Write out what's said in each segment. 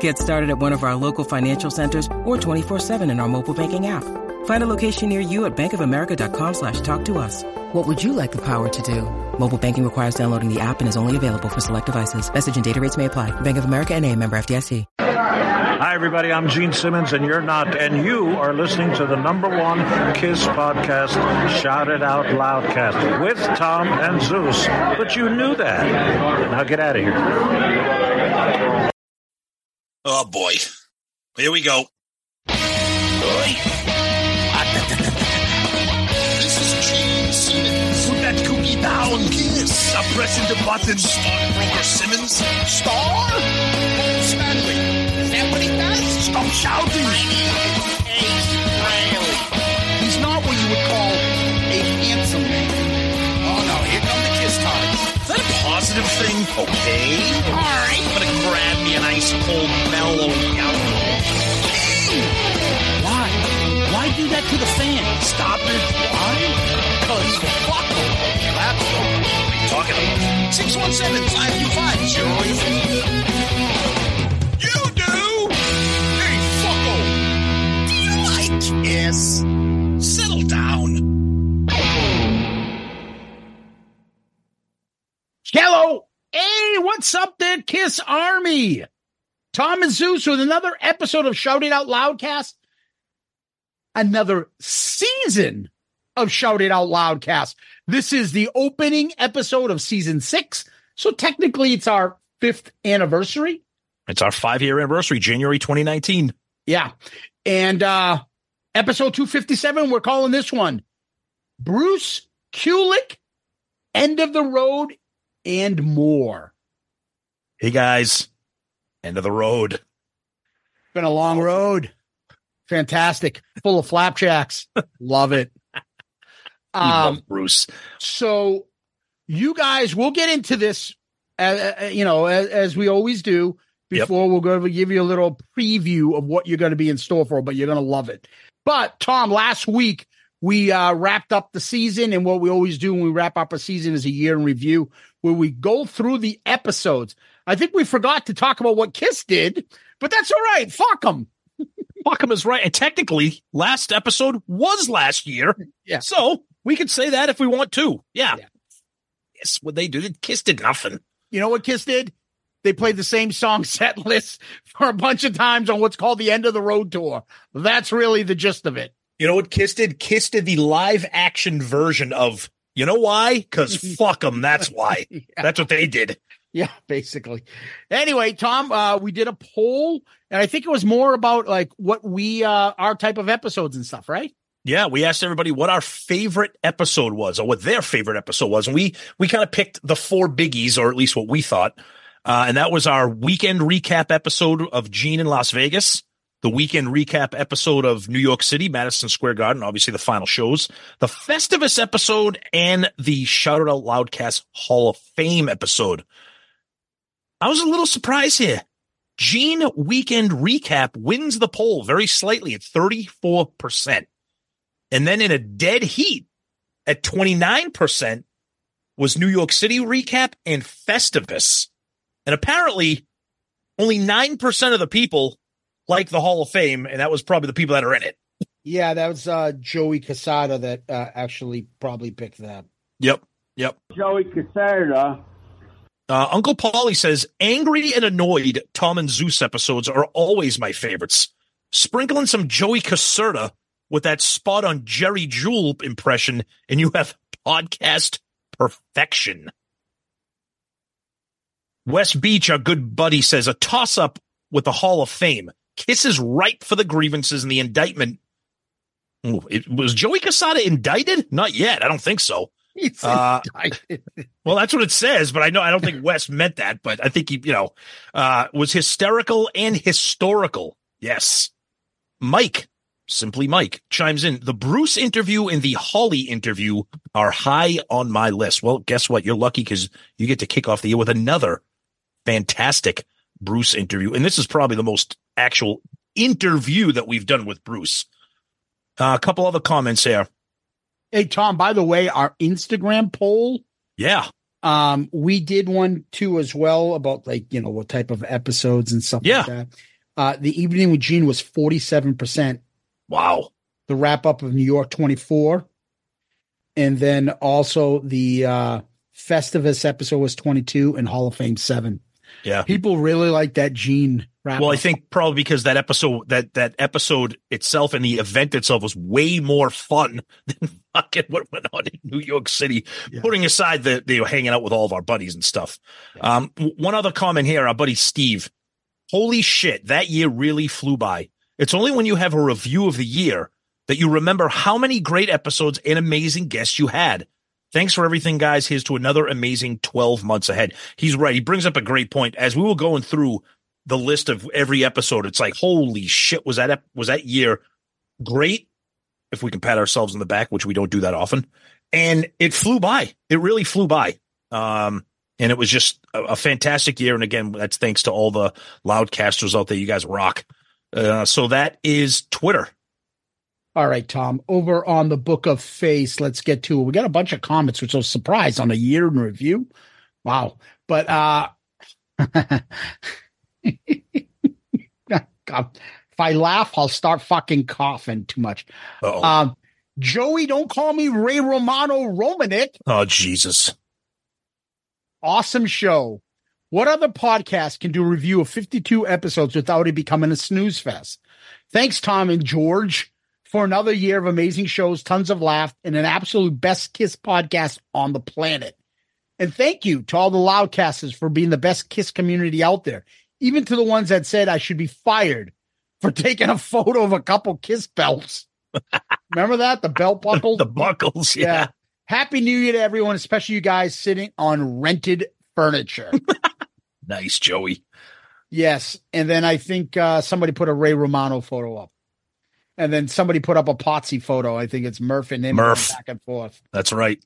Get started at one of our local financial centers or 24-7 in our mobile banking app. Find a location near you at bankofamerica.com slash talk to us. What would you like the power to do? Mobile banking requires downloading the app and is only available for select devices. Message and data rates may apply. Bank of America and a member FDIC. Hi, everybody. I'm Gene Simmons, and you're not. And you are listening to the number one Kiss podcast, Shout It Out Loudcast, with Tom and Zeus. But you knew that. Now get out of here. Oh, boy. Here we go. This is Gene Simmons. Put that cookie down. Kiss. Stop pressing the buttons. Stockbroker Simmons. Star? Paul Stanley. Is that what he does? Stop shouting. Ace Frehley. He's not what you would call a handsome man. Oh no, here come the kiss cards. Is that a positive thing? Okay. Grab me an ice cold mellow yellow. Why? Why do that to the fan? Stop it. Why? Because fuck them. That's. What talking about? 617-525-08. You do? Hey, fucko. Do you like Kiss? Settle down. Hello. Hey, what's up there, Kiss Army? Tom and Zeus with another episode of Shout It Out Loudcast. Another season of Shout It Out Loudcast. This is the opening episode of season six. So technically it's our fifth anniversary. It's our five year anniversary, January 2019. Yeah. And uh episode 257, we're calling this one Bruce Kulick, End of the Road, and more. Hey guys, end of the road. Been a long road. Fantastic. Full of flapjacks. Love it. Um, Bruce. so you guys, we'll get into this, uh, uh, you know, as, as we always do. Yep. Before we're going to give you a little preview of what you're going to be in store for, but you're going to love it. But Tom, last week we uh, wrapped up the season, and what we always do when we wrap up a season is a year in review, where we go through the episodes. I think we forgot to talk about what Kiss did, but that's all right. Fuck them. Fuck them is right. And technically, last episode was last year. Yeah. So we could say that if we want to. Yeah. Yeah. Yes, what they did, Kiss did nothing. You know what Kiss did? They played the same song set list for a bunch of times on what's called the end of the road tour. That's really the gist of it. You know what Kiss did? Kiss did the live action version of, you know why? Because fuck them. That's why. Yeah. That's what they did. Yeah, basically. Anyway, Tom, uh, we did a poll, and I think it was more about like what we uh our type of episodes and stuff, right? Yeah, we asked everybody what our favorite episode was, or what their favorite episode was, and we we kind of picked the four biggies, or at least what we thought. Uh, and that was our weekend recap episode of Gene in Las Vegas, the weekend recap episode of New York City, Madison Square Garden, obviously the final shows, the Festivus episode, and the Shout It Out Loudcast Hall of Fame episode. I was a little surprised here. Gene weekend recap wins the poll very slightly at 34%. And then in a dead heat at 29% was New York City recap and Festivus. And apparently only 9% of the people like the Hall of Fame. And that was probably the people that are in it. Yeah, that was uh Joey Caserta that uh, actually probably picked that. Yep. Yep. Joey Caserta. Uh, Uncle Paulie says, angry and annoyed Tom and Zeus episodes are always my favorites. Sprinkling some Joey Caserta with that spot on Jerry Jewel impression, and you have podcast perfection. West Beach, our good buddy, says a toss up with the Hall of Fame. Kiss is ripe for the grievances and the indictment. Ooh, it, was Joey Caserta indicted? Not yet. I don't think so. He's Uh. Well, that's what it says, but I know I don't think West meant that, but I think he, you know, uh, was hysterical and historical. Yes. Mike, simply Mike, chimes in. The Bruce interview and the Holly interview are high on my list. Well, guess what? You're lucky because you get to kick off the year with another fantastic Bruce interview. And this is probably the most actual interview that we've done with Bruce. Uh, a couple other comments here. Hey Tom, by the way, our Instagram poll, Yeah. um, we did one too as well about like you know what type of episodes and stuff Yeah. like that. Uh, the evening with Gene was forty seven percent. Wow. The wrap up of New York twenty four, and then also the uh, Festivus episode was twenty two and Hall of Fame seven. Yeah. People really like that Gene wrap. Well, I think probably because that episode that that episode itself and the event itself was way more fun than fucking what went on in New York City. Yeah. Putting aside the they were hanging out with all of our buddies and stuff. Um, w- one other comment here, our buddy Steve. Holy shit, that year really flew by. It's only when you have a review of the year that you remember how many great episodes and amazing guests you had. Thanks for everything, guys. Here's to another amazing 12 months ahead. He's right. He brings up a great point. As we were going through the list of every episode, it's like, holy shit, was that, was that year great? If we can pat ourselves on the back, which we don't do that often. And it flew by. It really flew by. Um, and it was just a, a fantastic year. And again, that's thanks to all the loudcasters out there. You guys rock. Uh, so that is Twitter. All right, Tom. Over on the Book of Face, let's get to it. We got a bunch of comments, which was a surprise on a year in review. Wow. But uh God, if I laugh, I'll start fucking coughing too much. Um Joey, don't call me Ray Romano Romanik. oh, Jesus. Awesome show. What other podcast can do a review of 52 episodes without it becoming a snooze fest? Thanks, Tom and George, for another year of amazing shows, tons of laugh, and an absolute best Kiss podcast on the planet. And thank you to all the Loudcasters for being the best Kiss community out there, even to the ones that said I should be fired for taking a photo of a couple Kiss belts. Remember that? The belt buckle? The buckles. Yeah. Happy New Year to everyone, especially you guys sitting on rented furniture. Nice, Joey. yes. And then I think uh, somebody put a Ray Romano photo up. And then somebody put up a Potsy photo. I think it's Murph and him Murph. back and forth. That's right.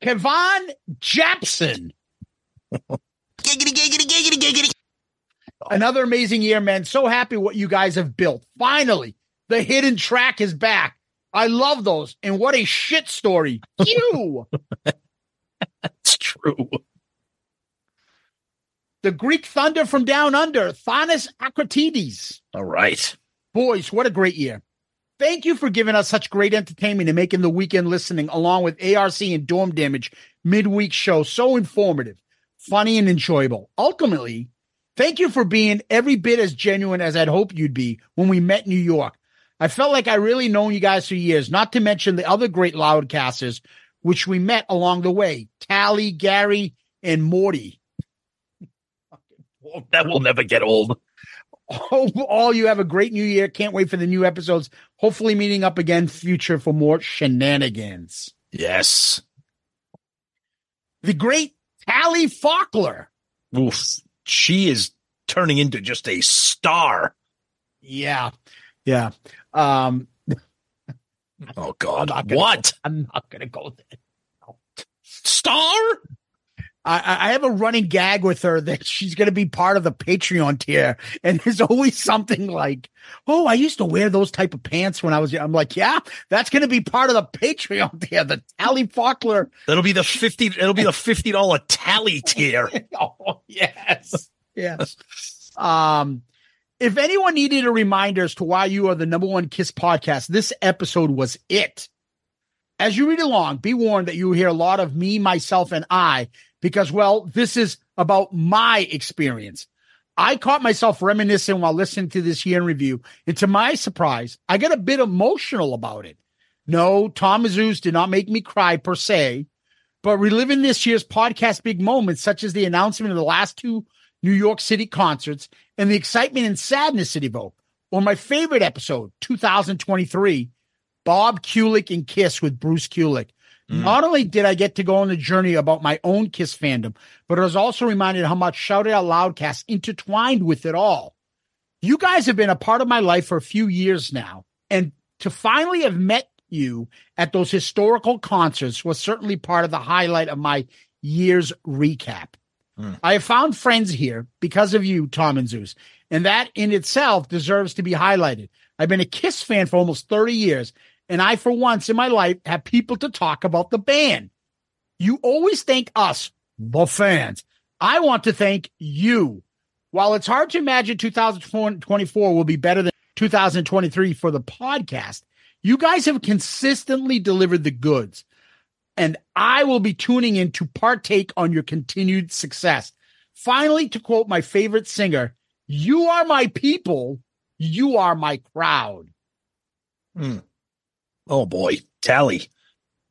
Kevon Japson. Giggity, giggity, giggity, giggity. Another amazing year, man. So happy what you guys have built. Finally, the hidden track is back. I love those. And what a shit story. You. That's true. the Greek thunder from down under, Thanos Akratides. All right. Boys, what a great year. Thank you for giving us such great entertainment and making the weekend listening, along with ARC and Dorm Damage midweek show so informative, funny, and enjoyable. Ultimately, thank you for being every bit as genuine as I'd hoped you'd be when we met in New York. I felt like I really known you guys for years, not to mention the other great loudcasters, which we met along the way Tally, Gary, and Morty. That will never get old. Hope all you have a great new year. Can't wait for the new episodes. Hopefully, meeting up again future for more shenanigans. Yes. The great Tally Faulkner. Oof. She is turning into just a star. Yeah, yeah. Um, Oh God. I'm gonna What? I'm not gonna go there. Star? I, I have a running gag with her that she's going to be part of the Patreon tier, and there's always something like, "Oh, I used to wear those type of pants when I was." young." I'm like, "Yeah, that's going to be part of the Patreon tier." The Tally Faulkner That'll be the fifty. It'll be the fifty dollar tally tier. oh, yes. Yes. um, if anyone needed a reminder as to why you are the number one Kiss podcast, this episode was it. As you read along, be warned that you will hear a lot of me, myself, and I, because, well, this is about my experience. I caught myself reminiscing while listening to this year in review, and to my surprise, I got a bit emotional about it. No, Tom Azouz did not make me cry per se, but reliving this year's podcast big moments, such as the announcement of the last two New York City concerts, and the excitement and sadness it evoked. Or my favorite episode, 2023, Bob Kulick and Kiss with Bruce Kulick. Mm. Not only did I get to go on a journey about my own Kiss fandom, but I was also reminded how much Shout It Out Loudcast intertwined with it all. You guys have been a part of my life for a few years now, and to finally have met you at those historical concerts was certainly part of the highlight of my year's recap. Mm. I have found friends here because of you, Tom and Zeus, and that in itself deserves to be highlighted. I've been a Kiss fan for almost 30 years, and I, for once in my life, have people to talk about the band. You always thank us, the fans. I want to thank you. While it's hard to imagine 2024 will be better than 2023 for the podcast, you guys have consistently delivered the goods. And I will be tuning in to partake on your continued success. Finally, to quote my favorite singer, you are my people, you are my crowd. Hmm. Oh boy, Tally.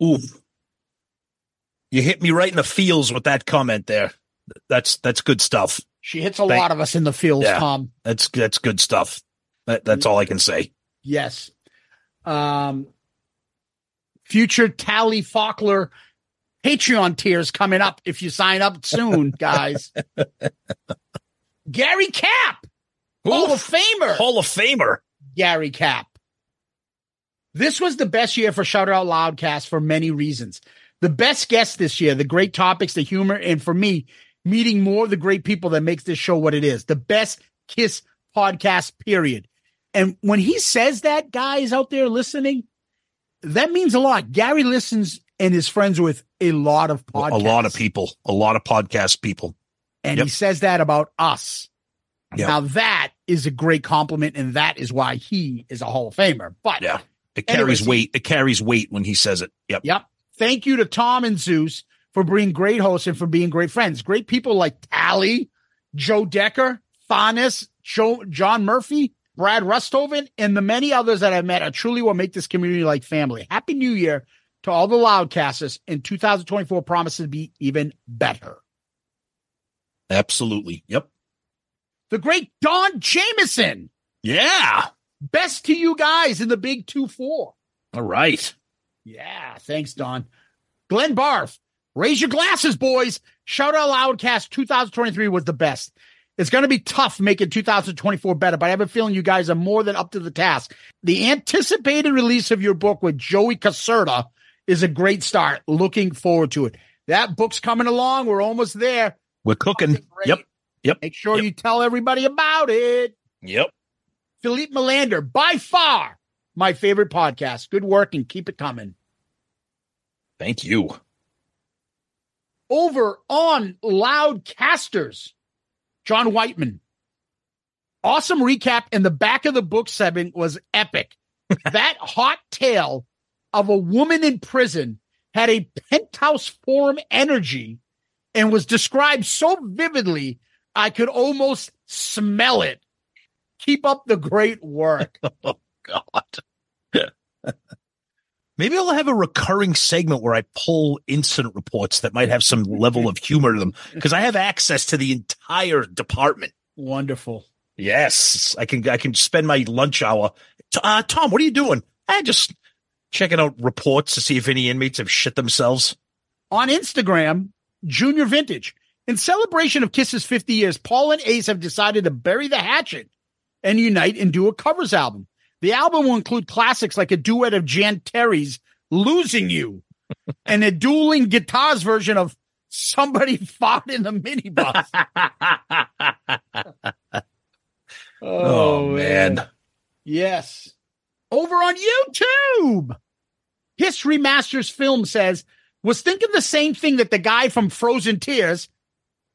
Ooh. You hit me right in the feels with that comment there. That's that's good stuff. She hits a Thank- lot of us in the fields, Yeah. Tom. That's that's good stuff. That, that's all I can say. Yes. Um, future Tally Faulkner Patreon tiers coming up if you sign up soon, guys. Gary Cap, Hall of Famer. Hall of Famer. Gary Cap. This was the best year for Shout Out Loudcast for many reasons. The best guests this year, the great topics, the humor, and for me, meeting more of the great people that makes this show what it is. The best Kiss podcast, period. And when he says that, guys out there listening, that means a lot. Gary listens and is friends with a lot of podcasts. A lot of people. A lot of podcast people. And Yep. he says that about us. Yep. Now that is a great compliment, and that is why he is a Hall of Famer. But Yeah. It Anyways, carries weight. It carries weight when he says it. Yep. Yep. Thank you to Tom and Zeus for being great hosts and for being great friends. Great people like Tally, Joe Decker, Fanis, Joe, John Murphy, Brad Rustoven, and the many others that I've met are truly what make this community like family. Happy New Year to all the loudcasters, and 2024 promises to be even better. Absolutely. Yep. The great Don Jameson, Yeah. Best to you guys in the big 2 4. All right. Yeah, thanks, Don. Glenn Barth, raise your glasses, boys. Shout out Loudcast 2023 was the best. It's going to be tough making 2024 better, but I have a feeling you guys are more than up to the task. The anticipated release of your book with Joey Caserta is a great start. Looking forward to it. That book's coming along. We're almost there. We're cooking. Yep. Yep. Make sure Yep. you tell everybody about it. Yep. Philippe Melander, by far my favorite podcast. Good work and keep it coming. Thank you. over on Loudcasters, John Whiteman. Awesome recap, and the back of the book segment was epic. that hot tale of a woman in prison had a penthouse forum energy and was described so vividly, I could almost smell it. Keep up the great work. Oh God. Maybe I'll have a recurring segment where I pull incident reports that might have some level of humor to them because I have access to the entire department. Wonderful. Yes, I can. I can spend my lunch hour. Uh, Tom, what are you doing? I just checking out reports to see if any inmates have shit themselves. on Instagram, Junior Vintage. In celebration of Kiss's 50 years, Paul and Ace have decided to bury the hatchet and unite and do a covers album. The album will include classics like a duet of Jan Terri's Losing You and a dueling guitars version of Somebody Fought in the Minibus. Oh, oh man. Yes. Over on YouTube, History Masters Film says, was thinking the same thing that the guy from Frozen Tears,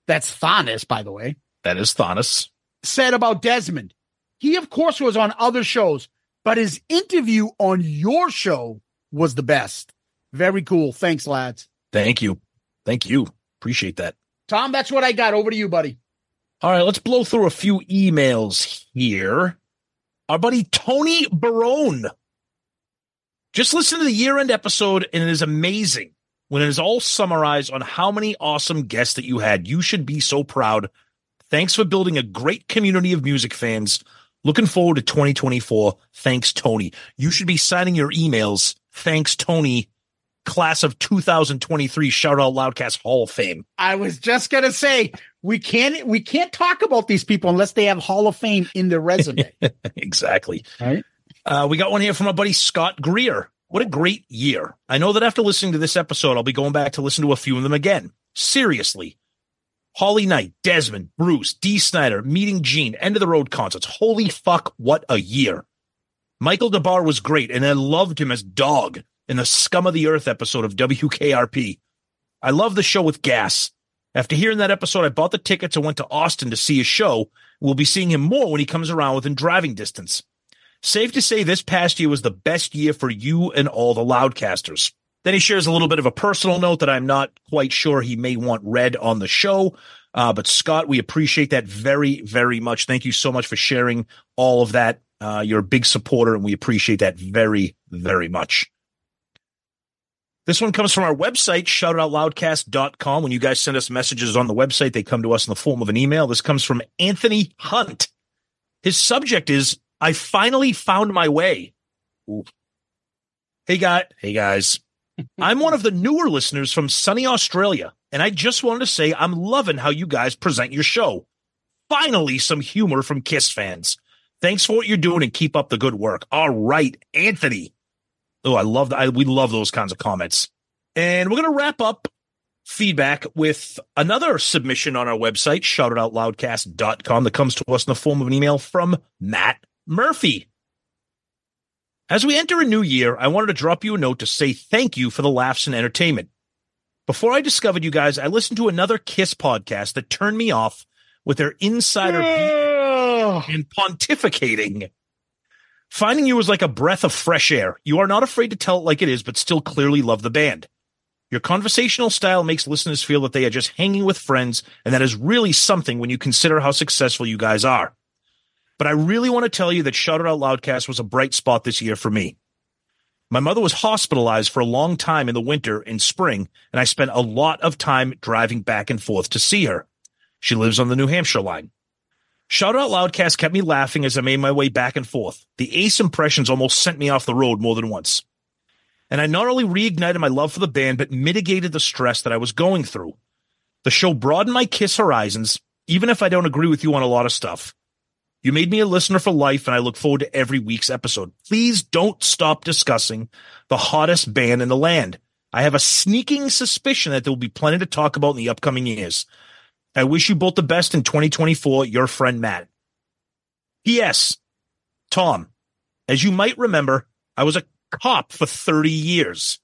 that's Thanos, by the way, That is Thanos. said about Desmond. He, of course, was on other shows, but his interview on your show was the best. Very cool. Thanks, lads. Thank you. Thank you. Appreciate that. Tom, that's what I got. Over to you, buddy. All right, let's blow through a few emails here. Our buddy Tony Barone. Just listen to the year end episode, and it is amazing when it is all summarized on how many awesome guests that you had. You should be so proud. Thanks for building a great community of music fans. Looking forward to 2024. Thanks, Tony. You should be signing your emails. Thanks, Tony. Class of 2023 Shout Out Loudcast Hall of Fame. I was just gonna say we can't we can't talk about these people unless they have Hall of Fame in their resume. exactly. right? Uh, we got one here from our buddy Scott Greer. What a great year. I know that after listening to this episode, I'll be going back to listen to a few of them again. Seriously. Holly Knight, Desmond, Bruce, Dee Snider, Meeting Gene, End of the Road concerts. Holy fuck, what a year. Michael Des Barres was great, and I loved him as Dog in the Scum of the Earth episode of WKRP. I love the show with Gas. After hearing that episode, I bought the tickets and went to Austin to see his show. We'll be seeing him more when he comes around within driving distance. Safe to say this past year was the best year for you and all the loudcasters. Then he shares a little bit of a personal note that I'm not quite sure he may want read on the show. Uh, but Scott, we appreciate that very, very much. Thank you so much for sharing all of that. Uh, you're a big supporter, and we appreciate that very, very much. This one comes from our website, shoutoutloudcast.com. When you guys send us messages on the website, they come to us in the form of an email. This comes from Anthony Hunt. His subject is I finally found my way. Ooh. Hey guy, hey guys. I'm one of the newer listeners from sunny Australia, and I just wanted to say I'm loving how you guys present your show. Finally, some humor from Kiss fans. Thanks for what you're doing and keep up the good work. All right, Anthony. Oh, I love that. We love those kinds of comments. And we're going to wrap up feedback with another submission on our website, shoutoutloudcast.com, that comes to us in the form of an email from Matt Murphy. As we enter a new year, I wanted to drop you a note to say thank you for the laughs and entertainment. Before I discovered you guys, I listened to another Kiss podcast that turned me off with their insider and pontificating. Finding you was like a breath of fresh air. You are not afraid to tell it like it is, but still clearly love the band. Your conversational style makes listeners feel that they are just hanging with friends, and that is really something when you consider how successful you guys are. But I really want to tell you that Shout Out Loudcast was a bright spot this year for me. My mother was hospitalized for a long time in the winter and spring, and I spent a lot of time driving back and forth to see her. She lives on the New Hampshire line. Shout Out Loudcast kept me laughing as I made my way back and forth. The Ace impressions almost sent me off the road more than once. And I not only reignited my love for the band, but mitigated the stress that I was going through. The show broadened my Kiss horizons, even if I don't agree with you on a lot of stuff. You made me a listener for life, and I look forward to every week's episode. Please don't stop discussing the hottest band in the land. I have a sneaking suspicion that there will be plenty to talk about in the upcoming years. I wish you both the best in 2024. Your friend Matt. P.S. Tom, as you might remember, I was a cop for 30 years.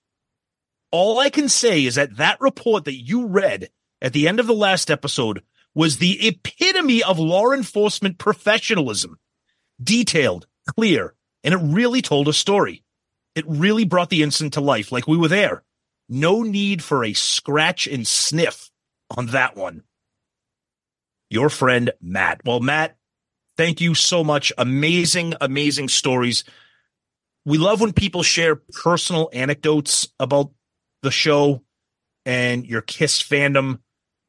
All I can say is that that report that you read at the end of the last episode was the epitome of law enforcement professionalism. Detailed, clear, and it really told a story. It really brought the incident to life like we were there. No need for a scratch and sniff on that one. Your friend, Matt. Well, Matt, thank you so much. Amazing, amazing stories. We love when people share personal anecdotes about the show and your Kiss fandom.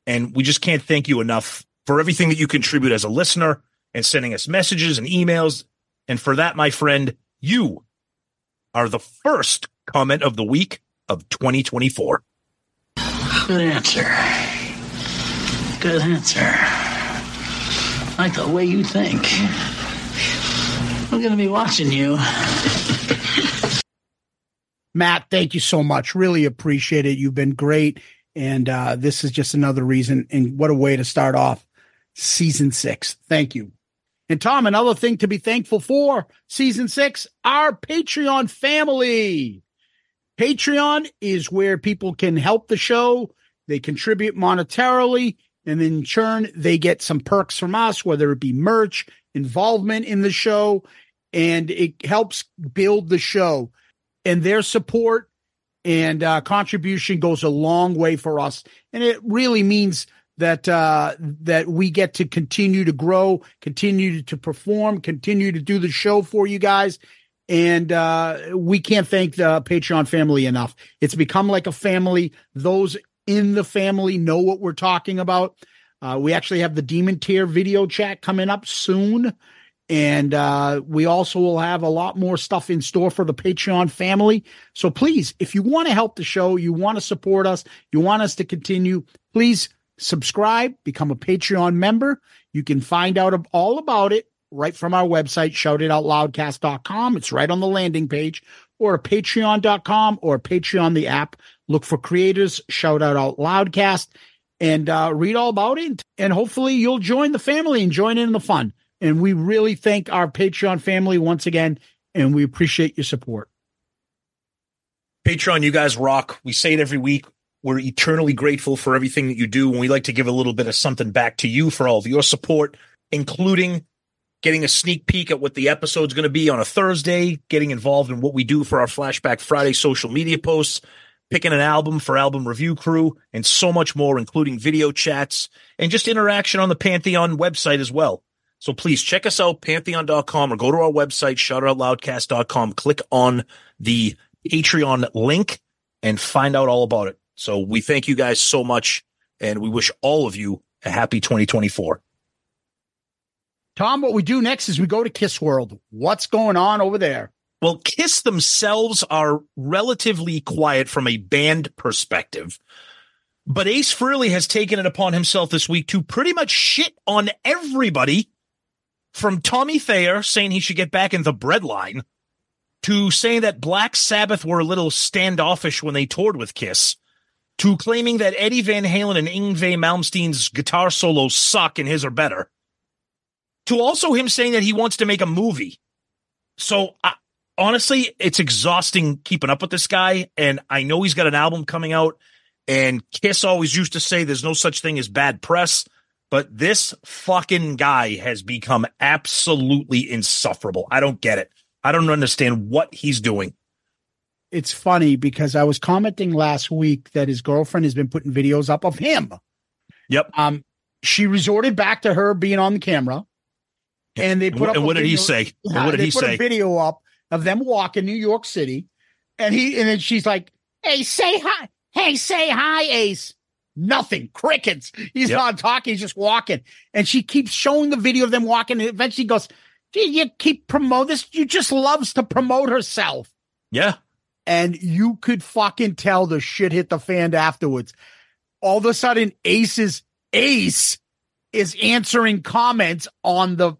And we just can't thank you enough for everything that you contribute as a listener and sending us messages and emails. And for that, my friend, you are the first comment of the week of 2024. Good answer. Good answer. Like the way you think. I'm going to be watching you. Matt, thank you so much. Really appreciate it. You've been great. And uh, this is just another reason. And what a way to start off season six. Thank you. And Tom, another thing to be thankful for season six, our Patreon family. Patreon is where people can help the show. They contribute monetarily, and in turn, they get some perks from us, whether it be merch, involvement in the show, and it helps build the show. And their support and uh, contribution goes a long way for us, and it really means that uh, that we get to continue to grow, continue to perform, continue to do the show for you guys, and uh, we can't thank the Patreon family enough. It's become like a family. Those in the family know what we're talking about. Uh, we actually have the Demon Tier video chat coming up soon. And uh, we also will have a lot more stuff in store for the Patreon family. So please, if you want to help the show, you want to support us, you want us to continue, please subscribe, become a Patreon member. You can find out all about it right from our website, shoutitoutloudcast.com. It's right on the landing page or patreon.com or Patreon, the app. Look for creators, shout out out loudcast and uh, read all about it. And hopefully you'll join the family and join in the fun. And we really thank our Patreon family once again, and we appreciate your support. Patreon, you guys rock. We say it every week. We're eternally grateful for everything that you do. And we like to give a little bit of something back to you for all of your support, including getting a sneak peek at what the episode's going to be on a Thursday, getting involved in what we do for our Flashback Friday social media posts, picking an album for album review crew, and so much more, including video chats and just interaction on the Pantheon website as well. So please check us out, pantheon.com, or go to our website, shoutitoutloudcast.com, click on the Patreon link and find out all about it. So we thank you guys so much, and we wish all of you a happy 2024. Tom, what we do next is we go to Kiss World. What's going on over there? Well, Kiss themselves are relatively quiet from a band perspective. But Ace Frehley has taken it upon himself this week to pretty much shit on everybody from Tommy Thayer saying he should get back in the breadline to saying that Black Sabbath were a little standoffish when they toured with Kiss to claiming that Eddie Van Halen and Yngwie Malmsteen's guitar solos suck and his are better to also him saying that he wants to make a movie. So I, honestly, it's exhausting keeping up with this guy. And I know he's got an album coming out. And Kiss always used to say there's no such thing as bad press. But this fucking guy has become absolutely insufferable. I don't get it. I don't understand what he's doing. It's funny because I was commenting last week that his girlfriend has been putting videos up of him. Yep. Um, she resorted back to her being on the camera and they put up. And what did he say? Yeah, what did they he put say? A video up of them walking New York City, and he and then she's like, "Hey, say hi. Hey, say hi, Ace." Nothing. Crickets. He's Yep. not talking. He's just walking, and she keeps showing the video of them walking. And eventually goes, "Gee, you keep promote this. You just loves to promote herself." Yeah. and you could fucking tell the shit hit the fan afterwards. All of a sudden, Ace's Ace is answering comments on the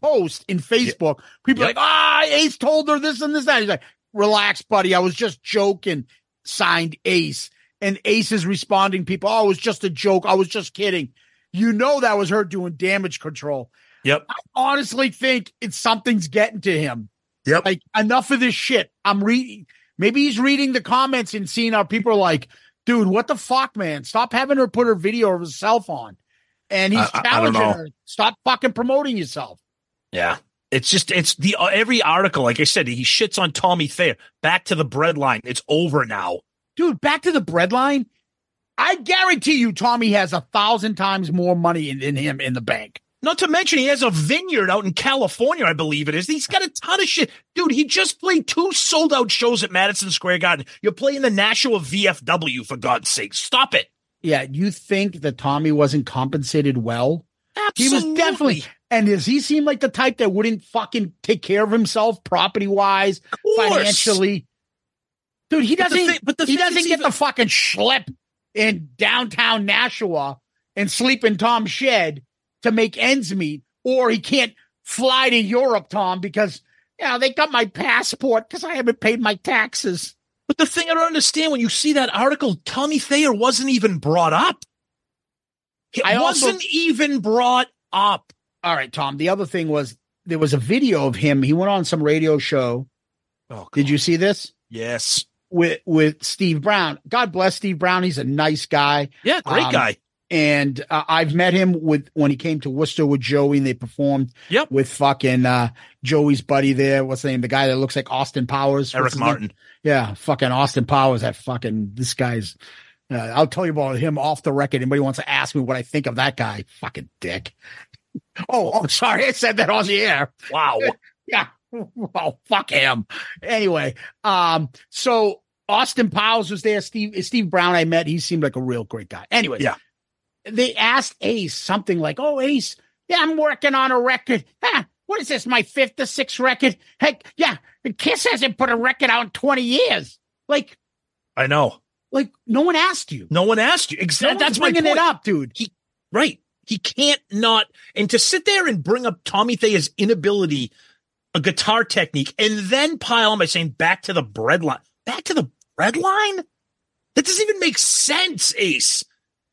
post in Facebook. People are Yep. like, ah, Ace told her this and this, And that. He's like, relax, buddy. I was just joking. Signed Ace. And Ace is responding, people, oh, it was just a joke. I was just kidding. You know, that was her doing damage control. Yep. I honestly think it's something's getting to him. Yep. Like enough of this shit. I'm reading. Maybe he's reading the comments and seeing how people are like, dude, what the fuck, man? Stop having her put her video of herself on. And he's I- I- I challenging her. Stop fucking promoting yourself. Yeah. It's just it's the uh, every article, like I said, he shits on Tommy Thayer. Back to the breadline. It's over now. Dude, back to the breadline. I guarantee you Tommy has a thousand times more money in, in him in the bank. Not to mention he has a vineyard out in California, I believe it is. He's got a ton of shit. Dude, he just played two sold out shows at Madison Square Garden. You're playing the Nashua VFW for God's sake. Stop it. Yeah, you think that Tommy wasn't compensated well? Absolutely. He was definitely. And does he seem like the type that wouldn't fucking take care of himself property wise, financially? Dude, he doesn't. thing- but the he doesn't get even- the fucking schlep in downtown Nashua and sleep in Tom's shed to make ends meet, or he can't fly to Europe, Tom, because yeah, they got my passport because I haven't paid my taxes. But the thing I don't understand when you see that article, Tommy Thayer wasn't even brought up. It I wasn't even brought up. All right, Tom. The other thing was there was a video of him. He went on some radio show. Oh, Did you see this? Yes. With with Steve Brown. God bless Steve Brown. He's a nice guy, Yeah, great Um, guy. and uh, I've met him with when he came to Worcester with Joey, and they performed Yep. with fucking uh, Joey's buddy there. What's the name? The guy that looks like Austin Powers. Eric his name? Martin. Yeah, fucking Austin Powers. That fucking this guy's. Uh, I'll tell you about him off the record. Anybody wants to ask me what I think of that guy? Fucking dick. Oh, oh, sorry, I said that on the air. Wow. Yeah. Well, fuck him. Anyway, um, so Austin Powers was there. Steve Steve Brown, I met. He seemed like a real great guy. Anyway, Yeah. they asked Ace something like, "Oh, Ace, yeah, I'm working on a record. Huh, what is this? My fifth or sixth record? Heck, yeah, Kiss hasn't put a record out in 20 years. Like, I know. like no one asked you. No one asked you. Exactly. that's my bringing it up, dude. He right. He can't not and to sit there and bring up Tommy Thayer's inability, a guitar technique, and then pile on by saying back to the breadline. Back to the breadline? That doesn't even make sense, Ace.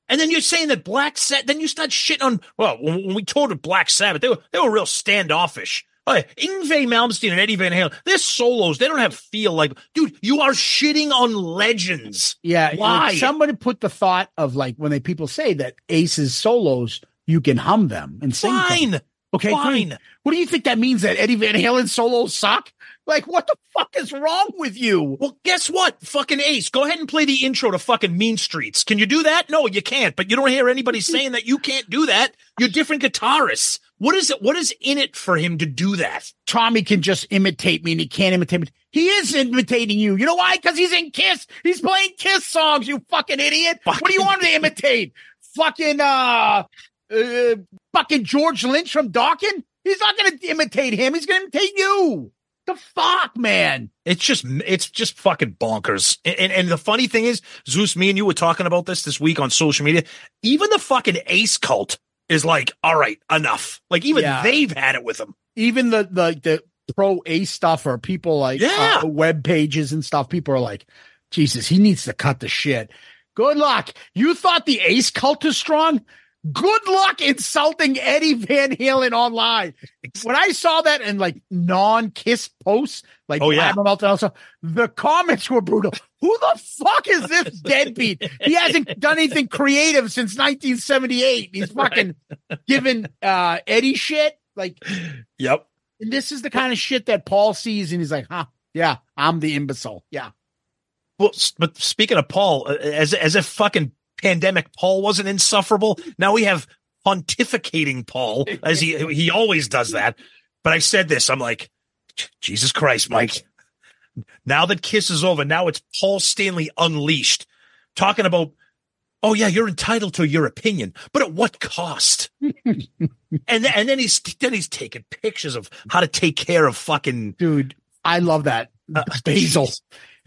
And then you're saying that Black Sabbath, then you start shitting on, well, when, we toured with Black Sabbath, they were, they were real standoffish. Oh, yeah, Yngwie Malmsteen and Eddie Van Halen, they're solos. They don't have feel like, dude, you are shitting on legends. Yeah. Why? like, somebody put the thought of like when they people say that Ace's solos, you can hum them and sing. them. Fine. Okay. Fine. Great. What do you think that means? That Eddie Van Halen solos suck? Like, what the fuck is wrong with you? Well, guess what? Fucking Ace, go ahead and play the intro to fucking Mean Streets. Can you do that? No, you can't. But you don't hear anybody saying that you can't do that. You're different guitarists. What is it? What is in it for him to do that? Tommy can just imitate me and he can't imitate me. He is imitating you. You know why? Because he's in Kiss. He's playing Kiss songs, you fucking idiot. What do you want him to imitate? Fucking, uh, uh, fucking George Lynch from Dokken? He's not going to imitate him. He's going to imitate you. The fuck, man. It's just, it's just fucking bonkers. And, and, and the funny thing is, Zeus, me and you were talking about this this week on social media. Even the fucking Ace cult is like, all right, enough. Like even Yeah. they've had it with him. Even the, the, the pro Ace stuff or people like Yeah. uh, web pages and stuff, people are like, Jesus, he needs to cut the shit. Good luck. You thought the Ace cult is strong? Good luck insulting Eddie Van Halen online. When I saw that in like non-kiss posts, like Oh, yeah. Also the comments were brutal. Who the fuck is this deadbeat? He hasn't done anything creative since 1978. He's fucking giving uh Eddie shit. Like, Yep. and this is the kind of shit that Paul sees, and he's like, huh, yeah, I'm the imbecile. Yeah. Well, but speaking of Paul, as as if fucking pandemic Paul wasn't insufferable. Now we have pontificating Paul, as he he always does that. But I said this, I'm like, Jesus Christ, Mike. Now that Kiss is over, now it's Paul Stanley unleashed, talking about, oh yeah, you're entitled to your opinion, but at what cost? and then, and then he's then he's taking pictures of how to take care of fucking Dude, I love that. Uh, basil.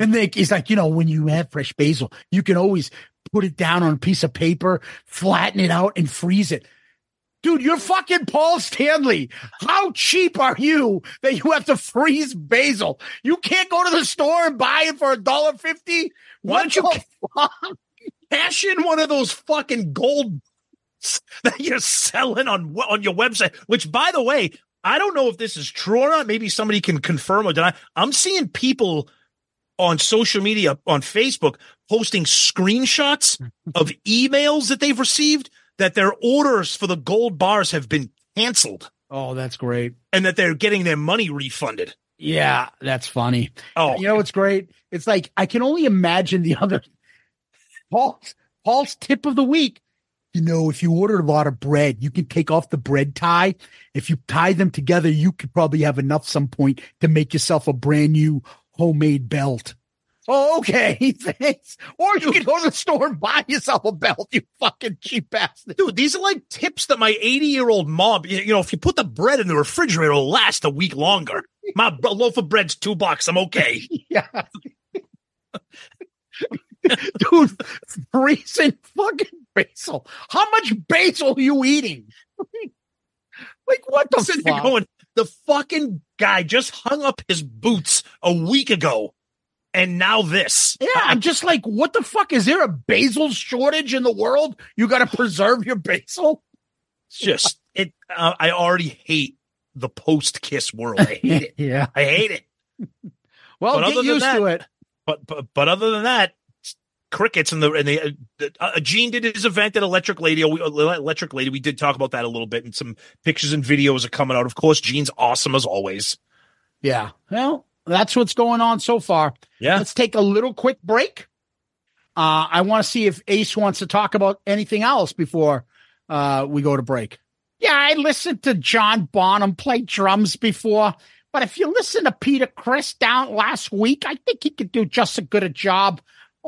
And they, he's like, you know, when you have fresh basil, you can always put it down on a piece of paper, flatten it out, and freeze it. Dude, you're fucking Paul Stanley. How cheap are you that you have to freeze basil? You can't go to the store and buy it for a dollar fifty. Why don't you fuck? cash in one of those fucking gold that you're selling on on your website. Which, by the way, I don't know if this is true or not. Maybe somebody can confirm or deny. I'm seeing people on social media on Facebook posting screenshots of emails that they've received that their orders for the gold bars have been canceled Oh, that's great. and that they're getting their money refunded. Yeah, that's funny. Oh, You know what's great? It's like I can only imagine the other Paul's Paul's tip of the week. You know, if you order a lot of bread, you can take off the bread tie. If you tie them together, you could probably have enough some point to make yourself a brand new homemade belt. Oh, okay. Thanks. Or you can go to the store and buy yourself a belt, you fucking cheap bastard. Dude, these are like tips that my 80 year old mom, you know, if you put the bread in the refrigerator, it'll last a week longer. My loaf of bread's two bucks. I'm okay. Yeah. Dude, freezing fucking basil. How much basil are you eating? like, what the fuck? going, the fucking guy just hung up his boots a week ago. And now this. Yeah, I'm just like, what the fuck? Is there a basil shortage in the world? You got to preserve your basil? It's just, it, uh, I already hate the post kiss world. I hate it. yeah. I hate it. Well, But get used that- to it. But, but, but other than that, crickets and the, and the, uh, uh, Gene did his event at Electric Lady, uh, Electric Lady. We did talk about that a little bit and some pictures and videos are coming out. Of course, Gene's awesome as always. Yeah. Well, that's what's going on so far. Yeah. Let's take a little quick break. Uh, I want to see if Ace wants to talk about anything else before uh, we go to break. Yeah, I listened to John Bonham play drums before, but if you listen to Peter Criss down last week, I think he could do just as good a job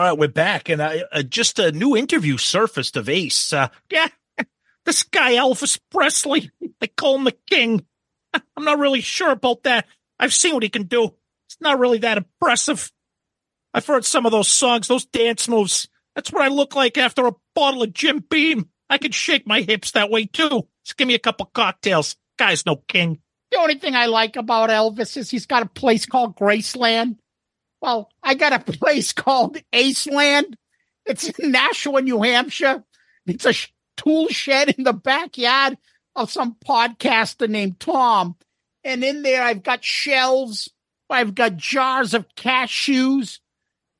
All right, we're back, and uh, uh, just a new interview surfaced of Ace. Uh, yeah, this guy Elvis Presley, they call him the king. I'm not really sure about that. I've seen what he can do. It's not really that impressive. I've heard some of those songs, those dance moves. That's what I look like after a bottle of Jim Beam. I can shake my hips that way too. Just give me a couple cocktails. Guy's no king. The only thing I like about Elvis is he's got a place called Graceland. Well, I got a place called Ace Land. It's in Nashua, New Hampshire. It's a sh- tool shed in the backyard of some podcaster named Tom. And in there, I've got shelves. I've got jars of cashews.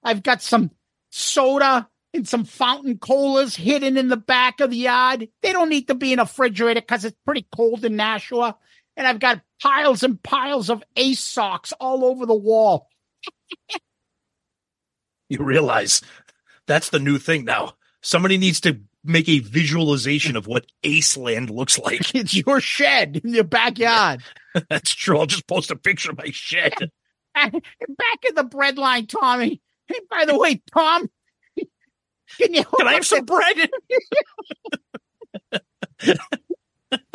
I've got some soda and some fountain colas hidden in the back of the yard. They don't need to be in a refrigerator because it's pretty cold in Nashua. And I've got piles and piles of ace socks all over the wall. You realize that's the new thing now. Somebody needs to make a visualization of what Aceland looks like. It's your shed in your backyard. That's true. I'll just post a picture of my shed. Back in the breadline, Tommy. Hey, by the way, Tom, can you Can I have some bread?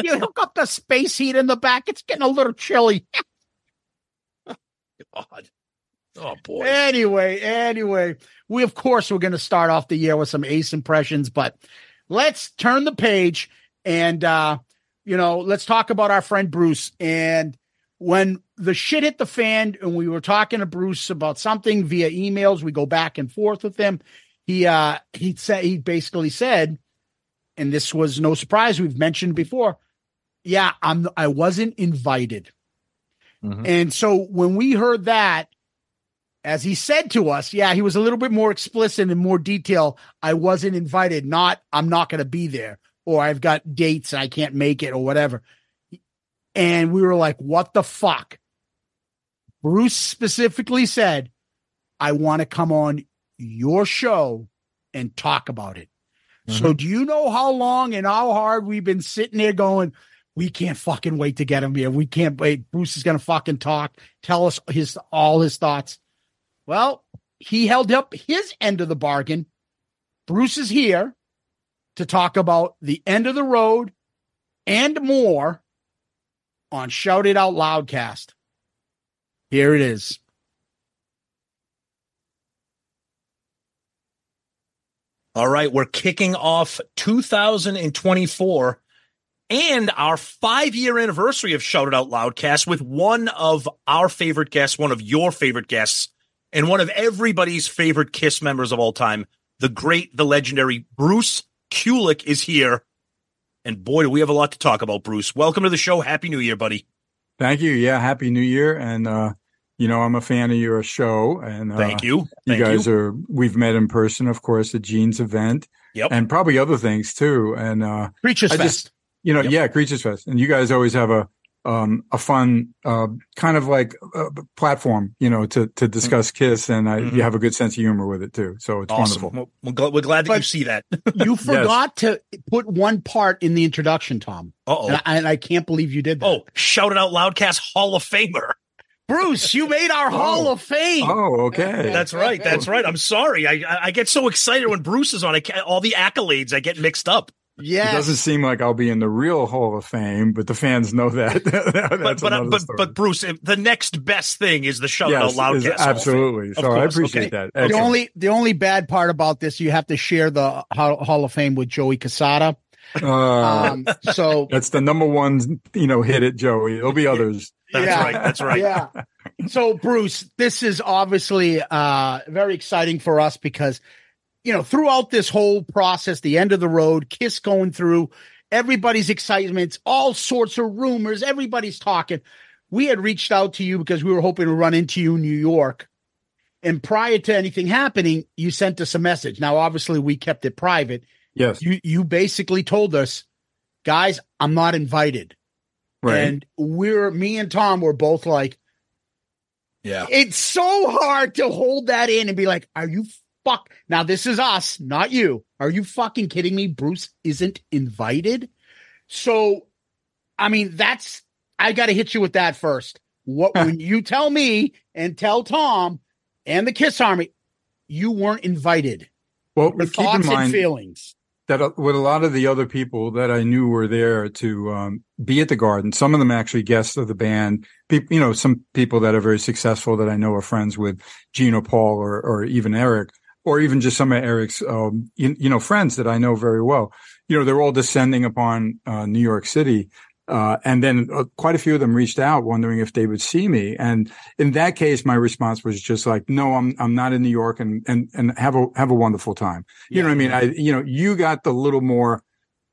you hook up the space heat in the back? It's getting a little chilly. God. Oh boy. Anyway, anyway, we of course we're going to start off the year with some ace impressions, but let's turn the page and uh you know, let's talk about our friend Bruce and when the shit hit the fan and we were talking to Bruce about something via emails, we go back and forth with him. He uh he said he basically said and this was no surprise we've mentioned before. Yeah, I'm I wasn't invited. Mm-hmm. And so when we heard that as he said to us, yeah, he was a little bit more explicit and more detail. I wasn't invited, not I'm not going to be there, or I've got dates and I can't make it, or whatever. And we were like, what the fuck? Bruce specifically said, I want to come on your show and talk about it. Mm-hmm. So, do you know how long and how hard we've been sitting there going, we can't fucking wait to get him here. We can't wait. Bruce is going to fucking talk, tell us his all his thoughts. Well, he held up his end of the bargain. Bruce is here to talk about the end of the road and more on Shout It Out Loudcast. Here it is. All right, we're kicking off 2024 and our five year anniversary of Shout It Out Loudcast with one of our favorite guests, one of your favorite guests, and one of everybody's favorite Kiss members of all time, the great, the legendary Bruce Kulick is here. And boy, do we have a lot to talk about, Bruce. Welcome to the show. Happy New Year, buddy. Thank you. Yeah, happy New Year. And uh, you know, I'm a fan of your show. And uh, thank you. Thank you guys you. are. We've met in person, of course, at Gene's event. Yep. And probably other things too. And uh, Creatures I Fest. Just, you know, Yep. yeah, Creatures Fest. And you guys always have a um a fun uh kind of like uh, platform, you know, to to discuss Kiss, and I, Mhm. you have a good sense of humor with it too. So it's awesome. wonderful. We're, glad, we're glad that you see that. you forgot to put one part in the introduction, Tom. Uh oh. And I, and I can't believe you did that. Oh, Shout It Out Loudcast Hall of Famer. Bruce, you made our Hall of Fame. Oh, okay. That's right. That's right. I'm sorry. I I I get so excited when Bruce is on. I all the accolades I get mixed up. Yes. It doesn't seem like I'll be in the real Hall of Fame, but the fans know that. But That's but another but, story. but Bruce, the next best thing is the show It Out yes, is- Loudcast. Hall of Fame. absolutely. Of So I appreciate okay. that. the only the only bad part about this, you have to share the Hall, Hall of Fame with Joey Caserta. Uh, Um, so that's the number one, you know, hit it, Joey. There'll be others. That's Yeah. right. That's right. Yeah. So Bruce, this is obviously uh very exciting for us because you know, throughout this whole process, the end of the road, Kiss going through, everybody's excitements, all sorts of rumors, everybody's talking. We had reached out to you because we were hoping to run into you in New York. And prior to anything happening, you sent us a message. Now, obviously, we kept it private. Yes. You you basically told us, guys, I'm not invited. Right. And we're me and Tom were both like, Yeah. it's so hard to hold that in and be like, are you fuck? Now, this is us, not you. Are you fucking kidding me? Bruce isn't invited. So, I mean, that's, I got to hit you with that first. What, when you tell me and tell Tom and the Kiss Army, you weren't invited. well, Your keep in thoughts and mind feelings. that uh, with a lot of the other people that I knew were there to um, be at the garden, some of them actually guests of the band. People, you know, some people that are very successful that I know are friends with Gene and Paul or, or even Eric, or even just some of Eric's, um, you, you know, friends that I know very well. You know, they're all descending upon uh, New York City. Uh, and then uh, quite a few of them reached out wondering if they would see me. And in that case, my response was just like, no, I'm, I'm not in New York and, and, and have a, have a wonderful time. You know what I mean? I, you know, you got the little more,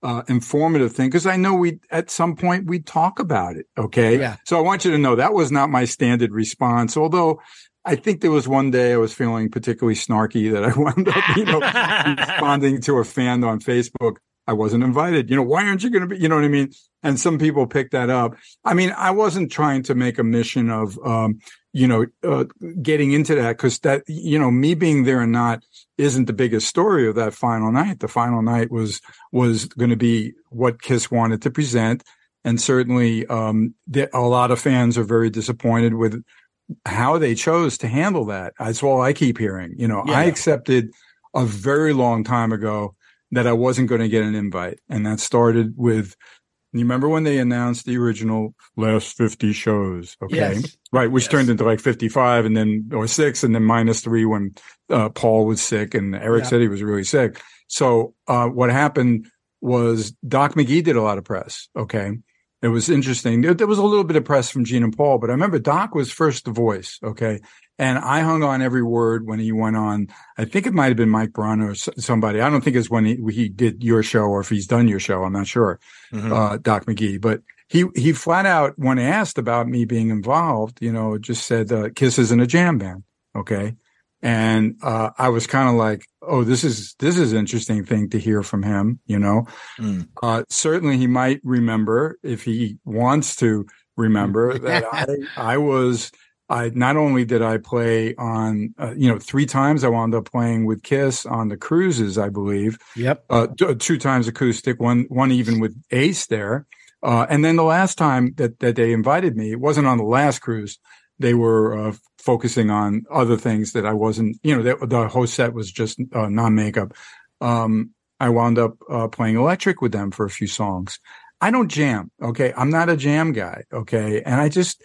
uh, informative thing because I know we, at some point we talk about it. Okay. Yeah. So I want you to know that was not my standard response, although I think there was one day I was feeling particularly snarky that I wound up, you know, responding to a fan on Facebook. I wasn't invited. You know, why aren't you going to be, you know what I mean? And some people picked that up. I mean, I wasn't trying to make a mission of, um, you know, uh, getting into that because that, you know, me being there or not isn't the biggest story of that final night. The final night was, was going to be what Kiss wanted to present. And certainly, um, the, a lot of fans are very disappointed with how they chose to handle that. That's all I keep hearing. You know, I accepted a very long time ago that I wasn't going to get an invite. And that started with, you remember when they announced the original last 50 shows? Okay. Yes. Right. Which Yes. turned into like 55 and then, or six and then minus three when, uh, Paul was sick and Eric Yeah. said he was really sick. So, uh, what happened was Doc McGhee did a lot of press. Okay. It was interesting. There, there was a little bit of press from Gene and Paul, but I remember Doc was first the voice. Okay. And I hung on every word when he went on. I think it might have been Mike Braun or somebody. I don't think it's when he, he did your show or if he's done your show. I'm not sure. Mhm. Uh, Doc McGhee, but he, he flat out, when asked about me being involved, you know, just said, uh, Kiss isn't a jam band. Okay. And, uh, I was kind of like, Oh, this is, this is interesting thing to hear from him, you know? Mm. Uh, certainly he might remember if he wants to remember that I, I was, I not only did I play on, uh, you know, three times I wound up playing with Kiss on the cruises, I believe, Yep. uh, two times acoustic, one, one even with Ace there. Uh, and then the last time that, that they invited me, it wasn't on the last cruise. They were uh, focusing on other things that I wasn't, you know, the, the whole set was just uh, non makeup. Um, I wound up uh, playing electric with them for a few songs. I don't jam. Okay. I'm not a jam guy. Okay. And I just,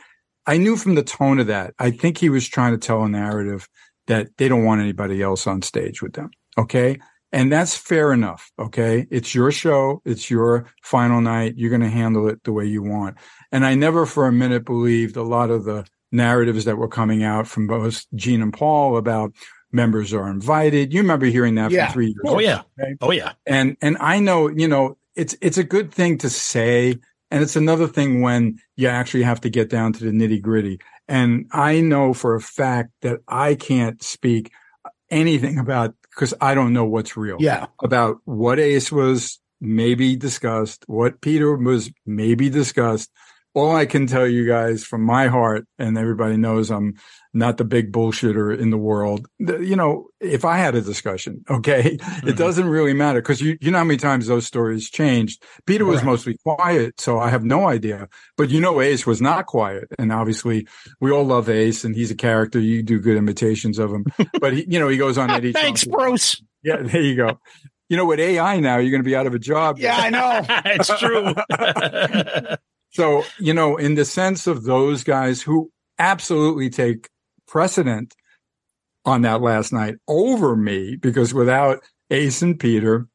I knew from the tone of that, I think he was trying to tell a narrative that they don't want anybody else on stage with them. Okay. And that's fair enough. Okay. It's your show. It's your final night. You're going to handle it the way you want. And I never for a minute believed a lot of the narratives that were coming out from both Gene and Paul about members are invited. You remember hearing that yeah. for three years. Oh yeah. Okay? Oh yeah. And, and I know, you know, it's, it's a good thing to say. And it's another thing when you actually have to get down to the nitty gritty. And I know for a fact that I can't speak anything about because I don't know what's real. Yeah. About what Ace was maybe discussed, what Peter was maybe discussed. All I can tell you guys from my heart, and everybody knows I'm not the big bullshitter in the world. You know, if I had a discussion, okay, mm-hmm. it doesn't really matter because you, you know how many times those stories changed. Peter was mostly quiet, so I have no idea. But you know, Ace was not quiet. And obviously we all love Ace and he's a character. You do good imitations of him, but he, you know, he goes on Eddie. Thanks, Bruce. Yeah, there you go. You know, with AI now, you're going to be out of a job. Yeah, I know. it's true. So, you know, in the sense of those guys who absolutely take precedent on that last night over me because without Ace and Peter,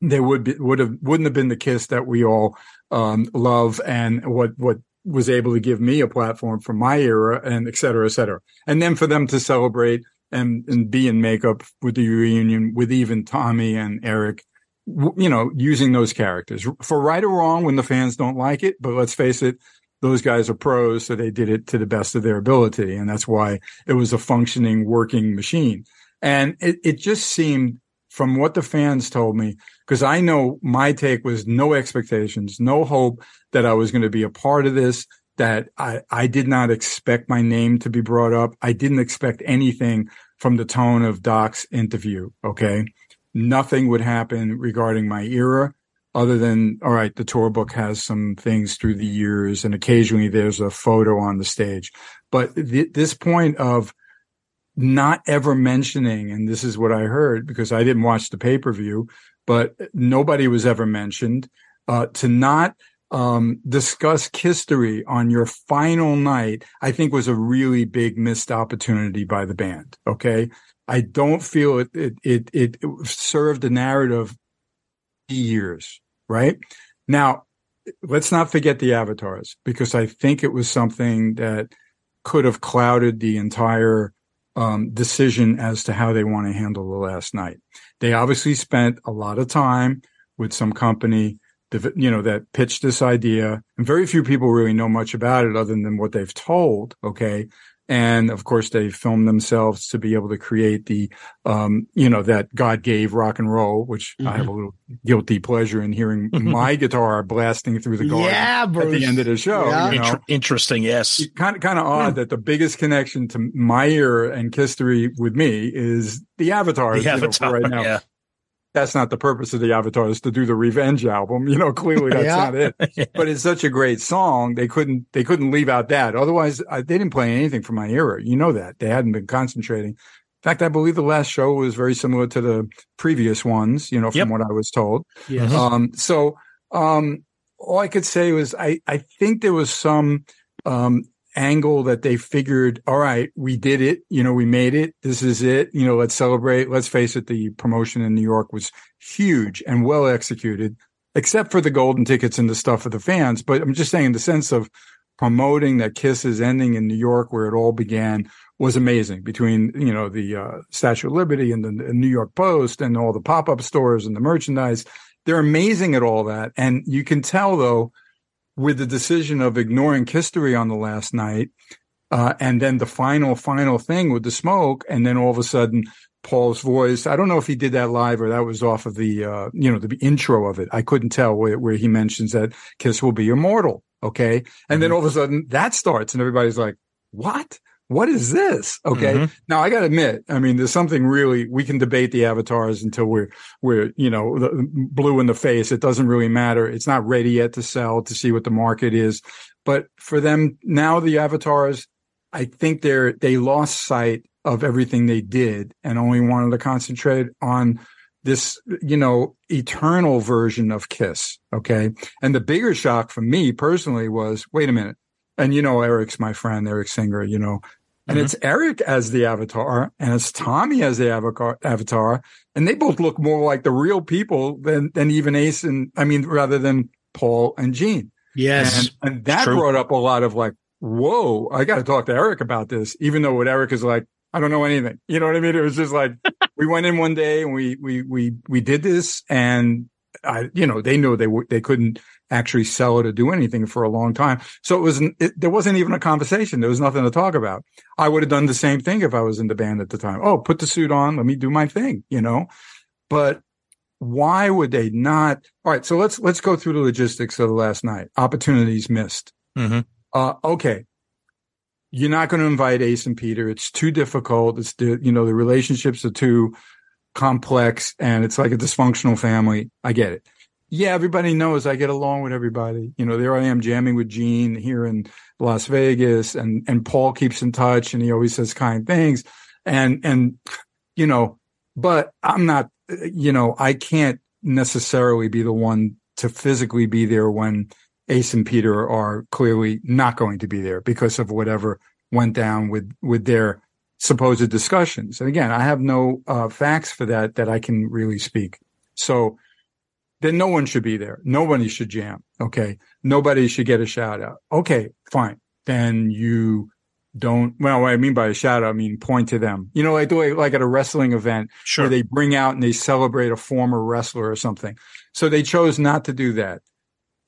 there would be, would have wouldn't have been the kiss that we all um, love and what what was able to give me a platform from my era and et cetera, et cetera. And then for them to celebrate and, and be in makeup with the reunion with even Tommy and Eric, you know, using those characters for right or wrong when the fans don't like it. But let's face it, those guys are pros, so they did it to the best of their ability. And that's why it was a functioning, working machine. And it, it just seemed from what the fans told me, because I know my take was no expectations, no hope that I was going to be a part of this, that I, I did not expect my name to be brought up. I didn't expect anything from the tone of Doc's interview. Okay. Nothing would happen regarding my era other than all right the tour book has some things through the years and occasionally there's a photo on the stage. But th- this point of not ever mentioning and this is what i heard because i didn't watch the pay-per-view but nobody was ever mentioned uh, to not um, discuss history on your final night i think was a really big missed opportunity by the band okay i don't feel it it it, it served the narrative years right? Now, let's not forget the avatars because I think it was something that could have clouded the entire um, decision as to how they want to handle the last night. They obviously spent a lot of time with some company, you know, that pitched this idea, and very few people really know much about it other than what they've told. Okay, and of course, they filmed themselves to be able to create the, um, you know, that God gave rock and roll, which mm-hmm. I have a little guilty pleasure in hearing my guitar blasting through the garden yeah, at the end of the show. Yeah. You know? Inter- interesting. Yes. Kind of, kind of odd that the biggest connection to my era and history with me is the avatars. The avatar, know, right now. Yeah that's not the purpose of the Avatar is to do the revenge album. You know, clearly that's yeah. not it. yeah. But it's such a great song. They couldn't, they couldn't leave out that. Otherwise, I, they didn't play anything from my era. You know that they hadn't been concentrating. In fact, I believe the last show was very similar to the previous ones, you know, from yep. what I was told. Yes. Um, so, um, all I could say was I, I think there was some, um, angle that they figured, all right, we did it. You know, we made it. This is it. You know, let's celebrate. Let's face it. The promotion in New York was huge and well executed, except for the golden tickets and the stuff for the fans. But I'm just saying in the sense of promoting that Kiss is ending in New York where it all began was amazing between, you know, the uh, Statue of Liberty and the, the New York Post and all the pop-up stores and the merchandise. They're amazing at all that. And you can tell though, with the decision of ignoring history on the last night, uh, and then the final, final thing with the smoke, and then all of a sudden Paul's voice. I don't know if he did that live or that was off of the, uh, you know, the intro of it. I couldn't tell where, where he mentions that Kiss will be immortal. Okay. And mm-hmm. then all of a sudden that starts and everybody's like, what? What is this? Okay. Mm-hmm. Now I got to admit, I mean, there's something really, we can debate the avatars until we're, we're, you know, blue in the face. It doesn't really matter. It's not ready yet to sell to see what the market is. But for them now, the avatars, I think they're they lost sight of everything they did and only wanted to concentrate on this, you know, eternal version of Kiss. Okay. And the bigger shock for me personally was, wait a minute. And you know, Eric's my friend, Eric Singer, you know, and Mm-hmm. it's Eric as the avatar and it's Tommy as the avatar, avatar. And they both look more like the real people than, than even Ace and, I mean, rather than Paul and Gene. Yes. And, and that true. brought up a lot of like, whoa, I got to talk to Eric about this, even though what Eric is like, I don't know anything. You know what I mean? It was just like, we went in one day and we, we, we, we did this and I, you know, they knew they were, they couldn't actually sell it or do anything for a long time. So it wasn't, it, there wasn't even a conversation. There was nothing to talk about. I would have done the same thing if I was in the band at the time. Oh, put the suit on. Let me do my thing, you know, but why would they not? All right. So let's, let's go through the logistics of the last night. Opportunities missed. Mm-hmm. Uh, okay. You're not going to invite Ace and Peter. It's too difficult. It's the, you know, the relationships are too complex and it's like a dysfunctional family. I get it. Yeah. Everybody knows I get along with everybody. You know, there I am jamming with Gene here in Las Vegas and, and Paul keeps in touch and he always says kind things and, and, you know, but I'm not, you know, I can't necessarily be the one to physically be there when Ace and Peter are clearly not going to be there because of whatever went down with with their supposed discussions. And again, I have no uh, facts for that that I can really speak. So then no one should be there. Nobody should jam. Okay. Nobody should get a shout out. Okay, fine. Then you don't, well, what I mean by a shout out, I mean point to them. You know, like the way, like at a wrestling event Sure. where they bring out and they celebrate a former wrestler or something. So they chose not to do that.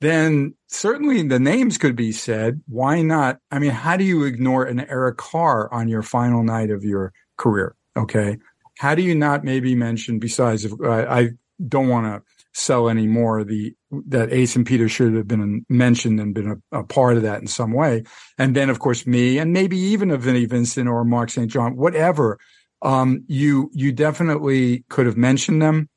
Then certainly the names could be said. Why not? I mean, how do you ignore an Eric Carr on your final night of your career? Okay. How do you not maybe mention besides, uh, I don't want to sell any more the, that Ace and Peter should have been mentioned and been a, a part of that in some way. And then of course me and maybe even a Vinnie Vincent or Mark St. John, whatever. Um, you, you definitely could have mentioned them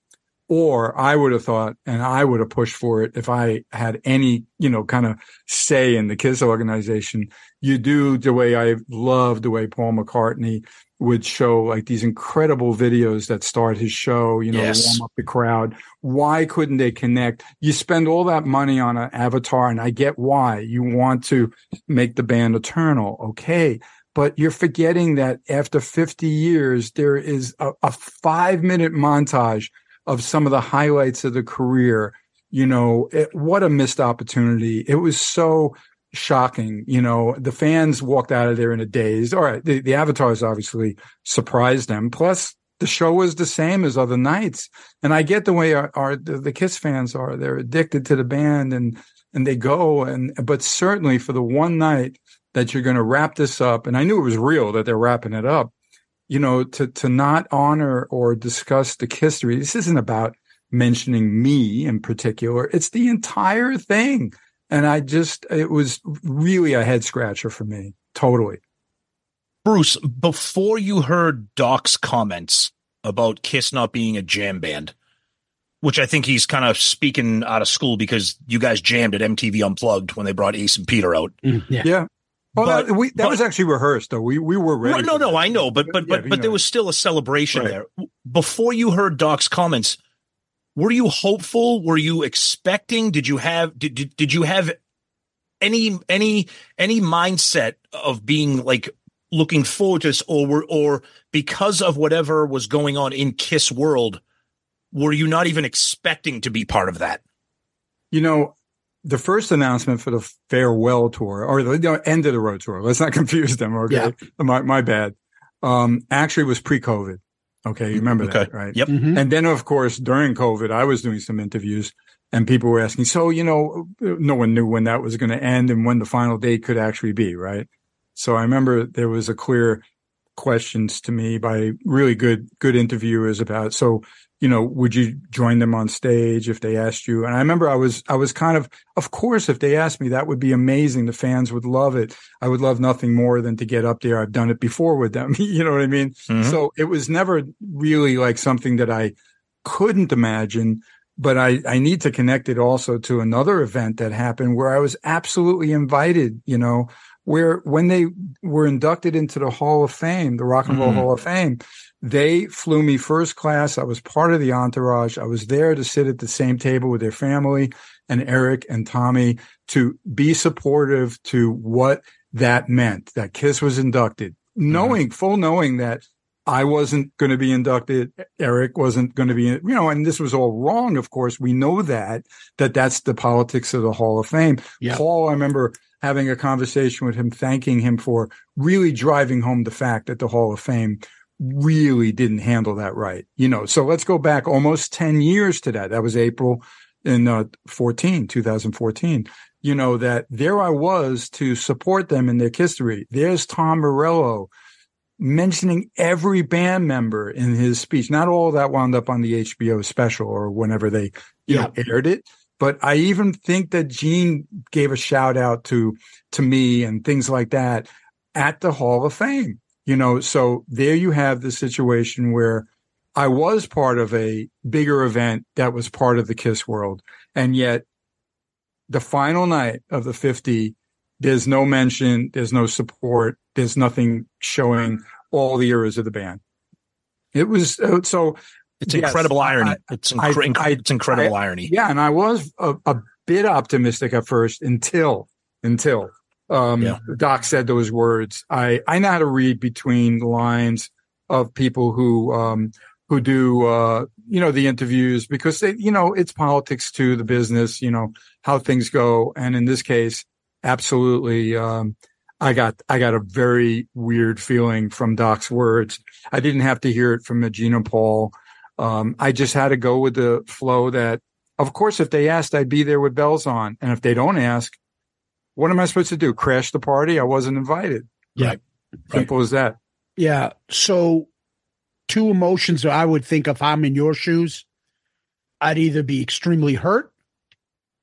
or I would have thought, and I would have pushed for it if I had any, you know, kind of say in the KISS organization. You do the way I love the way Paul McCartney would show like these incredible videos that start his show, you know, Yes. warm up the crowd. Why couldn't they connect? You spend all that money on an avatar and I get why you want to make the band eternal. Okay. But you're forgetting that after 50 years, there is a, a five minute montage of some of the highlights of the career. You know, it, what a missed opportunity. It was so shocking. You know, the fans walked out of there in a daze. All right. The, the avatars obviously surprised them. Plus the show was the same as other nights. And I get the way our, our the, the Kiss fans are. They're addicted to the band and, and they go. And, but certainly for the one night that you're going to wrap this up, and I knew it was real that they're wrapping it up, you know, to, to not honor or discuss the history. This isn't about mentioning me in particular. It's the entire thing. And I just, it was really a head scratcher for me. Totally. Bruce, before you heard Doc's comments about Kiss not being a jam band, which I think he's kind of speaking out of school because you guys jammed at MTV Unplugged when they brought Ace and Peter out. Mm, yeah. Yeah. Well, But- that, we, that but- was actually rehearsed though. We, we were ready. Right, no, no, that. I know, but but Yeah, but you but there was still a celebration Right. there. Before you heard Doc's comments, were you hopeful? Were you expecting? Did you have did did, did you have any any any mindset of being like looking forward to this, or were or because of whatever was going on in Kiss World, were you not even expecting to be part of that? You know, the first announcement for the farewell tour or the no, end of the road tour, let's not confuse them. Okay. Yeah. My, my bad. Um, actually was pre-COVID. Okay. You remember that, right? Yep. Mhm. And then of course, during COVID, I was doing some interviews and people were asking, so, you know, no one knew when that was going to end and when the final date could actually be. Right. So I remember there was a clear questions to me by really good, good interviewers about, so, you know, would you join them on stage if they asked you? And I remember I was, I was kind of, of course, if they asked me, that would be amazing. The fans would love it. I would love nothing more than to get up there. I've done it before with them. you know what I mean? Mhm. So it was never really like something that I couldn't imagine. But I, I need to connect it also to another event that happened where I was absolutely invited, you know, where when they were inducted into the Hall of Fame, the Rock and Roll Mm-hmm. Mhm. Hall of Fame, they flew me first class. I was part of the entourage. I was there to sit at the same table with their family and Eric and Tommy to be supportive to what that meant that Kiss was inducted, mm-hmm. knowing, full knowing that I wasn't going to be inducted. Eric wasn't going to be, you know, and this was all wrong. Of course, we know that, that that's the politics of the Hall of Fame. Yeah. Paul, I remember having a conversation with him, thanking him for really driving home the fact that the Hall of Fame really didn't handle that right. You know, so let's go back almost 10 years to that. That was April in uh, 14, 2014. You know, that there I was to support them in their history. There's Tom Morello mentioning every band member in his speech. Not all that wound up on the HBO special or whenever they, you know, aired it. But I even think that Gene gave a shout out to, to me and things like that at the Hall of Fame. You know, so there you have the situation where I was part of a bigger event that was part of the Kiss world. And yet the final night of the 50, there's no mention, there's no support, there's nothing showing all the eras of the band. It was uh, so. It's yes, incredible irony. I- it's I- incre- I- it's incredible I- irony. Yeah, and I was a, a bit optimistic at first until until um, Yeah. Doc said those words. I I know how to read between the lines of people who um, who do uh, you know the interviews because they you know it's politics to the business, you know how things go, and in this case, absolutely. Um, I got I got a very weird feeling from Doc's words. I didn't have to hear it from Gene and Paul. Um, I just had to go with the flow that, of course, if they asked, I'd be there with bells on. And if they don't ask, what am I supposed to do? Crash the party? I wasn't invited. Yeah. Simple as that. Yeah. So, two emotions that I would think if I'm in your shoes, I'd either be extremely hurt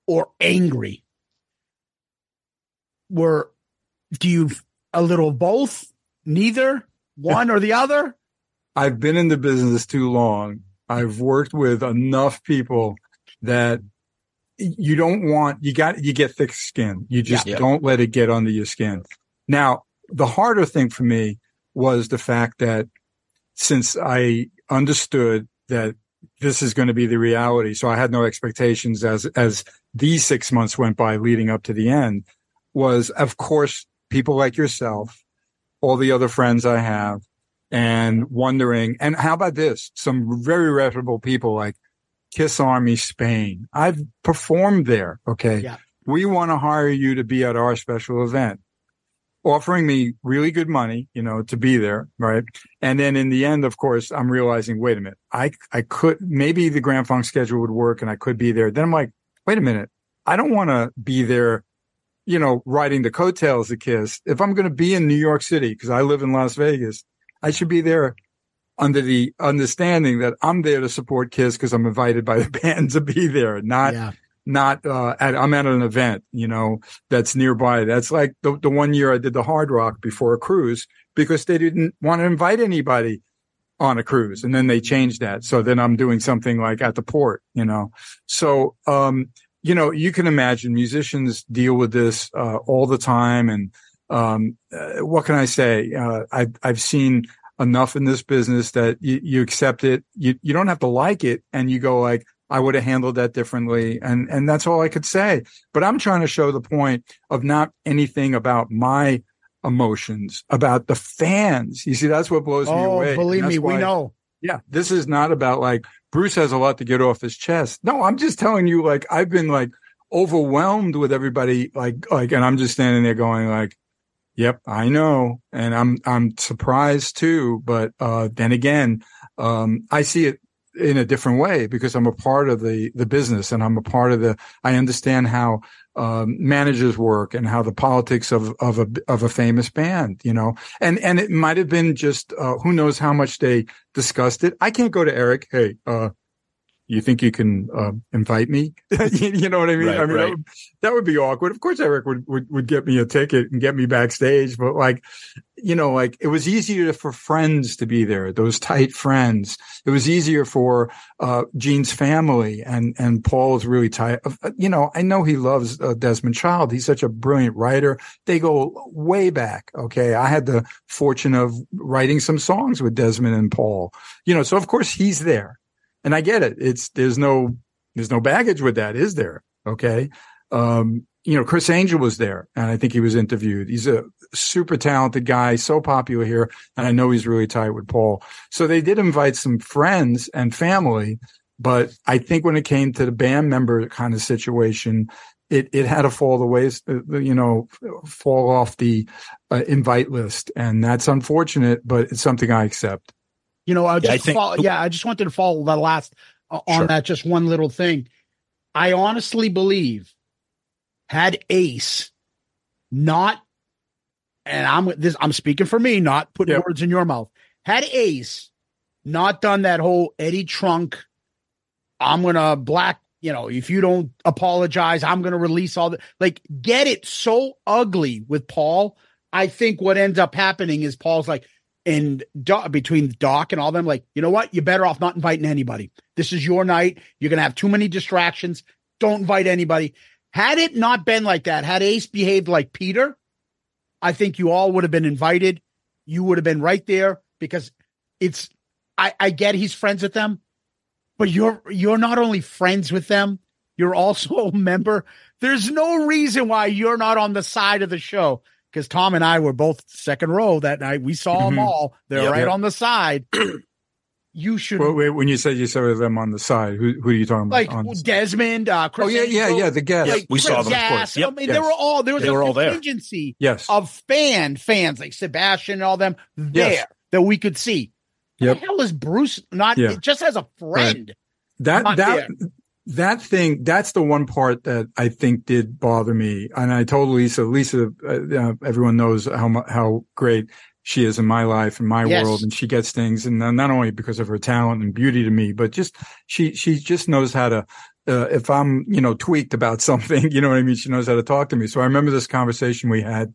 or angry. Were do you a little both? Neither? One or the other? I've been in the business too long. I've worked with enough people that you don't want, you got, you get thick skin. You just Yeah. don't let it get under your skin. Now, the harder thing for me was the fact that since I understood that this is going to be the reality, so I had no expectations as, as these six months went by leading up to the end was, of course, people like yourself, all the other friends I have, and wondering, and how about this? Some very reputable people like Kiss Army Spain. I've performed there. Okay. Yeah. We want to hire you to be at our special event, offering me really good money, you know, to be there. Right. And then in the end, of course, I'm realizing, wait a minute, I, I could, maybe the Grand Funk schedule would work and I could be there. Then I'm like, wait a minute. I don't want to be there you know, riding the coattails of Kiss. If I'm going to be in New York City, because I live in Las Vegas, I should be there under the understanding that I'm there to support Kiss because I'm invited by the band to be there, not, Yeah. not, uh, at, I'm at an event, you know, that's nearby. That's like the, the one year I did the Hard Rock before a cruise because they didn't want to invite anybody on a cruise. And then they changed that. So then I'm doing something like at the port, you know. So, um, you know, you can imagine musicians deal with this uh, all the time. And um, uh, what can I say? Uh, I've I've seen enough in this business that you, you accept it. You you don't have to like it, and you go like, I would have handled that differently, and and that's all I could say. But I'm trying to show the point of not anything about my emotions, about the fans. You see, that's what blows me Oh, away. And believe me, we know. yeah, this is not about like Bruce has a lot to get off his chest. No, I'm just telling you, like I've been like overwhelmed with everybody, like like, and I'm just standing there going like, "Yep, I know," and I'm I'm surprised too. But uh, then again, um, I see it in a different way because I'm a part of the the business and I'm a part of the. I understand how um, managers work and how the politics of of a of a famous band, you know, and and it might have been just uh, who knows how much they discussed it. I can't go to Eric. Hey, uh, you think you can uh, invite me? you know what I mean? Right, I mean, right. that, would, that would be awkward. Of course, Eric would, would, would get me a ticket and get me backstage, but like, you know, like it was easier for friends to be there, those tight friends. It was easier for, uh, Gene's family and, and Paul's really tight. Uh, You know, I know he loves uh, Desmond Child. He's such a brilliant writer. They go way back. Okay. I had the fortune of writing some songs with Desmond and Paul, you know, so of course he's there and I get it. It's, there's no, there's no baggage with that, is there? Okay. Um, you know, Criss Angel was there and I think he was interviewed. He's a super talented guy, so popular here. And I know he's really tight with Paul. So they did invite some friends and family. But I think when it came to the band member kind of situation, it, it had to fall the ways, uh, you know, fall off the uh, invite list. And that's unfortunate, but it's something I accept. You know, I Yeah, just I think- follow, yeah, I just wanted to follow the last uh, on Sure. that just one little thing. I honestly believe had Ace not, and I'm this, I'm speaking for me, not putting Yep. words in your mouth. Had Ace not done that whole Eddie Trunk, I'm gonna black. You know, if you don't apologize, I'm gonna release all the like. Get it so ugly with Paul. I think what ends up happening is Paul's like, and Doc, between Doc and all them, like, you know what? You're better off not inviting anybody. This is your night. You're going to have too many distractions. Don't invite anybody. Had it not been like that, had Ace behaved like Peter, I think you all would have been invited. You would have been right there because it's, I, I get he's friends with them, but you're, you're not only friends with them, you're also a member. There's no reason why you're not on the side of the show because Tom and I were both second row that night. We saw them Mhm. all. They're Yep. right Yep. on the side. you should Well, wait, when you said you saw them on the side, who, who are you talking about? like on? Desmond, uh, Criss Oh, yeah, yeah, yeah, the guests. like We saw Criss them, of course. Yep. I mean, Yes. they were all there was They a were all there. contingency Yes. of fan fans like Sebastian and all them there Yes. that we could see. What Yep. the hell is Bruce not Yeah. just as a friend? that not that that thing that's the one part that I think did bother me. And I told Lisa, Lisa, uh, everyone knows how how great she is in my life and my Yes. world, and she gets things, and not only because of her talent and beauty to me, but just she she just knows how to. Uh, if I'm, you know, tweaked about something, you know what I mean? She knows how to talk to me. So I remember this conversation we had.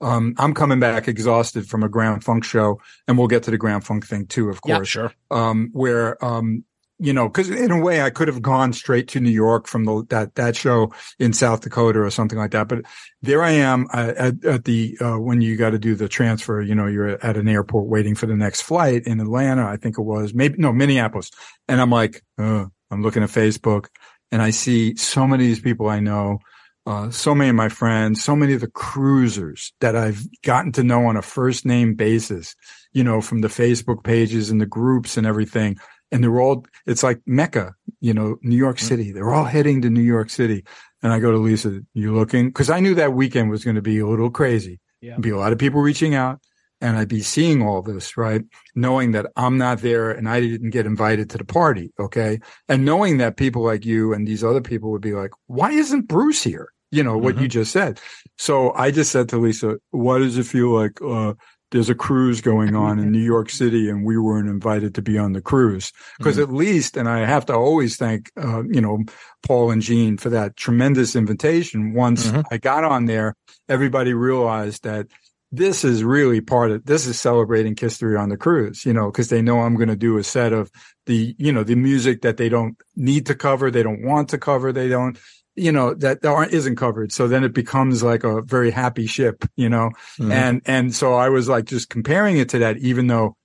Um, I'm coming back exhausted from a Grand Funk show, and we'll get to the Grand Funk thing too, of course. Yeah, Sure. um, where, um, you know, cause in a way I could have gone straight to New York from the, that, that show in South Dakota or something like that. But there I am uh, at, at the, uh, when you got to do the transfer, you know, you're at an airport waiting for the next flight in Atlanta. I think it was maybe, no, Minneapolis. And I'm like, I'm looking at Facebook and I see so many of these people I know. Uh, so many of my friends, so many of the cruisers that I've gotten to know on a first name basis, you know, from the Facebook pages and the groups and everything. And they're all, it's like Mecca, you know, New York City. They're all heading to New York City. And I go to Lisa, you looking? Cause I knew that weekend was going to be a little crazy. Yeah. There'd be a lot of people reaching out and I'd be seeing all this, right? Knowing that I'm not there and I didn't get invited to the party. Okay. And knowing that people like you and these other people would be like, why isn't Bruce here? You know, what you just said. So I just said to Lisa, why does it feel like, uh, there's a cruise going on in New York City and we weren't invited to be on the cruise. Because at least, and I have to always thank, uh, you know, Paul and Gene for that tremendous invitation. Once Mhm. I got on there, everybody realized that this is really part of, this is celebrating history on the cruise, you know, because they know I'm going to do a set of the, you know, the music that they don't need to cover. They don't want to cover. They don't, you know, that aren't, isn't covered. So then it becomes like a very happy ship, you know, Mhm. and, and so I was like just comparing it to that, even though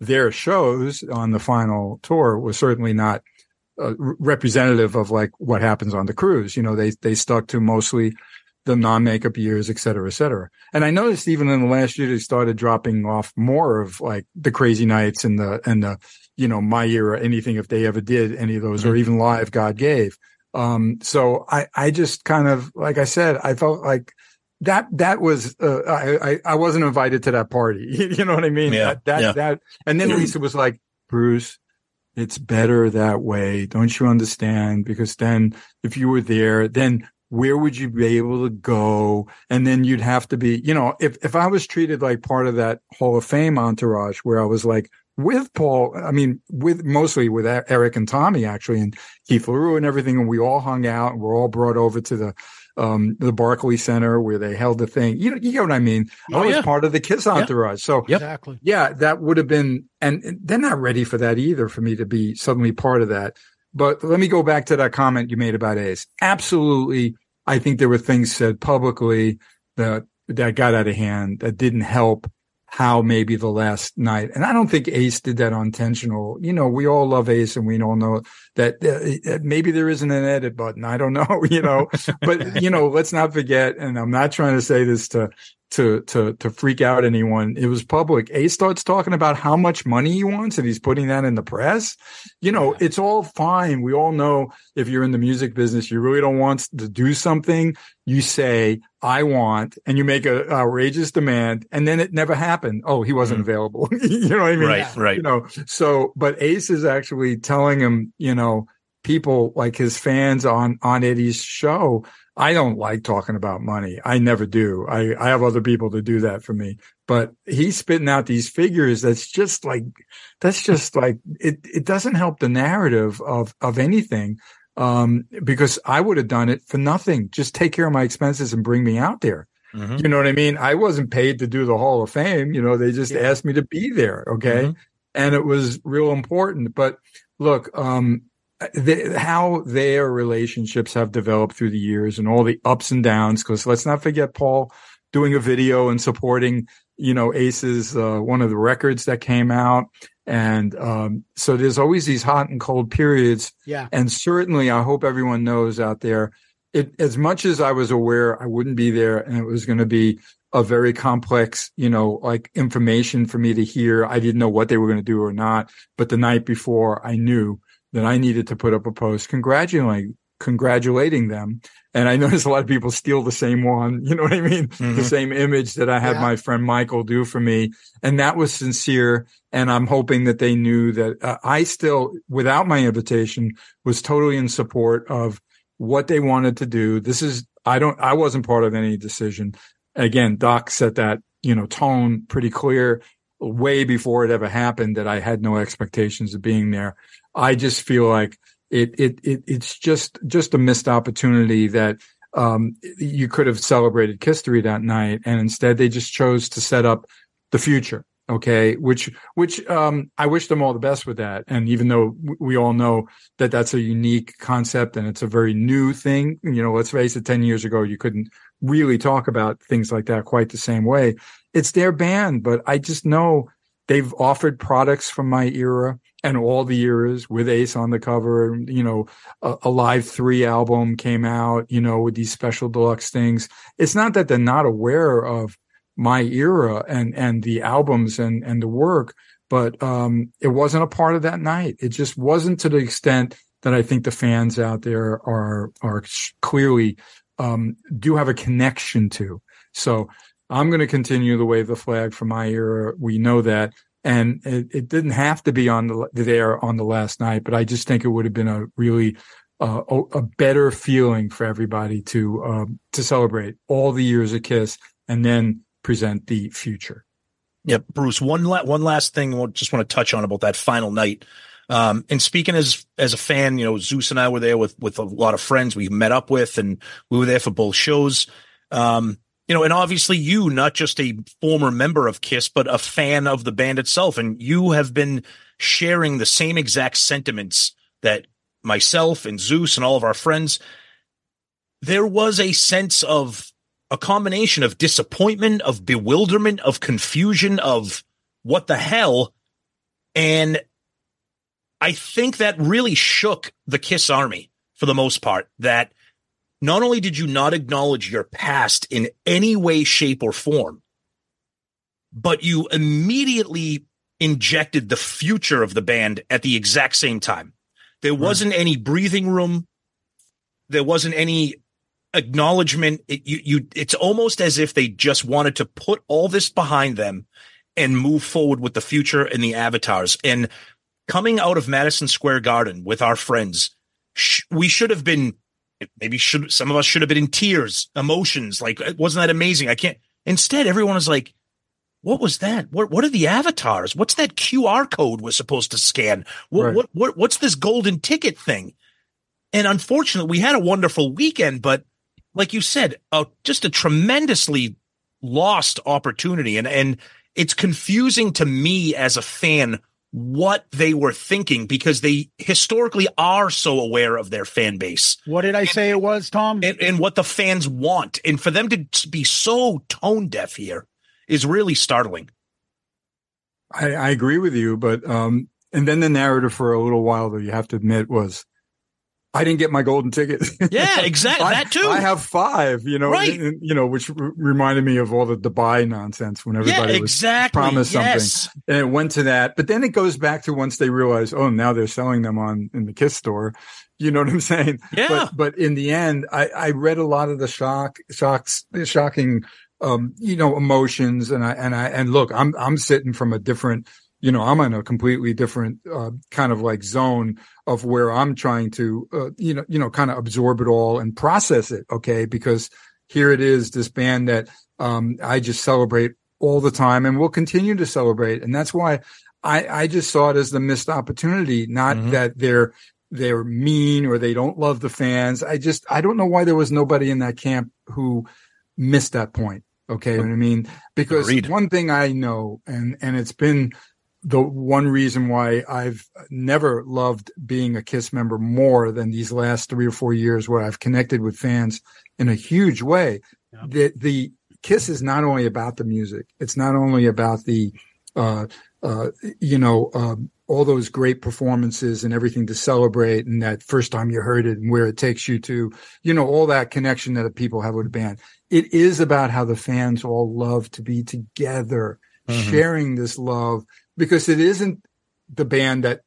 their shows on the final tour was certainly not uh, representative of like what happens on the cruise. You know, they, they stuck to mostly the non-makeup years, et cetera, et cetera. And I noticed even in the last year, they started dropping off more of like the crazy nights and the, and the, you know, my year or anything if they ever did any of those or even live God gave. Um, so I, I just kind of, like I said, I felt like that, that was, uh, I, I, wasn't invited to that party. you know what I mean? Yeah, That, that, yeah. that, and then Lisa was like, Bruce, it's better that way. Don't you understand? Because then if you were there, then where would you be able to go? And then you'd have to be, you know, if, if I was treated like part of that Hall of Fame entourage where I was like with Paul. I mean, with mostly with E- Eric and Tommy actually, and Keith Leroux and everything. And we all hung out and we're all brought over to the um the Barclay Center where they held the thing. You know, you know what I mean? I Oh, was yeah. part of the Kiss entourage. So Exactly. yeah, that would have been, and and they're not ready for that either for me to be suddenly part of that. But let me go back to that comment you made about Ace. Absolutely. I think there were things said publicly that, that got out of hand that didn't help how maybe the last night. And I don't think Ace did that unintentional. You know, we all love Ace and we all know that uh, maybe there isn't an edit button. I don't know, you know, but you know, let's not forget. And I'm not trying to say this to, to, to, to freak out anyone. It was public. Ace starts talking about how much money he wants and he's putting that in the press. You know, it's all fine. We all know if you're in the music business, you really don't want to do something. You say, I want, and you make an outrageous demand and then it never happened. Oh, he wasn't mm-hmm. available. you know what I mean? Right, right. You know, so, but Ace is actually telling him, you know, people like his fans on, on Eddie's show, I don't like talking about money. I never do. I, I have other people to do that for me, but he's spitting out these figures. That's just like, that's just like, it, it doesn't help the narrative of, of anything. Um, because I would have done it for nothing. Just take care of my expenses and bring me out there. Mhm. You know what I mean? I wasn't paid to do the Hall of Fame. You know, they just asked me to be there. Okay. Mhm. And it was real important. But look, um, the, how their relationships have developed through the years and all the ups and downs. Cause let's not forget Paul doing a video and supporting, you know, Ace's, uh, one of the records that came out. And, um, so there's always these hot and cold periods. Yeah. And certainly I hope everyone knows out there, it, as much as I was aware I wouldn't be there and it was going to be a very complex, you know, like information for me to hear. I didn't know what they were going to do or not. But the night before I knew that I needed to put up a post congratulating, congratulating them. And I noticed a lot of people steal the same one. You know what I mean? The Mhm. same image that I had Yeah. my friend Michael do for me. And that was sincere. And I'm hoping that they knew that uh, I still, without my invitation, was totally in support of what they wanted to do. This is, I don't, I wasn't part of any decision. Again, Doc set that, you know, tone pretty clear way before it ever happened that I had no expectations of being there. I just feel like it, it, it, it's just, just a missed opportunity that, um, you could have celebrated History that night. And instead they just chose to set up the future. Okay. Which, which, um, I wish them all the best with that. And even though we all know that that's a unique concept and it's a very new thing, you know, let's face it, 10 years ago, you couldn't really talk about things like that quite the same way. It's their band, but I just know they've offered products from my era and all the eras with Ace on the cover. You know, a, a live three album came out, you know, with these special deluxe things. It's not that they're not aware of my era and, and the albums and, and the work, but, um, it wasn't a part of that night. It just wasn't to the extent that I think the fans out there are, are clearly, um, do have a connection to. So I'm going to continue to wave the flag for my era. We know that. And it, it didn't have to be on the, there on the last night, but I just think it would have been a really, uh, a, better feeling for everybody to, um, to celebrate all the years of Kiss and then present the future. Yep, Bruce. One la- one last thing I just want to touch on about that final night. Um, and speaking as as a fan, you know, Zeus and I were there with with a lot of friends we met up with, and we were there for both shows. Um, you know, and obviously you, not just a former member of Kiss, but a fan of the band itself, and you have been sharing the same exact sentiments that myself and Zeus and all of our friends. There was a sense of a combination of disappointment, of bewilderment, of confusion, of what the hell. And I think that really shook the Kiss Army for the most part. That not only did you not acknowledge your past in any way, shape, or form, but you immediately injected the future of the band at the exact same time. There hmm. wasn't any breathing room. There wasn't any acknowledgement. It, you, you, it's almost as if they just wanted to put all this behind them and move forward with the future and the avatars. And coming out of Madison Square Garden with our friends, sh- we should have been, maybe should, some of us should have been in tears, emotions. Like, wasn't that amazing? I can't, instead, everyone is like, what was that? What what are the avatars? What's that QR code we're supposed to scan? What Right. what, what what's this golden ticket thing? And unfortunately, we had a wonderful weekend, but like you said, uh, just a tremendously lost opportunity, and and it's confusing to me as a fan what they were thinking because they historically are so aware of their fan base What did I say it was, Tom? and, and what the fans want. And for them to be so tone deaf here is really startling. I, I agree with you, but um, and then the narrative for a little while, though, you have to admit was, I didn't get my golden ticket. Yeah, exactly. I- that too. I have five, you know, Right. and- you know, which r- reminded me of all the Dubai nonsense when everybody was exactly. promised yes. something. And it went to that, but then it goes back to once they realize, oh, now they're selling them on in the Kiss store. You know what I'm saying? Yeah. But but in the end, I, I read a lot of the shock shocks shocking um, you know, emotions and I and I and look, I'm I'm sitting from a different you know, I'm in a completely different uh, kind of like zone of where I'm trying to, uh, you know, you know, kind of absorb it all and process it. Okay, because here it is, this band that um, I just celebrate all the time and will continue to celebrate, and that's why I, I just saw it as the missed opportunity. Not Mhm. that they're they're mean or they don't love the fans. I just I don't know why there was nobody in that camp who missed that point. Okay, you know what I mean? Because Agreed. one thing I know, and and it's been the one reason why I've never loved being a Kiss member more than these last three or four years where I've connected with fans in a huge way. The, the Kiss is not only about the music. It's not only about the, uh, uh, you know, um, all those great performances and everything to celebrate and that first time you heard it and where it takes you to, you know, all that connection that people have with a band. It is about how the fans all love to be together, Mhm. sharing this love because it isn't the band that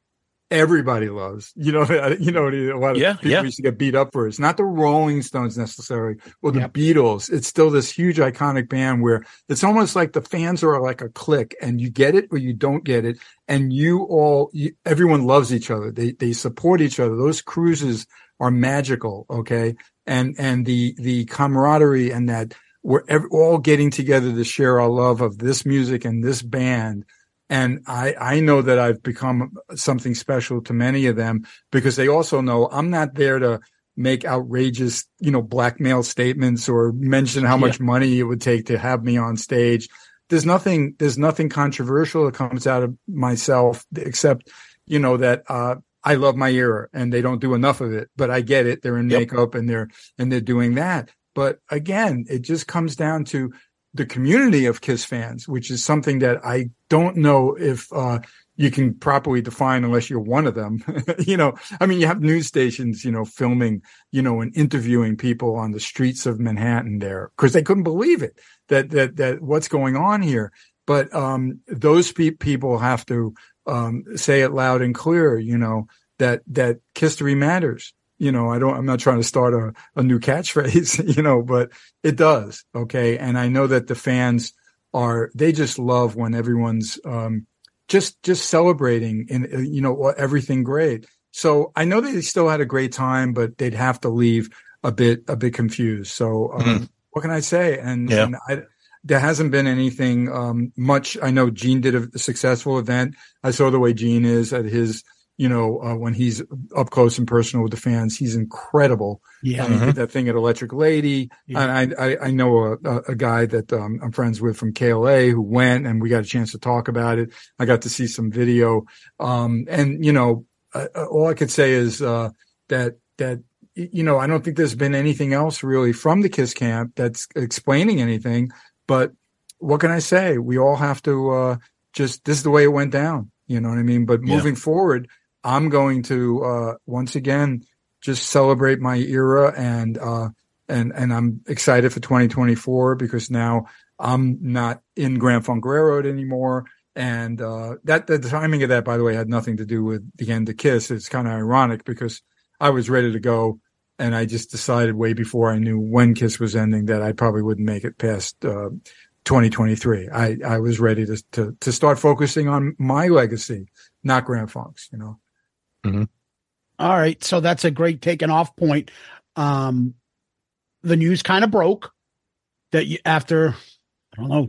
everybody loves. You know, you know, a lot of Yeah, people yeah. used to get beat up for it. It's not the Rolling Stones necessarily or the Beatles. It's still this huge iconic band where it's almost like the fans are like a clique and you get it or you don't get it. And you all, you, everyone loves each other. They, they support each other. Those cruises are magical. Okay. And, and the, the camaraderie and that we're ev- all getting together to share our love of this music and this band. And I, I know that I've become something special to many of them because they also know I'm not there to make outrageous, you know, blackmail statements or mention how much money it would take to have me on stage. There's nothing, there's nothing controversial that comes out of myself except, you know, that, uh, I love my era and they don't do enough of it, but I get it. They're in Yep. makeup and they're, and they're doing that. But again, it just comes down to the community of Kiss fans, which is something that I don't know if, uh, you can properly define unless you're one of them. you know, I mean, you have news stations, you know, filming, you know, and interviewing people on the streets of Manhattan there because they couldn't believe it that, that, that what's going on here. But, um, those pe- people have to, um, say it loud and clear, you know, that, that history matters. You know, I don't, I'm not trying to start a, a new catchphrase, you know, but it does. Okay. And I know that the fans are, they just love when everyone's, um, just, just celebrating and, you know, everything great. So I know they still had a great time, but they'd have to leave a bit, a bit confused. So, um, Mhm. what can I say? And, Yeah. and I, there hasn't been anything, um, much. I know Gene did a successful event. I saw the way Gene is at his, you know, uh, when he's up close and personal with the fans, he's incredible. Yeah. And he did that thing at Electric Lady. Yeah. And I, I, I know a, a, guy that um, I'm friends with from KLA who went and we got a chance to talk about it. I got to see some video. Um, and, you know, uh, uh, all I could say is uh, that, that, you know, I don't think there's been anything else really from the Kiss camp that's explaining anything. But what can I say? We all have to uh, just, this is the way it went down. You know what I mean? But Yeah. moving forward, I'm going to uh, once again just celebrate my era and uh, and and I'm excited for 2024 because now I'm not in Grand Funk Railroad anymore. And uh, that the timing of that, by the way, had nothing to do with the end of Kiss. It's kind of ironic because I was ready to go, and I just decided way before I knew when Kiss was ending that I probably wouldn't make it past uh, 2023. I I was ready to to to start focusing on my legacy, not Grand Funk's. You know. All right. So that's a great taken off point. Um, the news kind of broke that you, after, I don't know,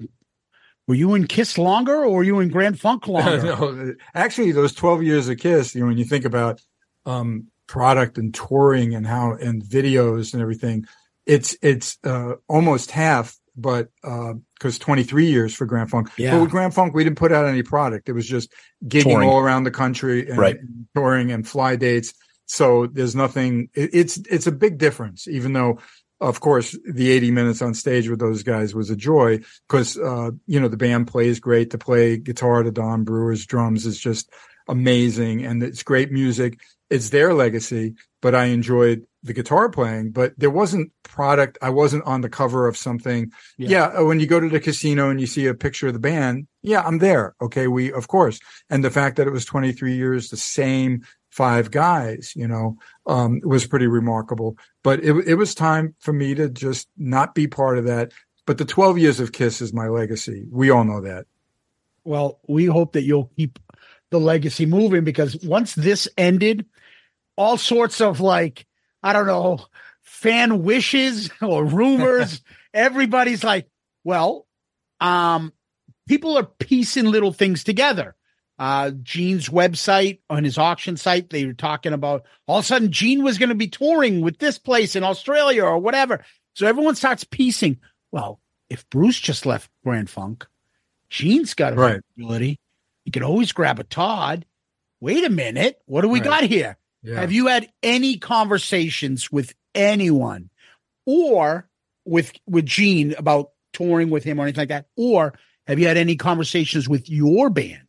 Were you in Kiss longer or were you in Grand Funk longer? no, actually, those 12 years of Kiss, you know, when you think about um, product and touring and how and videos and everything, it's it's uh, almost half, but because uh, 23 years for Grand Funk. Yeah. But with Grand Funk, we didn't put out any product. It was just gigging Touring. all around the country and, Right. and touring and fly dates. So there's nothing. It, it's it's a big difference, even though. Of course, the 80 minutes on stage with those guys was a joy because, uh, you know, the band plays great to play guitar to Don Brewer's drums is just amazing and it's great music. It's their legacy, but I enjoyed the guitar playing, but there wasn't product. I wasn't on the cover of something. Yeah. Yeah. uh, When you go to the casino and you see a picture of the band, yeah, I'm there. Okay. We, of course. And the fact that it was 23 years, the same five guys, you know, um, was pretty remarkable. But it, it was time for me to just not be part of that. But the 12 years of Kiss is my legacy. We all know that. Well, we hope that you'll keep the legacy moving because once this ended, all sorts of like, I don't know, fan wishes or rumors, everybody's like, well, um, people are piecing little things together. Uh, Gene's website on his auction site, they were talking about all of a sudden Gene was going to be touring with this place in Australia or whatever. So everyone starts piecing. Well, if Bruce just left Grand Funk, Gene's got a Right. ability. You could always grab a Todd. Wait a minute. What do we Right. got here? Yeah. Have you had any conversations with anyone or with with Gene about touring with him or anything like that? Or have you had any conversations with your band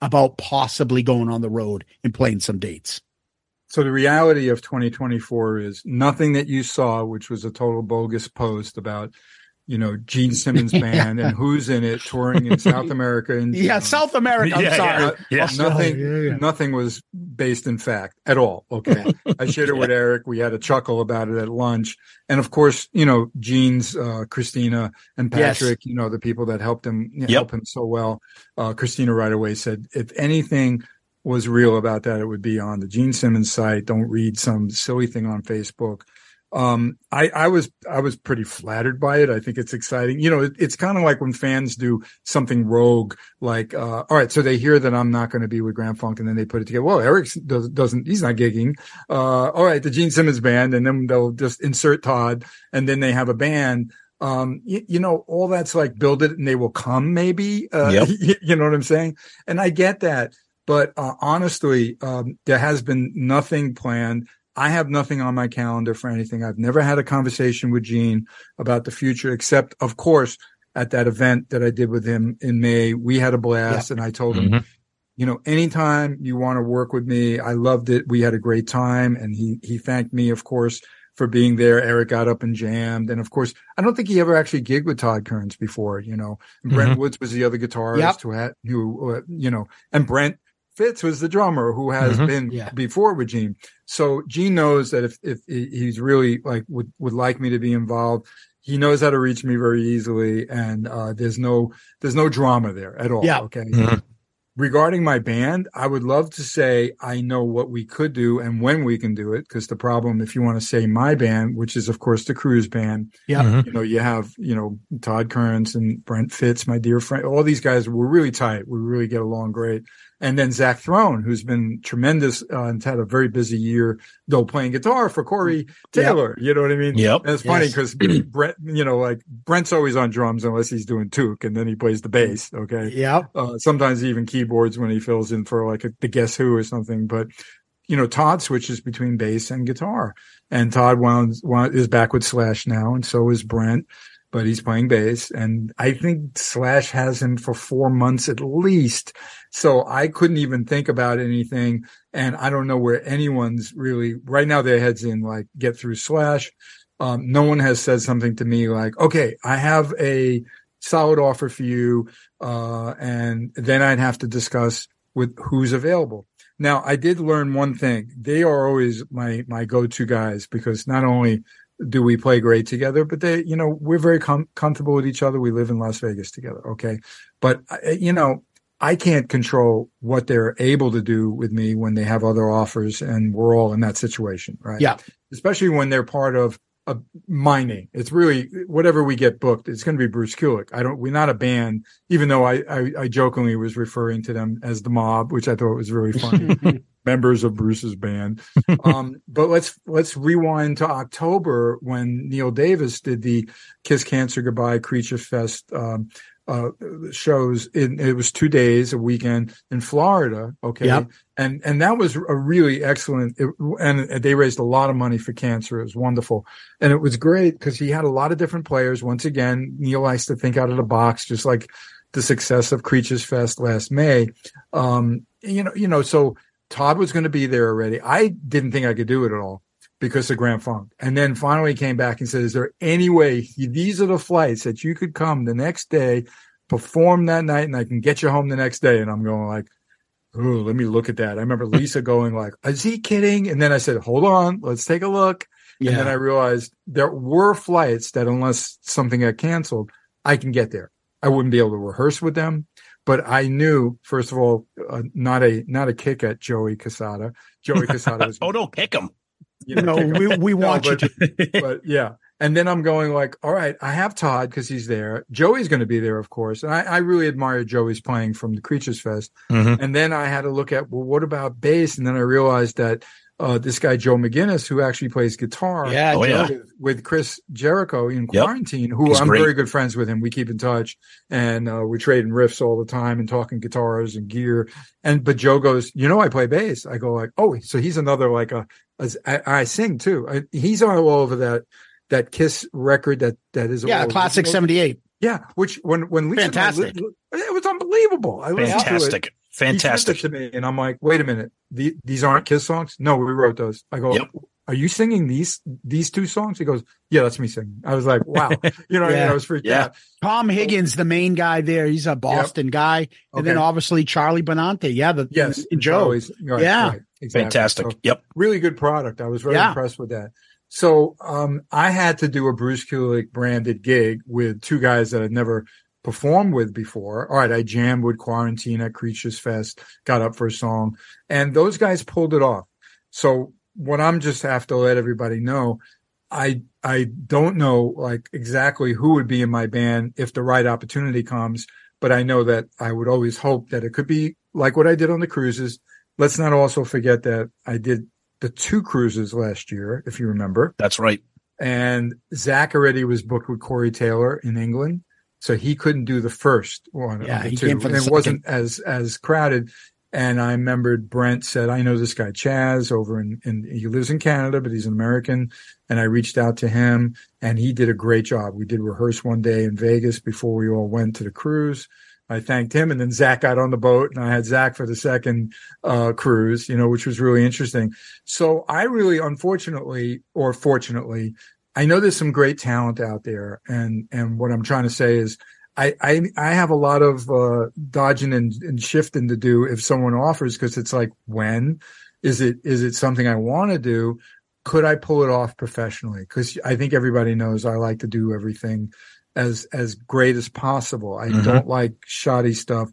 about possibly going on the road and playing some dates? So the reality of 2024 is nothing that you saw, which was a total bogus post about, you know, Gene Simmons band and who's in it touring in South America. And Yeah, South America. I'm Yeah, sorry. yeah, yeah. Nothing, yeah, yeah. nothing was based in fact at all. Okay. I shared it with Eric. We had a chuckle about it at lunch. And of course, you know, Gene's, uh, Christina and Yes. Patrick, you know, the people that helped him, you know, Yep. help him so well. Uh, Christina right away said, if anything was real about that, it would be on the Gene Simmons site. Don't read some silly thing on Facebook. Um, I, I was, I was pretty flattered by it. I think it's exciting. You know, it, it's kind of like when fans do something rogue, like, uh, all right, so they hear that I'm not going to be with Grand Funk and then they put it together. Well, Eric does, doesn't, he's not gigging. Uh, all right, the Gene Simmons band, and then they'll just insert Todd and then they have a band. Um, you, you know, all that's like build it and they will come maybe. Uh, Yep. you, you know what I'm saying? And I get that. But uh, honestly, um, there has been nothing planned. I have nothing on my calendar for anything. I've never had a conversation with Gene about the future, except, of course, at that event that I did with him in May. We had a blast, and I told him, Mhm. you know, anytime you want to work with me, I loved it. We had a great time, and he he thanked me, of course, for being there. Eric got up and jammed, and of course, I don't think he ever actually gigged with Todd Kearns before. You know, and Brent Woods was the other guitarist Yep. who had who uh, you know, and Brent Fitz was the drummer who has Mhm. been Yeah. before with Gene. So Gene knows that if if he's really like would would like me to be involved, he knows how to reach me very easily, and uh, there's no there's no drama there at all. Yeah. Okay. Mhm. Regarding my band, I would love to say I know what we could do and when we can do it. Because the problem, if you want to say my band, which is of course the Cruise Band, Yeah. Mhm. you know, you have, you know, Todd Kearns and Brent Fitz, my dear friend. All these guys were really tight. We really get along great. And then Zach Throne, who's been tremendous uh, and had a very busy year, though playing guitar for Corey Taylor. You know what I mean? Yep. And it's funny Yes. because Brent, you know, like Brent's always on drums unless he's doing Took and then he plays the bass. Okay. Yeah. Uh, sometimes even keyboards when he fills in for like a, the Guess Who or something. But you know, Todd switches between bass and guitar, and Todd wound, wound is back with Slash now, and so is Brent. But he's playing bass, and I think Slash has him for four months at least. So I couldn't even think about anything, and I don't know where anyone's really right now. Their heads in like get through Slash. Um, no one has said something to me like, "Okay, I have a solid offer for you," uh, and then I'd have to discuss with who's available. Now, I did learn one thing. They are always my, my go-to guys because not only do we play great together, but they, you know, we're very com- comfortable with each other. We live in Las Vegas together. Okay. But, uh, you know, I can't control what they're able to do with me when they have other offers and we're all in that situation. Right. Yeah. Especially when they're part of a my name. It's really whatever we get booked. It's going to be Bruce Kulick. I don't. We're not a band, even though I, I I jokingly was referring to them as the Mob, which I thought was really funny. Members of Bruce's band. Um, but let's let's rewind to October when Neil Davis did the Kiss Cancer Goodbye Creature Fest um, uh, shows. In, it was two days, a weekend in Florida. Okay, Yep. and and that was a really excellent. It, and they raised a lot of money for cancer. It was wonderful, and it was great because he had a lot of different players. Once again, Neil likes to think out of the box, just like the success of Creatures Fest last May. Um, you know, you know, so Todd was going to be there already. I didn't think I could do it at all because of Grand Funk. And then finally came back and said, is there any way these are the flights that you could come the next day, perform that night and I can get you home the next day? And I'm going like, Oh, let me look at that. I remember Lisa going like, is he kidding? And then I said, hold on, let's take a look. Yeah. And then I realized there were flights that unless something got canceled, I can get there. I wouldn't be able to rehearse with them, but I knew, first of all, uh, not a, not a kick at Joey Caserta. Joey Caserta was oh, don't kick him. you know, No, we, we want but, you to. but yeah. And then I'm going like, all right, I have Todd because he's there. Joey's going to be there, of course. And I, I really admire Joey's playing from the Creatures Fest. Mhm. And then I had to look at, well, what about bass? And then I realized that uh, this guy, Joe McGinnis, who actually plays guitar Yeah, Oh, yeah. with, with Chris Jericho in Yep. quarantine, who He's I'm great. very good friends with him. We keep in touch and uh, we're trading riffs all the time and talking guitars and gear. And but Joe goes, you know, I play bass. I go like, oh, so he's another like a, as I, I sing too. I, he's all over that that Kiss record that that is Yeah, all classic 78. Yeah, which when when Lisa and I Fantastic. li- it was unbelievable. I listened to it. Fantastic. He sent it Fantastic. to me, and I'm like, wait a minute, the, these aren't Kiss songs? No, we wrote those. I go, Yep. are you singing these these two songs? He goes, yeah, that's me singing. I was like, wow, you know, what I, mean? Yeah. I was freaked Yeah. out. Tom Higgins, the main guy there. He's a Boston guy. And then obviously Charlie Benante. Yeah. The, Yes, Joe. Charlie's- right, Yeah. right, exactly. Fantastic. So, Yep. really good product. I was very Yeah. impressed with that. So um, I had to do a Bruce Kulick branded gig with two guys that I'd never performed with before. All right, I jammed with Quarantine at Creatures Fest, got up for a song, and those guys pulled it off. So what I'm just have to let everybody know, I I don't know like exactly who would be in my band if the right opportunity comes, but I know that I would always hope that it could be like what I did on the cruises. Let's not also forget that I did the two cruises last year, if you remember. That's right. And Zach already was booked with Corey Taylor in England. So he couldn't do the first one. Yeah, of the he two. came for the And it wasn't as, as crowded. And I remembered Brent said, I know this guy Chaz over in, in, he lives in Canada, but he's an American. And I reached out to him and he did a great job. We did rehearse one day in Vegas before we all went to the cruise. I thanked him and then Zach got on the boat and I had Zach for the second, uh, cruise, you know, which was really interesting. So I really, unfortunately, or fortunately, I know there's some great talent out there. And, and what I'm trying to say is I, I, I have a lot of, uh, dodging and, and shifting to do if someone offers, cause it's like, when is it, is it something I want to do? Could I pull it off professionally? Cause I think everybody knows I like to do everything as, as great as possible. I Mhm. don't like shoddy stuff.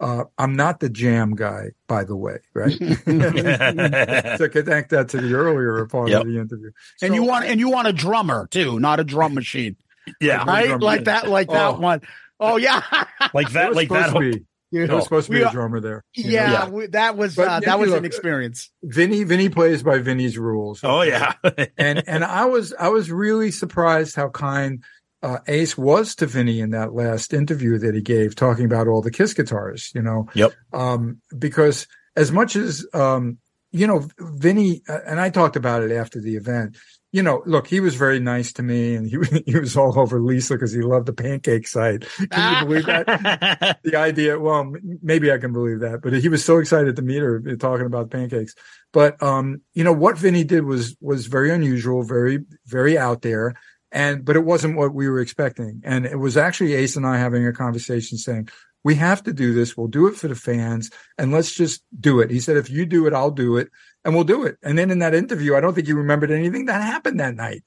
Uh, I'm not the jam guy, by the way, right? to connect that to the earlier part Yep. of the interview. And you want and you want a drummer too, not a drum machine. Yeah. Right? drum Like that, like Oh. that one. Oh yeah. Like that, like that. supposed to hook- be, there was supposed to be We a drummer there. yeah, Yeah. we- that was But, uh, that was look, an experience. Vinnie, Vinnie plays by Vinnie's rules. Oh yeah. and and I was I was really surprised how kind uh, Ace was to Vinnie in that last interview that he gave, talking about all the Kiss guitars. You know, Yep. um, because as much as um, you know, Vinnie uh, and I talked about it after the event. You know, look, he was very nice to me, and he he was all over Lisa because he loved the pancake site. Can you believe that? the idea well maybe i can believe that but he was so excited to meet her uh, talking about pancakes but um you know what vinnie did was was very unusual very very out there and but it wasn't what we were expecting and it was actually ace and i having a conversation saying we have to do this we'll do it for the fans and let's just do it he said if you do it i'll do it and we'll do it and then in that interview i don't think he remembered anything that happened that night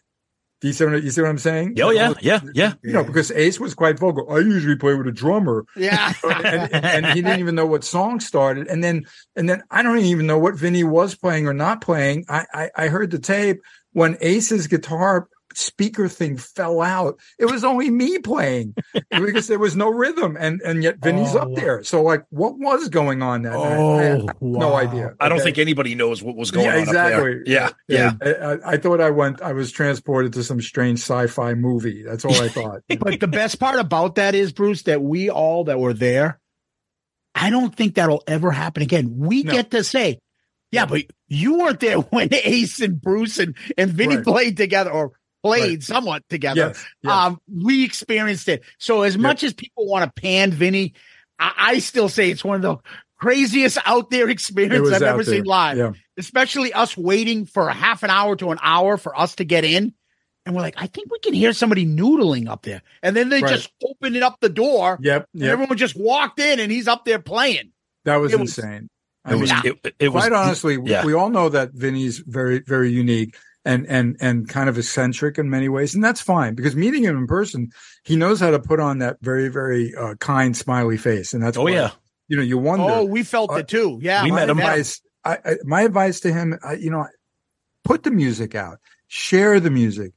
do you see what, you see what i'm saying Oh yeah, yeah, yeah. you know because ace was quite vocal i usually play with a drummer Yeah. and, and he didn't even know what song started. And then, and then I don't even know what Vinnie was playing or not playing. I, I, I heard the tape when Ace's guitar speaker thing fell out. It was only me playing because there was no rhythm, and and yet Vinnie's Oh, up there. So like, what was going on that night? I Oh, had no idea. I don't think anybody knows what was going yeah, on. exactly. Up there. Yeah, yeah. I, I, I thought I went. I was transported to some strange sci-fi movie. That's all I thought. But the best part about that is, Bruce, that we all that were there, I don't think that'll ever happen again. We No. get to say, yeah, but you weren't there when Ace and Bruce and, and Vinnie Right. played together or played Right. somewhat together. Yes, yes. Um, we experienced it. So as much as people want to pan Vinnie, I, I still say it's one of the craziest out there It experiences I've ever there. seen live. Yeah. Especially us waiting for a half an hour to an hour for us to get in. And we're like, I think we can hear somebody noodling up there. And then they Right. just opened it up the door. Yep. And Yep. everyone just walked in and he's up there playing. That was It was- insane. It was. Yeah. It, it was quite honestly, yeah. we all know that Vinnie's very, very unique and and and kind of eccentric in many ways, and that's fine because meeting him in person, he knows how to put on that very, very uh, kind, smiley face, and that's Oh why, yeah. you know, you wonder. Oh, we felt Uh, it too. Yeah. we my met him. Advice, I, I, my advice to him, I, you know, put the music out, share the music,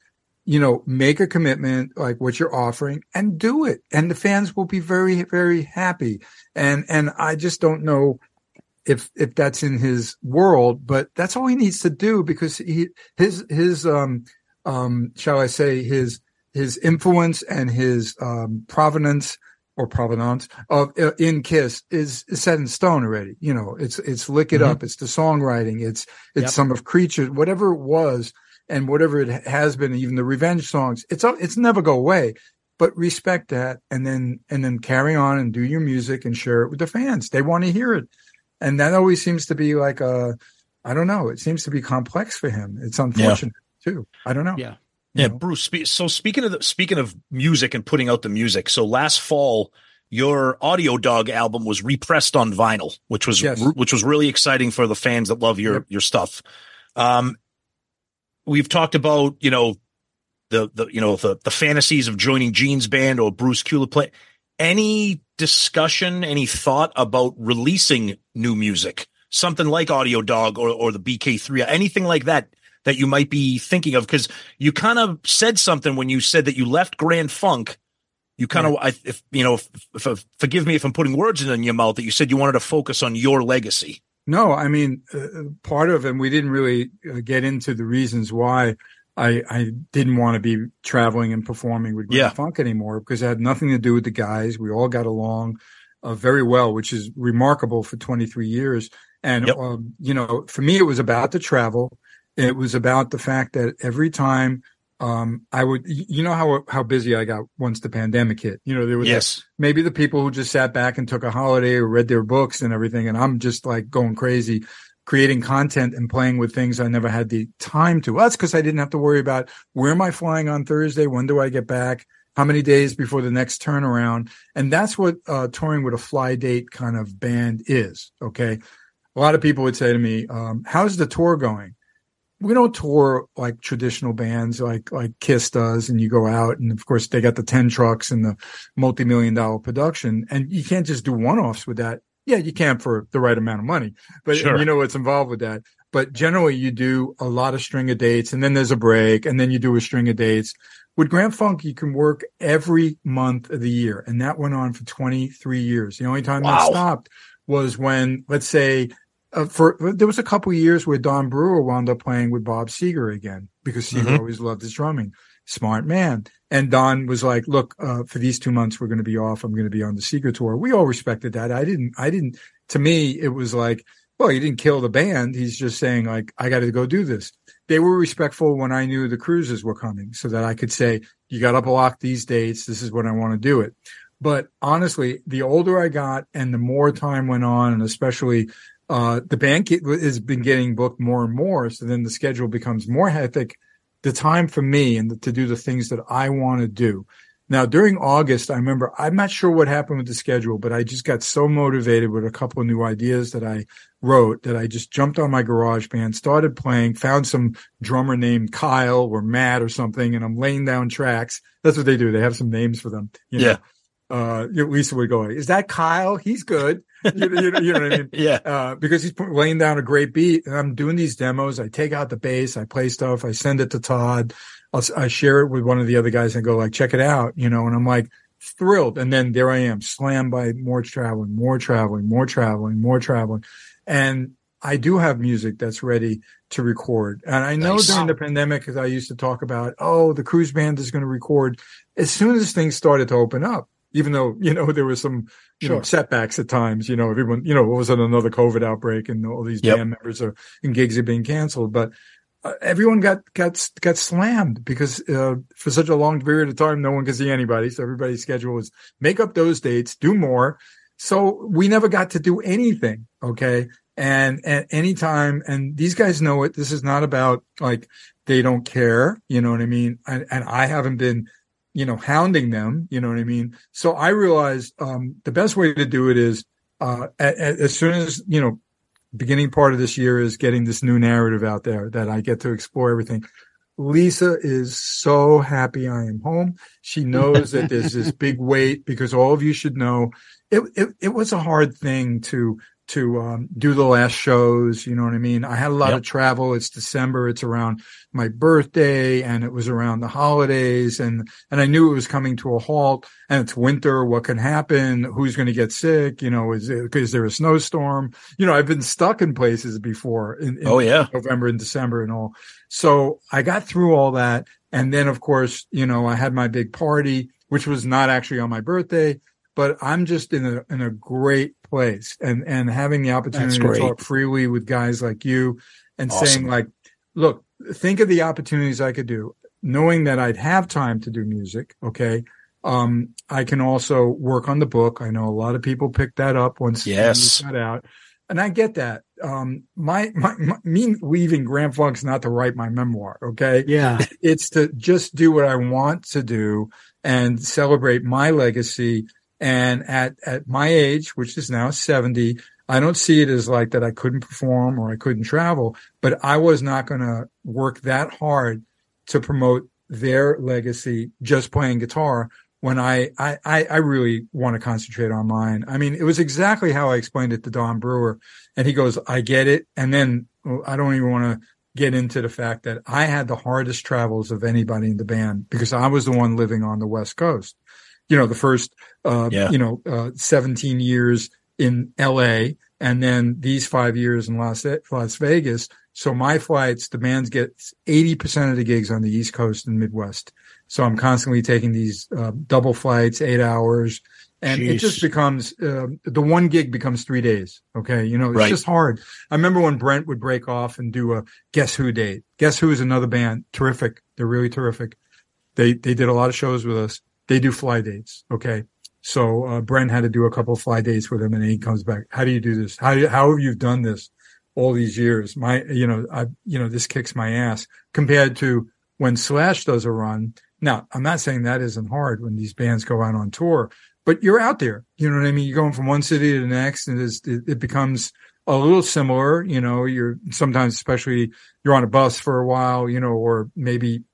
you know, make a commitment like what you're offering and do it. And the fans will be very, very happy. And, and I just don't know if, if that's in his world, but that's all he needs to do because he, his, his, um, um, shall I say his, his influence and his, um, provenance or provenance of uh, in Kiss is, is set in stone already. You know, it's it's lick it Mhm. up. It's the songwriting. It's it's Yep. some of creatures, whatever it was, and whatever it has been. Even the revenge songs. It's it's never go away. But respect that, and then and then carry on and do your music and share it with the fans. They want to hear it, and that always seems to be like a, I don't know. It seems to be complex for him. It's unfortunate too. I don't know. Yeah. Yeah, know? Bruce. Spe- so speaking of the, speaking of music and putting out the music, so last fall your Audio Dog album was repressed on vinyl, which was Yes. which was really exciting for the fans that love your Yep. your stuff. Um, we've talked about you know the the you know the the fantasies of joining Gene's band or Bruce Kulick play. Any discussion, any thought about releasing new music, something like Audio Dog or or the BK3, anything like that that you might be thinking of? Because you kind of said something when you said that you left Grand Funk. You kind of, I, if you know, if, if, if- forgive me if I'm putting words in your mouth. That you said you wanted to focus on your legacy. No, I mean, uh, part of, and we didn't really uh, get into the reasons why I, I didn't want to be traveling and performing with Yeah. Funk anymore because it had nothing to do with the guys. We all got along uh, very well, which is remarkable for 23 years. And, Yep. um, you know, for me, it was about the travel. It was about the fact that every time um, I would, you know how how busy I got once the pandemic hit. You know, there was Yes. maybe the people who just sat back and took a holiday or read their books and everything, and I'm just like going crazy, creating content and playing with things I never had the time to. That's because I didn't have to worry about where am I flying on Thursday, when do I get back, how many days before the next turnaround, and that's what uh, touring with a fly date kind of band is. Okay, a lot of people would say to me, um, "How's the tour going?" we don't tour like traditional bands like like Kiss does, and you go out, and of course they got the ten trucks and the multi-million dollar production, and you can't just do one-offs with that. Yeah, you can for the right amount of money, but Sure. you know what's involved with that. But generally, you do a lot of string of dates, and then there's a break, and then you do a string of dates. With Grand Funk, you can work every month of the year, and that went on for 23 years. The only time Wow. that stopped was when, let's say, uh, for there was a couple of years where Don Brewer wound up playing with Bob Seger again because Seger Mhm. always loved his drumming. Smart man. And Don was like, "Look, uh, for these two months, we're going to be off. I'm going to be on the Seger tour." We all respected that. I didn't. I didn't. To me, it was like, well, he didn't kill the band. He's just saying like, I got to go do this. They were respectful when I knew the cruises were coming, so that I could say, "You got to block these dates. This is what I want to do it." But honestly, the older I got and the more time went on, and especially uh, the band has been getting booked more and more. So then the schedule becomes more hectic. The time for me and to do the things that I want to do. Now during August, I remember I'm not sure what happened with the schedule, but I just got so motivated with a couple of new ideas that I wrote that I just jumped on my garage band, started playing, found some drummer named Kyle or Matt or something, and I'm laying down tracks. That's what they do. They have some names for them. you know. Yeah. Uh, Lisa would go, "Is that Kyle? He's good." you, know, you, you know what I mean? yeah. Uh, because he's laying down a great beat, and I'm doing these demos. I take out the bass, I play stuff, I send it to Todd. I'll, I share it with one of the other guys and go like, "Check it out," you know. And I'm like thrilled. And then there I am, slammed by more traveling, more traveling, more traveling, more traveling, and I do have music that's ready to record. And I know nice. during the pandemic, because I used to talk about, oh, the cruise band is going to record. As soon as things started to open up, even though, you know, there was some, you sure. know, setbacks at times, you know, everyone, you know, it was another COVID outbreak and all these yep. band members are, and gigs are being canceled. But uh, everyone got, got, got slammed because, uh, for such a long period of time, no one could see anybody. So everybody's schedule was make up those dates, do more. So we never got to do anything. Okay. And at any time, and these guys know it. This is not about like they don't care. You know what I mean? And, and I haven't been, you know, hounding them. You know what I mean? So I realized um, the best way to do it is uh, at, at, as soon as you know, beginning part of this year is getting this new narrative out there that I get to explore everything. Lisa is so happy I am home. She knows that there's this big weight because all of you should know it, it, it was a hard thing to to um, do the last shows. You know what I mean? I had a lot yep. of travel. It's December. It's around my birthday and it was around the holidays and, and I knew it was coming to a halt and it's winter. What can happen? Who's going to get sick? You know, is, it, is there a snowstorm? You know, I've been stuck in places before in, in oh, yeah. November and December and all. So I got through all that. And then of course, you know, I had my big party, which was not actually on my birthday but I'm just in a in a great place and and having the opportunity to talk freely with guys like you and awesome. saying like, look, think of the opportunities I could do, knowing that I'd have time to do music. Okay. Um, I can also work on the book. I know a lot of people picked that up once yes. got out. And I get that. Um, my, my, my, me leaving Grand Funk's not to write my memoir. Okay. Yeah. It's to just do what I want to do and celebrate my legacy and at, at my age, which is now 70, I don't see it as like that I couldn't perform or I couldn't travel, but I was not going to work that hard to promote their legacy just playing guitar when I, I, I really want to concentrate on mine. I mean, it was exactly how I explained it to Don Brewer. And he goes, I get it. And then I don't even want to get into the fact that I had the hardest travels of anybody in the band because I was the one living on the West Coast you know, the first, uh, yeah. you know, uh, 17 years in LA and then these five years in Las, Las Vegas. So my flights, the bands get 80% of the gigs on the East Coast and Midwest. So I'm constantly taking these uh, double flights, eight hours, and Jeez. it just becomes uh, the one gig becomes three days. Okay, you know it's right. just hard. I remember when Brent would break off and do a Guess Who date. Guess Who is another band, terrific. They're really terrific. They they did a lot of shows with us they do fly dates. Okay. So, uh, Brent had to do a couple fly dates with him and he comes back. How do you do this? How, how have you done this all these years? My, you know, I, you know, this kicks my ass compared to when Slash does a run. Now, I'm not saying that isn't hard when these bands go out on tour, but you're out there. You know what I mean? You're going from one city to the next and it, it becomes a little similar. You know, you're sometimes, especially you're on a bus for a while, you know, or maybe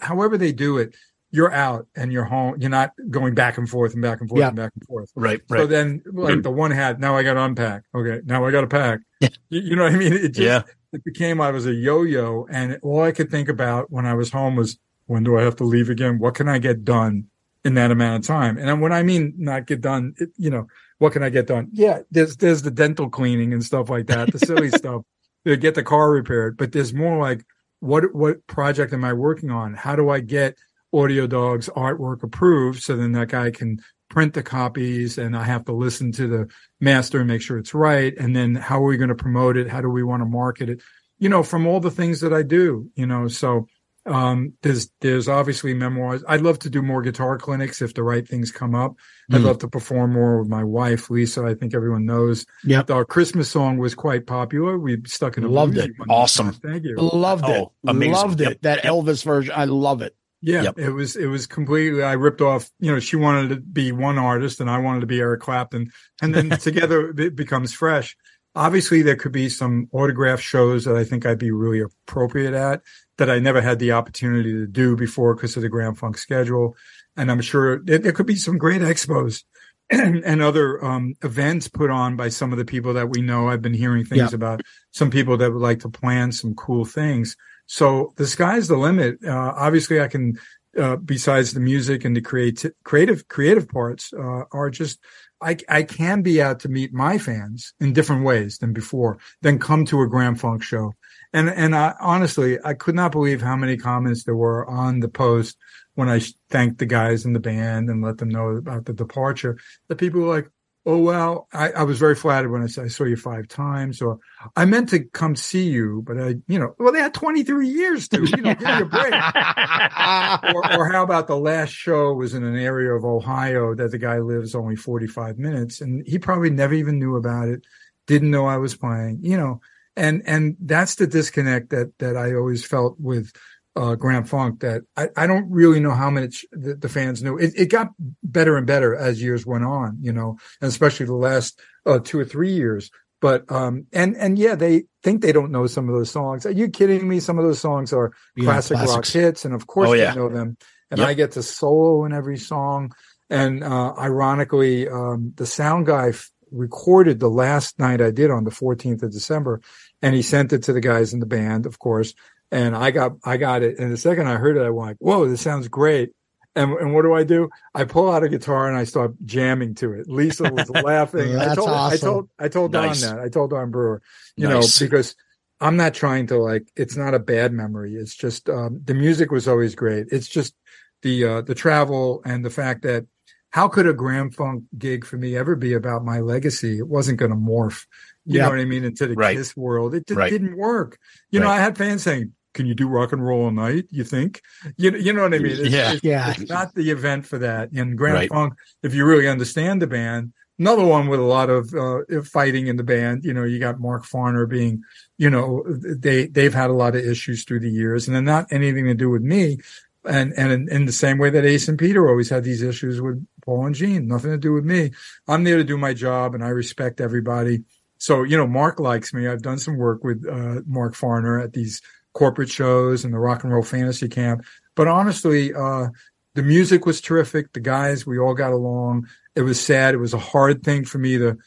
however they do it you're out and you're home. You're not going back and forth and back and forth yeah. and back and forth. Right. Right. So then, like the one hat, now I got to unpack. Okay. Now I got to pack. Yeah. You, you, know what I mean? It just, yeah. it became, I was a yo-yo and all I could think about when I was home was, when do I have to leave again? What can I get done in that amount of time? And when I mean not get done, it, you know, what can I get done? Yeah. There's, there's the dental cleaning and stuff like that, the silly stuff. To get the car repaired, but there's more like, what, what project am I working on? How do I get Audio Dog's artwork approved. So then that guy can print the copies and I have to listen to the master and make sure it's right. And then how are we going to promote it? How do we want to market it? You know, from all the things that I do, you know, so, um, there's, there's obviously memoirs. I'd love to do more guitar clinics if the right things come up. Mm. I'd love to perform more with my wife, Lisa. I think everyone knows. Yeah. Our Christmas song was quite popular. We stuck in a loved it. Awesome. Thank you. Loved it. Oh, amazing. Loved it. Yep. That Elvis version. I love it. Yeah, yep. it was it was completely. I ripped off. You know, she wanted to be one artist, and I wanted to be Eric Clapton, and then together it becomes fresh. Obviously, there could be some autograph shows that I think I'd be really appropriate at. that I never had the opportunity to do before because of the Grand Funk schedule. And I'm sure there, there could be some great expos and, and other um, events put on by some of the people that we know. I've been hearing things Yeah. about some people that would like to plan some cool things. So the sky's the limit. Uh, obviously, I can, uh, besides the music and the creative, creative, creative parts, uh, are just, I, I can be out to meet my fans in different ways than before, then come to a Grand Funk show. And, and I, honestly, I could not believe how many comments there were on the post when I thanked the guys in the band and let them know about the departure. The people were like, "Oh well," I, I was very flattered when I I saw you five times, or I meant to come see you, but I, you know, well, they had 23 years to, you know, give me a break. or, or how about the last show was in an area of Ohio that the guy lives only 45 minutes, and he probably never even knew about it, didn't know I was playing, you know, and and that's the disconnect that that I always felt with uh, Grand Funk that I, I don't really know how much the, the fans knew. It, it got better and better as years went on, you know, and especially the last uh, two or three years. But um and and yeah, they think they don't know some of those songs. Are you kidding me? Some of those songs are Yeah, classic rock hits, and of course Oh, they yeah. know them. And Yep. I get to solo in every song. And uh ironically, um the sound guy f- recorded the last night I did on the 14th of December, and he sent it to the guys in the band, of course. And I got I got it. And the second I heard it, I went like, "Whoa, this sounds great." And, and what do I do? I pull out a guitar and I start jamming to it. Lisa was laughing. I That's told, I told, I told Don Nice. that. I told Don Brewer, you Nice. know, because I'm not trying to like, it's not a bad memory. It's just, um, the music was always great. It's just the, uh, the travel and the fact that how could a Grand Funk gig for me ever be about my legacy? It wasn't going to morph, you Yeah. know what I mean, into the Right. Kiss world. It just Right. didn't work. You know, I had fans saying, can you do rock and roll all night? You think? You, you know what I mean? It's, Yeah. it's- Yeah. it's not the event for that. And Grand Right. Funk, if you really understand the band, another one with a lot of uh, fighting in the band. You know, you got Mark Farner being, you know, they they've had a lot of issues through the years, and they're not anything to do with me. And and in, in the same way that Ace and Peter always had these issues with Paul and Gene, nothing to do with me. I'm there to do my job, and I respect everybody. So you know, Mark likes me. I've done some work with uh, Mark Farner at these corporate shows and the Rock and Roll Fantasy Camp. But honestly, uh, the music was terrific. The guys, we all got along. It was sad. It was a hard thing for me to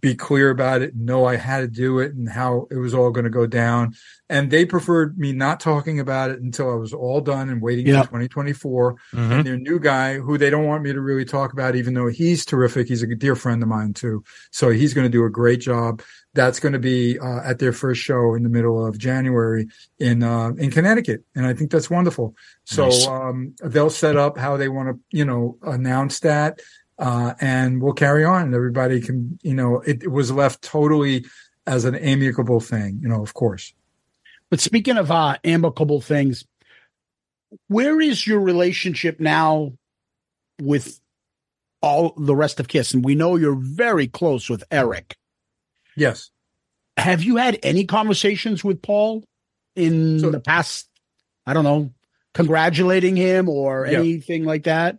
be clear about it, know I had to do it and how it was all going to go down. And they preferred me not talking about it until I was all done and waiting Yeah. for 2024. Mhm. And their new guy who they don't want me to really talk about, even though he's terrific. He's a dear friend of mine too. So he's going to do a great job. That's going to be uh, at their first show in the middle of January in uh, in Connecticut, and I think that's wonderful. So Nice. um, they'll set up how they want to, you know, announce that, uh, and we'll carry on. And everybody can, you know, it, it was left totally as an amicable thing, you know, of course. But speaking of uh, amicable things, where is your relationship now with all the rest of Kiss? And we know you're very close with Eric. Yes. Have you had any conversations with Paul in So- the past? I don't know, congratulating him or Yeah. anything like that?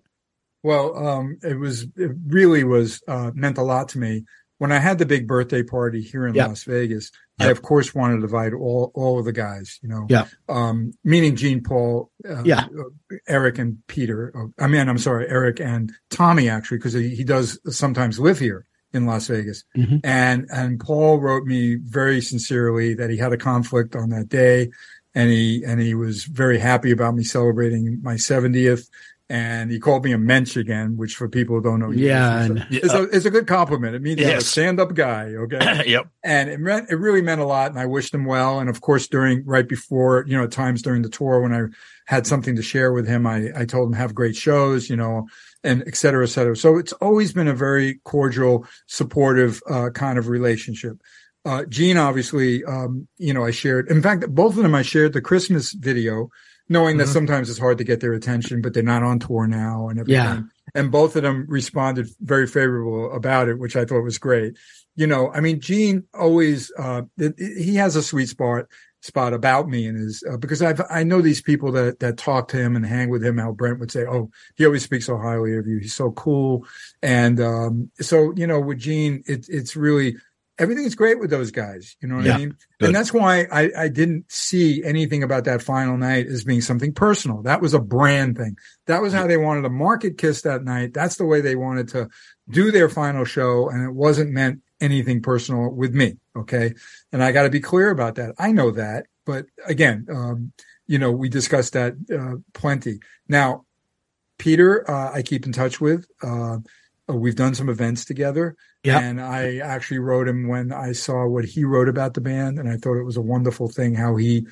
Well, um, it was, it really was, uh, meant a lot to me. When I had the big birthday party here in Yeah. Las Vegas, I of course wanted to invite all, all of the guys, you know, Yeah. um, meaning Gene Paul, uh, Yeah. uh, Eric and Peter. uh, I mean, I'm sorry, Eric and Tommy actually, because he, he does sometimes live here in Las Vegas. Mhm. And, and Paul wrote me very sincerely that he had a conflict on that day and he, and he was very happy about me celebrating my 70th. And he called me a mensch again, which for people who don't know, Yeah, is, is, a, is a good compliment. It means I'm a stand up guy. Okay yep. and it meant it really meant a lot and i wished him well and of course during right before you know times during the tour when i had something to share with him i i told him have great shows you know and et cetera et cetera so it's always been a very cordial supportive uh kind of relationship uh gene obviously um you know i shared in fact both of them i shared the christmas video knowing that Mhm. sometimes it's hard to get their attention but they're not on tour now and everything Yeah. and both of them responded very favorable about it which i thought was great you know, I mean, Gene always, uh, it, it- he has a sweet spot, spot about me and his, uh, because I've, I know these people that, that talk to him and hang with him. How Brent would say, Oh, he always speaks so highly of you. He's so cool. And, um, so, you know, with Gene, it, it's really, everything's great with those guys. You know what Yeah, I mean? good. And that's why I, I didn't see anything about that final night as being something personal. That was a brand thing. That was how they wanted to market Kiss that night. That's the way they wanted to do their final show. And it wasn't meant anything personal with me. Okay. And I got to be clear about that. I know that. But again, um, you know, we discussed that uh, plenty. Now, Peter, uh, I keep in touch with. Uh, we've done some events together. Yeah. And I actually wrote him when I saw what he wrote about the band. And I thought it was a wonderful thing how he,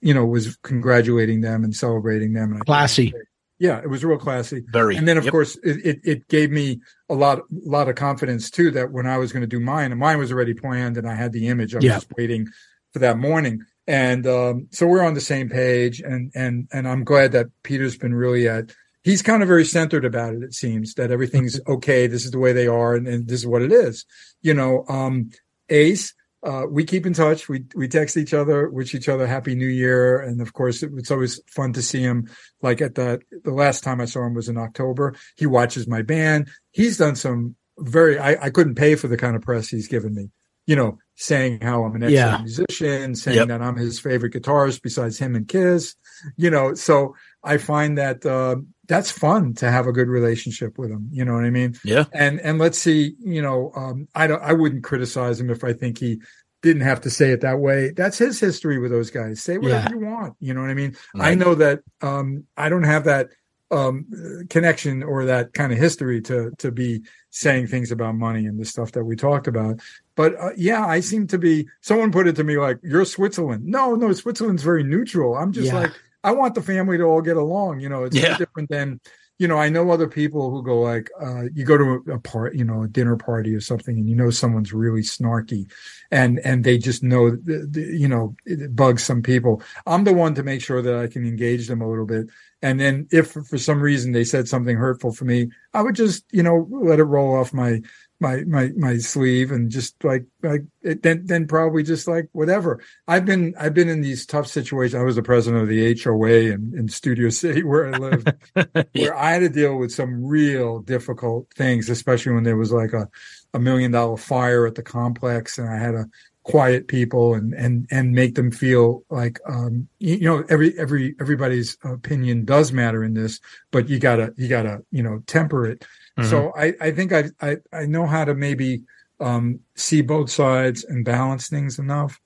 you know, was congratulating them and celebrating them. And Classy. great. Yeah, it was real classy. Very. And then, of Yep. course, it, it, it gave me a lot, lot of confidence too that when I was going to do mine, and mine was already planned, and I had the image. I was Yeah. just waiting for that morning. And um, so we're on the same page, and and and I'm glad that Peter's been really at. He's kind of very centered about it. It seems that everything's okay. This is the way they are, and, and this is what it is. You know, um, Ace. Uh, we keep in touch. We we text each other, wish each other Happy New Year, and of course, it, it's always fun to see him. Like at the the last time I saw him was in October. He watches my band. He's done some very. I, I couldn't pay for the kind of press he's given me. You know, saying how I'm an excellent Yeah. musician, saying Yep. that I'm his favorite guitarist besides him and Kiss. You know, so I find that uh, that's fun to have a good relationship with him. You know what I mean? Yeah. And and let's see. You know, um, I don't. I wouldn't criticize him if I think he didn't have to say it that way. That's his history with those guys. Say whatever Yeah. you want. You know what I mean? I know that um, I don't have that um, connection or that kind of history to to be saying things about money and the stuff that we talked about. But uh, yeah, I seem to be. Someone put it to me like, "You're Switzerland." No, no, Switzerland's very neutral. I'm just Yeah. like, I want the family to all get along. You know, it's Yeah. different than. You know, I know other people who go like, uh, you go to a, a part, you know, a dinner party or something, and you know someone's really snarky, and and they just know, the, the, you know, it bugs some people. I'm the one to make sure that I can engage them a little bit, and then if for some reason they said something hurtful for me, I would just, you know, let it roll off my my my my sleeve and just like like it, then then probably just like whatever. I've been I've been in these tough situations. I was the president of the HOA in, in Studio City where I lived, where I had to deal with some real difficult things, especially when there was like a a million dollar fire at the complex, and I had to quiet people and and and make them feel like um you, you know every every everybody's opinion does matter in this but you gotta you gotta you know temper it so I, I think I, I, I know how to maybe um, see both sides and balance things enough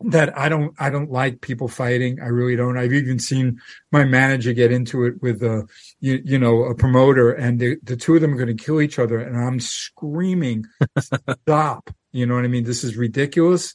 that I don't I don't like people fighting. I really don't. I've even seen my manager get into it with a you, you know a promoter, and the, the two of them are going to kill each other, and I'm screaming, "Stop!" You know what I mean? This is ridiculous.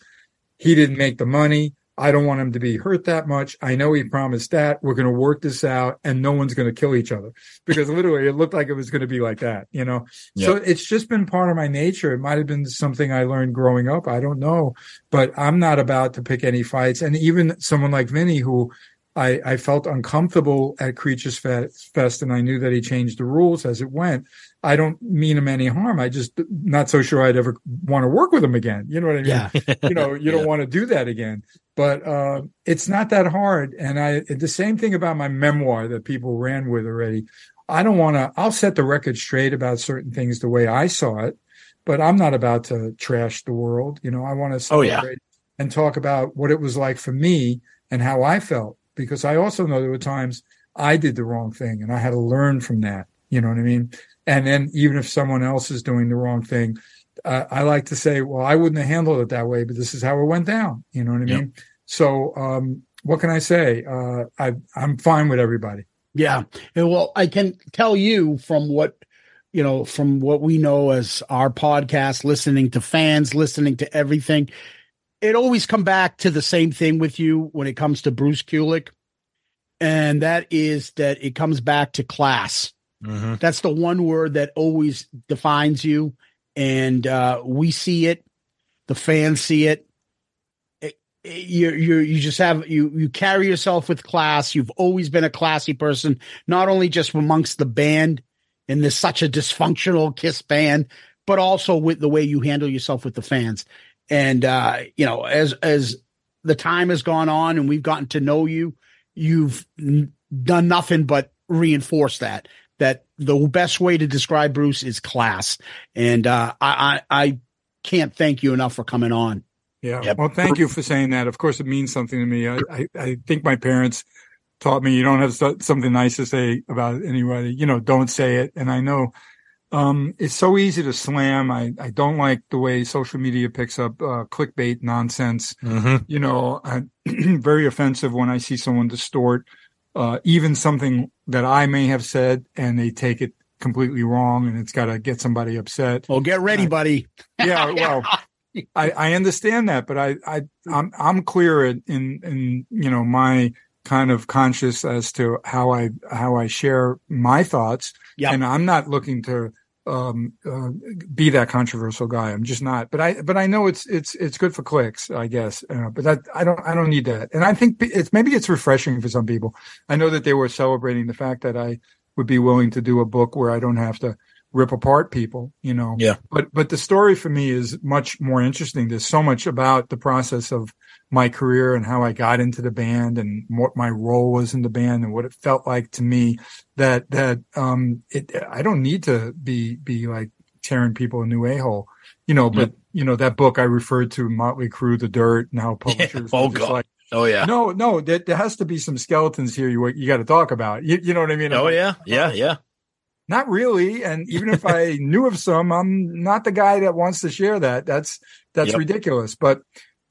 He didn't make the money. I don't want him to be hurt that much. I know he promised that. We're going to work this out and no one's going to kill each other because literally it looked like it was going to be like that, you know? So it's just been part of my nature. It might have been something I learned growing up. I don't know, but I'm not about to pick any fights. And even someone like Vinnie, who I, I felt uncomfortable at Creatures Fest, Fest and I knew that he changed the rules as it went. I don't mean him any harm. I just not so sure I'd ever want to work with him again. You know what I mean? Yeah. you know, you don't want to do that again. But uh, it's not that hard. And I the same thing about my memoir that people ran with already. I don't want to. I'll set the record straight about certain things the way I saw it, but I'm not about to trash the world. You know, I want to Oh, yeah. celebrate and talk about what it was like for me and how I felt because I also know there were times I did the wrong thing and I had to learn from that. You know what I mean? And then even if someone else is doing the wrong thing, uh, I like to say, well, I wouldn't have handled it that way, but this is how it went down. You know what I Yep. mean? So, um, what can I say? Uh, I, I'm fine with everybody. Yeah. And well, I can tell you from what you know, from what we know as our podcast, listening to fans, listening to everything, it always come back to the same thing with you when it comes to Bruce Kulick. And that is that it comes back to class. Mhm. That's the one word that always defines you. And uh, we see it, the fans see it. It- it- You you you just have you you carry yourself with class. You've always been a classy person, not only just amongst the band, and there's such a dysfunctional Kiss band, but also with the way you handle yourself with the fans. And uh, you know, as as the time has gone on and we've gotten to know you, you've done nothing but reinforce that that the best way to describe Bruce is class. And uh, I, I I can't thank you enough for coming on. Yeah. Yep. Well, thank you for saying that. Of course, it means something to me. I, I, I think my parents taught me you don't have so- something nice to say about anybody. You know, don't say it. And I know um, it's so easy to slam. I, I don't like the way social media picks up uh, clickbait nonsense. Mm-hmm. You know, I'm very offensive when I see someone distort uh, even something that I may have said and they take it completely wrong and it's got to get somebody upset. Well, get ready, buddy. Yeah, well, I, I understand that, but I, I, I'm, I'm clear in, in, in, you know, my kind of conscious as to how I, how I share my thoughts. Yep. And I'm not looking to, um, uh, be that controversial guy. I'm just not, but I, but I know it's, it's, it's good for clicks, I guess. Uh, but that, I don't, I don't need that. And I think it's, maybe it's refreshing for some people. I know that they were celebrating the fact that I would be willing to do a book where I don't have to rip apart people, you know. Yeah. But but the story for me is much more interesting. There's so much about the process of my career and how I got into the band and what my role was in the band and what it felt like to me that that um it I don't need to be be like tearing people a new a hole. You know, but you know, that book I referred to Motley Crue, The Dirt, and how publishers Oh, God. like Oh yeah. no, no, there, there has to be some skeletons here you you got to talk about. You, you know what I mean? Oh yeah. Yeah. Yeah. Not really. And even if I knew of some, I'm not the guy that wants to share that. That's that's Yep. ridiculous. But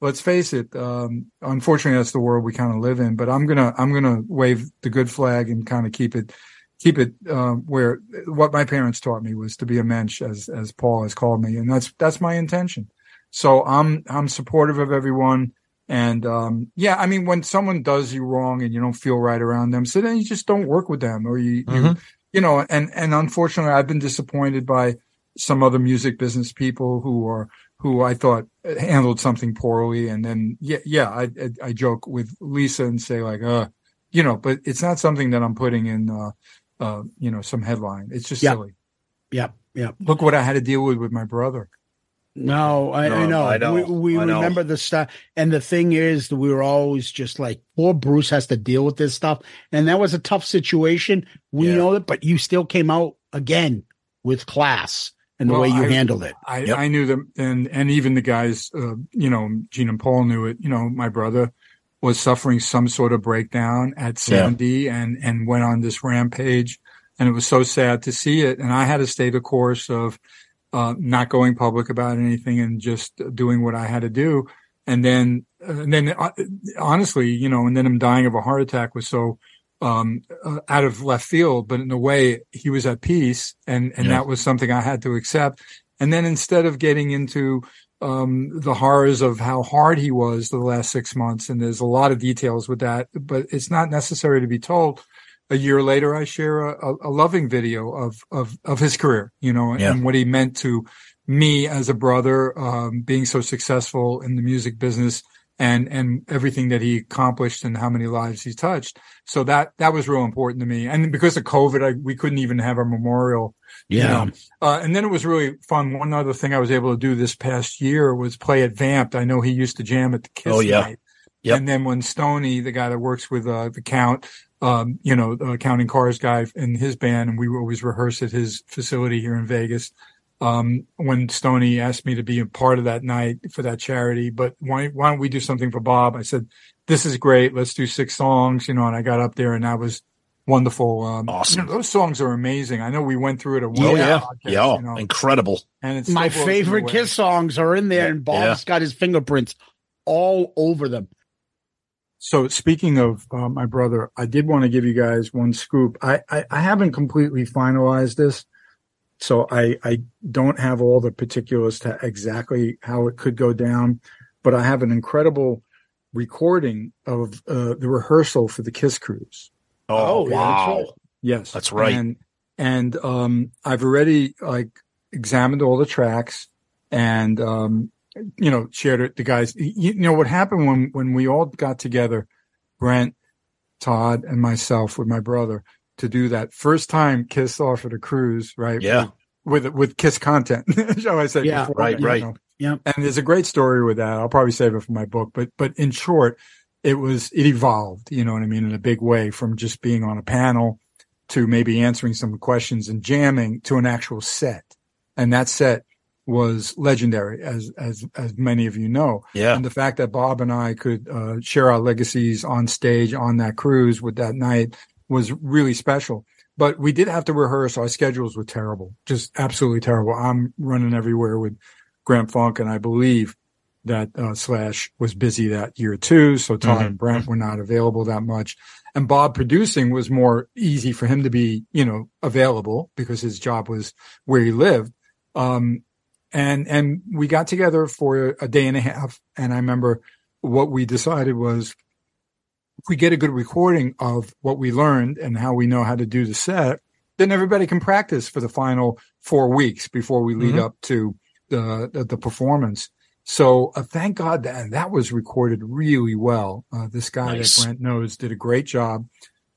let's face it. Um, unfortunately, that's the world we kind of live in. But I'm gonna I'm gonna wave the good flag and kind of keep it keep it uh, where what my parents taught me was to be a mensch, as as Paul has called me, and that's that's my intention. So I'm I'm supportive of everyone. And um, yeah, I mean, when someone does you wrong and you don't feel right around them, so then you just don't work with them, or you, you Mhm. you know, and, and unfortunately, I've been disappointed by some other music business people who are, who I thought handled something poorly. And then, yeah, yeah, I, I, I joke with Lisa and say like, uh, you know, but it's not something that I'm putting in, uh, uh, you know, some headline. It's just Yeah. silly. Yep. Yep. Look what I had to deal with with my brother. No, I, I know. I know. We, we I know. remember the stuff. And the thing is, we were always just like, poor Bruce has to deal with this stuff. And that was a tough situation. We Yeah. know that, but you still came out again with class and the Well, way you I- handled it. I, Yep. I knew them and, and even the guys, uh, you know, Gene and Paul knew it. You know, my brother was suffering some sort of breakdown at 70 and, and went on this rampage. And it was so sad to see it. And I had to stay the course of, uh, not going public about anything and just doing what I had to do. And then, and then uh, honestly, you know, and then him dying of a heart attack was so, um, uh, out of left field, but in a way he was at peace and, and Yeah. that was something I had to accept. And then instead of getting into, um, the horrors of how hard he was the last six months, and there's a lot of details with that, but it's not necessary to be told. A year later, I share a, a, loving video of, of, of his career, you know, Yeah. and what he meant to me as a brother, um, being so successful in the music business and, and everything that he accomplished and how many lives he touched. So that, that was real important to me. And because of COVID, I, we couldn't even have a memorial you Yeah. know. Uh, and then it was really fun. One other thing I was able to do this past year was play at Vamped. I know he used to jam at the Kiss Oh, yeah. night. Yep. And then when Stony, the guy that works with uh, the Count, um, you know, the counting cars guy in his band, and we would always rehearse at his facility here in Vegas. Um, when Stony asked me to be a part of that night for that charity, but why, why don't we do something for Bob? I said, this is great. Let's do six songs, you know, and I got up there and that was wonderful. Um, Awesome. you know, those songs are amazing. I know we went through it at one Oh yeah. podcast, Yeah. you know, Incredible. and it's My favorite Kiss songs are in there, and Bob's got his fingerprints all over them. So speaking of uh, my brother, I did want to give you guys one scoop. I, I, I haven't completely finalized this, so I, I don't have all the particulars to exactly how it could go down, but I have an incredible recording of uh, the rehearsal for the Kiss Cruise. Oh, Oh, wow. that's Yes, That's right. And and um, I've already like examined all the tracks and um, you know shared it. The guys, you, you know what happened when when we all got together, Brent, Todd, and myself with my brother to do that first time Kiss offered a cruise, right? Yeah. With with, with Kiss content, shall I say? Yeah, before, right, you right. know. Yep. And there's a great story with that. I'll probably save it for my book, but but in short, it was it evolved, you know what I mean, in a big way from just being on a panel to maybe answering some questions and jamming to an actual set. And that set was legendary, as as as many of you know. Yeah. And the fact that Bob and I could uh, share our legacies on stage on that cruise with that night was really special. But we did have to rehearse. Our schedules were terrible, just absolutely terrible. I'm running everywhere with Grand Funk, and I believe that uh, Slash was busy that year too. So Todd Mhm. and Brent were not available that much. And Bob producing was more easy for him to be, you know, available because his job was where he lived. Um, and, and we got together for a day and a half. And I remember what we decided was if we get a good recording of what we learned and how we know how to do the set, then everybody can practice for the final four weeks before we lead Mhm. up to the, the, the performance. So uh, thank God that that was recorded really well. Uh, this guy Nice. that Brent knows did a great job.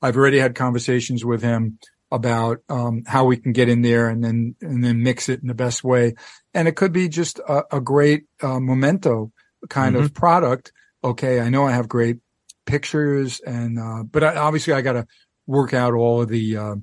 I've already had conversations with him about um, how we can get in there and then and then mix it in the best way. And it could be just a, a great uh, memento kind of product. Okay, I know I have great pictures and uh, but I, obviously I got to work out all of the uh,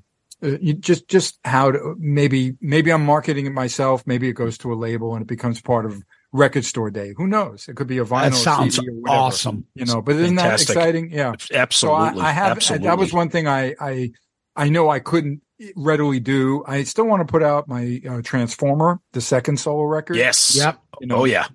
uh, you just just how to maybe maybe I'm marketing it myself. Maybe it goes to a label and it becomes part of record store day. Who knows? It could be a vinyl. That sounds CD or whatever, awesome. You know, but isn't Fantastic. that exciting? Yeah. Absolutely. So I, I have Absolutely. that was one thing I I I know I couldn't readily do. I still want to put out my uh, Transformer, the second solo record. Yes. Yep. You know, oh yeah.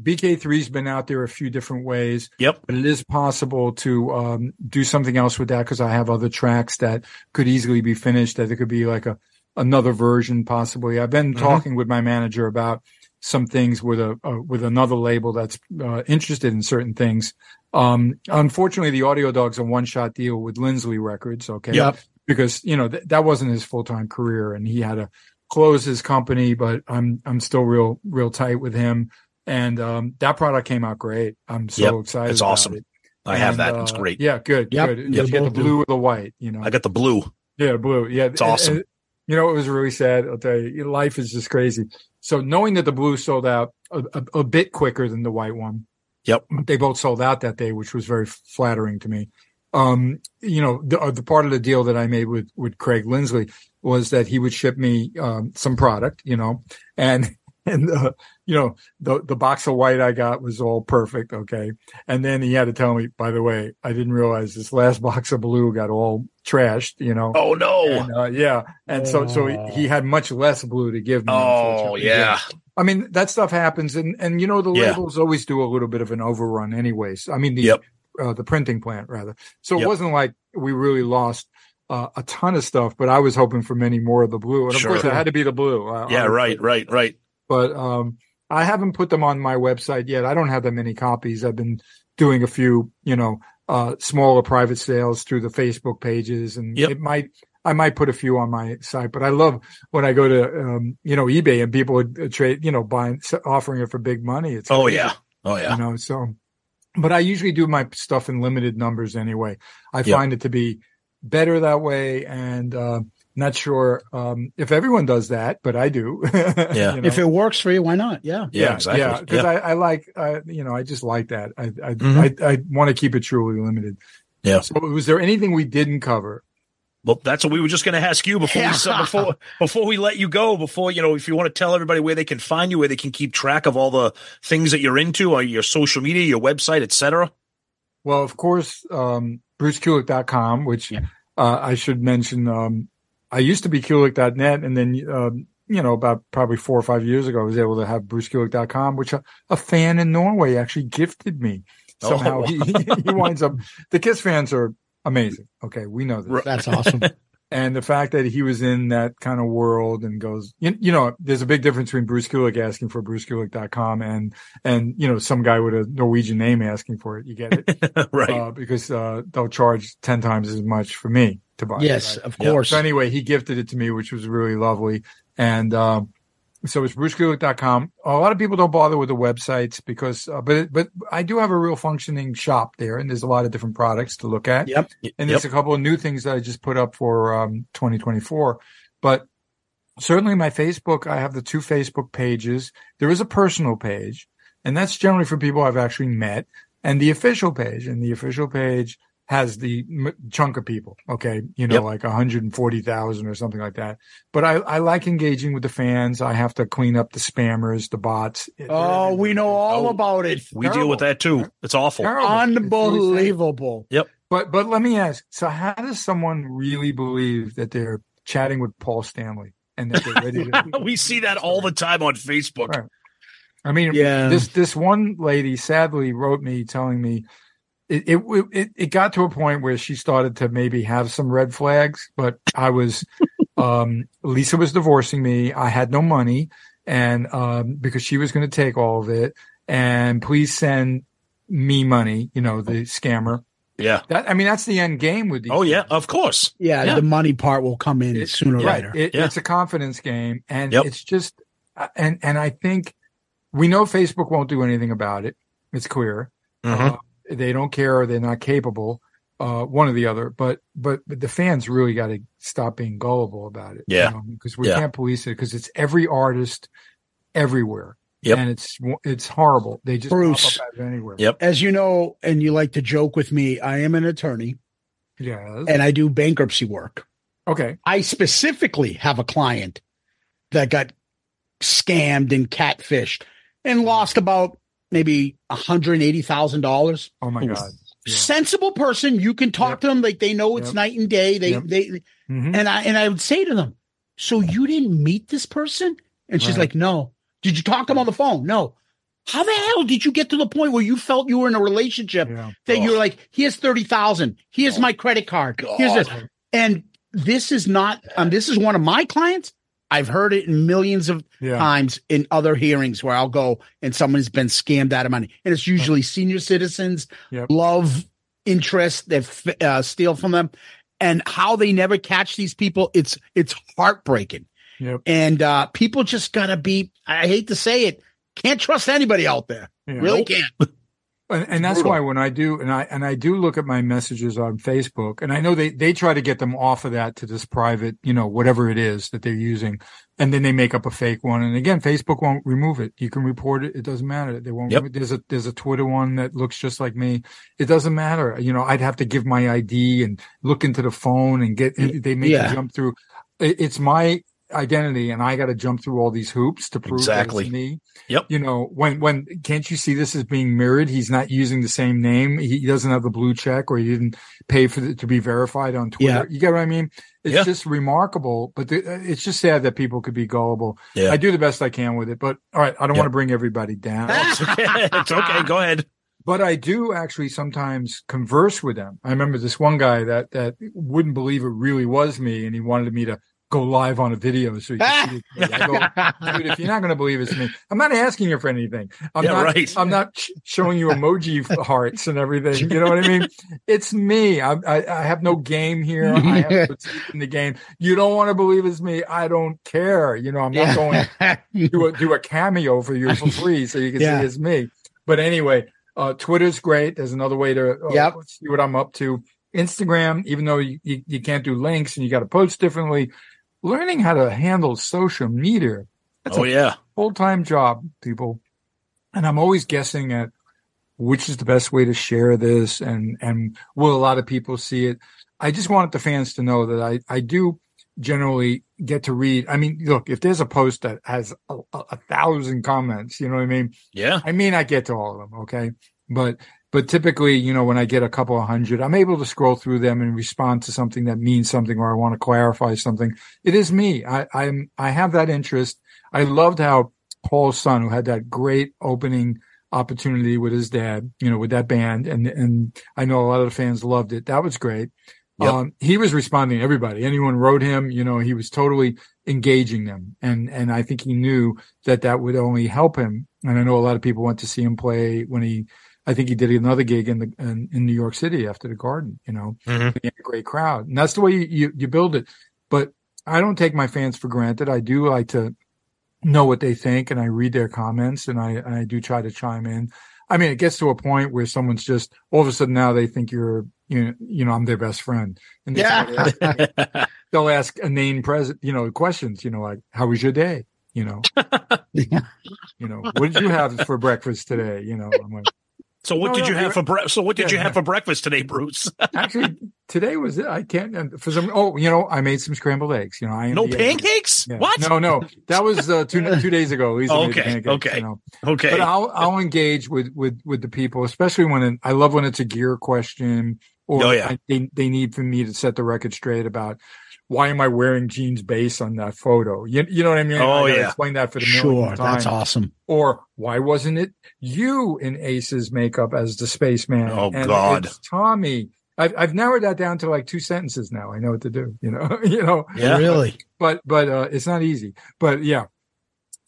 BK3's been out there a few different ways. Yep. But it is possible to um, do something else with that because I have other tracks that could easily be finished. That it could be like a another version, possibly. I've been Mhm. talking with my manager about some things with a uh, with another label that's uh, interested in certain things. Um, unfortunately, the Audio Dog's a one shot deal with Lindsley Records. Okay. Yep. Because you know th- that wasn't his full time career, and he had to close his company. But I'm I'm still real real tight with him, and um, that product came out great. I'm so Yep. excited. It's about awesome. it. I have And, that. It's uh, great. Yeah, good. Yep. Good. Yep, you get the blue or the white? You know. I got the blue. Yeah, blue. Yeah, It's awesome. And- you know, it was really sad. I'll tell you, life is just crazy. So knowing that the blue sold out a, a, a bit quicker than the white one, Yep. they both sold out that day, which was very flattering to me. Um, you know, the, uh, the part of the deal that I made with with Craig Lindsley was that he would ship me um, some product, you know, and and uh, you know the the box of white I got was all perfect, okay, and then he had to tell me, by the way, I didn't realize this last box of blue got all trashed, you know. Oh no. And, uh, yeah, and so so he, he had much less blue to give me. Oh unfortunately. yeah. I mean that stuff happens, and and you know the Yeah. labels always do a little bit of an overrun, anyways. I mean the Yep. uh, the printing plant rather. So it wasn't like we really lost uh, a ton of stuff, but I was hoping for many more of the blue, and of Sure. course it had to be the blue. Uh, Yeah. obviously. Right. Right. Right. But um, I haven't put them on my website yet. I don't have that many copies. I've been doing a few, you know, uh, smaller private sales through the Facebook pages, and Yep. it might. I might put a few on my site, but I love when I go to, um, you know, eBay and people would uh, trade, you know, buying, offering it for big money. It's Oh crazy, yeah. Oh yeah. you know, so, but I usually do my stuff in limited numbers anyway. I Yep. find it to be better that way. And, uh, not sure, um, if everyone does that, but I do. Yeah. You know? If it works for you, why not? Yeah. Yeah. Exactly. Yeah, because Yeah. I, I like, uh, you know, I just like that. I, I, Mhm. I, I want to keep it truly limited. Yeah. So, was there anything we didn't cover? Well, that's what we were just going to ask you before we Yeah. before before we let you go. Before you know, if you want to tell everybody where they can find you, where they can keep track of all the things that you're into, or your social media, your website, etc. Well, of course, um, BruceKulick.com, which Yeah. uh, I should mention. Um, I used to be Kulick.net, and then um, you know, about probably four or five years ago, I was able to have BruceKulick.com, which a, a fan in Norway actually gifted me. Oh. Somehow he, he winds up. The Kiss fans are amazing. Okay, we know this. That's awesome. And the fact that he was in that kind of world and goes, you, you know, there's a big difference between Bruce Kulick asking for BruceKulick.com and, and, you know, some guy with a Norwegian name asking for it. You get it? right. Uh, because, uh, they'll charge 10 times as much for me to buy yes, it. right? of Yeah. course. So anyway, he gifted it to me, which was really lovely. And, um, so it's brucekulick.com. A lot of people don't bother with the websites because, uh, but, but I do have a real functioning shop there and there's a lot of different products to look at. Yep. And Yep. there's a couple of new things that I just put up for um, 2024. But certainly my Facebook, I have the two Facebook pages. There is a personal page, and that's generally for people I've actually met, and the official page. And the official page has the m- chunk of people. Okay. You know, Yep. like 140,000 or something like that. But I, I like engaging with the fans. I have to clean up the spammers, the bots. Oh, we know all Oh, about it. We deal with that too. It's awful. Terrible. It's. Unbelievable. Yep. But but let me ask. So how does someone really believe that they're chatting with Paul Stanley and that they're ready to? we see that all the time on Facebook. Right. I mean, Yeah. this this one lady sadly wrote me telling me it, it it it got to a point where she started to maybe have some red flags. But I was, um, Lisa was divorcing me. I had no money, and um, because she was going to take all of it, and please send me money. You know, the scammer. Yeah. That I mean, that's the end game with these. Oh yeah, of course. Yeah, Yeah. the money part will come in It- sooner or yeah, later. it- Yeah. It's a confidence game, and Yep. it's just, uh, and and I think we know Facebook won't do anything about it. It's clear Mhm. uh, they don't care or they're not capable. Uh, one or the other, but but, but the fans really got to stop being gullible about it. Yeah. because we Yeah. can't police it because it's every artist everywhere. Yep. and it's it's horrible. They just Bruce. pop up out of anywhere. Yep. As you know, and you like to joke with me, I am an attorney Yes. and I do bankruptcy work. okay. I specifically have a client that got scammed and catfished and lost about maybe $180,000. Oh my god. Yeah. Sensible person, you can talk Yep. to them like they know it's Yep. night and day. They Yep. they Mhm. and I and I would say to them, "So you didn't meet this person?" And she's Right. like, "No." Did you talk to him on the phone? No. How the hell did you get to the point where you felt you were in a relationship Yeah. that you're like, here's 30,000. Here's my credit card. Here's this. And this is not, um, this is one of my clients. I've heard it in millions of Yeah. times in other hearings where I'll go and someone's been scammed out of money. And it's usually senior citizens, Yep. love interest that f- uh, steal from them and how they never catch these people. It's, it's heartbreaking. Yep. And, uh, people just gotta be, I hate to say it, can't trust anybody out there. Yeah. Really can't. And, and that's brutal. why when I do, and I and I do look at my messages on Facebook, and I know they they try to get them off of that to this private, you know, whatever it is that they're using, and then they make up a fake one. And again, Facebook won't remove it. You can report it; it doesn't matter. They won't. Yep. There's a there's a Twitter one that looks just like me. It doesn't matter. You know, I'd have to give my ID and look into the phone and get. They make Yeah. you jump through. It, it's my identity, and I got to jump through all these hoops to prove Exactly. me Yep. you know, when, when, can't you see this as being mirrored? He's not using the same name. He doesn't have the blue check or he didn't pay for it to be verified on Twitter. Yeah. You get what I mean? It's Yeah. just remarkable, but the, it's just sad that people could be gullible. Yeah. I do the best I can with it, but all right. I don't want to bring everybody down, it's okay. It's okay. Go ahead. but I do actually sometimes converse with them. I remember this one guy that, that wouldn't believe it really was me and he wanted me to go live on a video so he could see it. I go, dude, if you're not going to believe it's me, I'm not asking you for anything. I'm Yeah, not, right. I'm not sh- showing you emoji hearts and everything. You know what I mean? It's me. I, I, I have no game here. I have no in the game. You don't want to believe it's me. I don't care. You know, I'm not going to do a, do a cameo for you for free so you can Yeah. see it's me. But anyway, uh, Twitter's great. There's another way to uh, Yep. see what I'm up to. Instagram, even though you, you, you can't do links and you got to post differently, learning how to handle social media. That's Oh a yeah. full time job, people. And I'm always guessing at which is the best way to share this and, and will a lot of people see it? I just wanted the fans to know that I, I do generally get to read. I mean, look, if there's a post that has a, a, a thousand comments, you know what I mean? Yeah. I may not get to all of them. Okay. But, but typically, you know, when I get a couple of hundred, I'm able to scroll through them and respond to something that means something or I want to clarify something. It is me. I, I'm, I have that interest. I loved how Paul's son, who had that great opening opportunity with his dad, you know, with that band. And, and I know a lot of the fans loved it. That was great. Yep. Um, he was responding to everybody. Anyone wrote him, you know, he was totally engaging them. And, and I think he knew that that would only help him. And I know a lot of people went to see him play when he, I think he did another gig in the, in, in New York City after the garden, you know, Mhm. had a great crowd. And that's the way you, you, you build it. But I don't take my fans for granted. I do like to know what they think and I read their comments and I, and I do try to chime in. I mean, it gets to a point where someone's just all of a sudden now they think you're, you know, you know, I'm their best friend. And Yeah. start asking- they'll ask a name present, you know, questions, you know, like, how was your day? You know, you know, what did you have for breakfast today? You know, I'm like, So what No, did no, you have for bre- so what did Yeah, you have for breakfast today, Bruce? Actually, today was. I can't and for some. Oh, you know, I made some scrambled eggs. You know, I no pancakes? Yeah. What? No, no, that was uh, two two days ago. Lisa Okay, pancakes, okay, you know. okay. But I'll I'll engage with with with the people, especially when it, I love when it's a gear question or Oh, yeah. I, they they need for me to set the record straight about why am I wearing Gene's bass on that photo? You, you know what I mean? Oh, I yeah. explain that for the Sure, millionth time. that's awesome. Or why wasn't it you in Ace's makeup as the spaceman? Oh, And God. it's Tommy. I've I've narrowed that down to like two sentences now. I know what to do. You know, you know. Yeah. Really? But but uh, it's not easy. But yeah.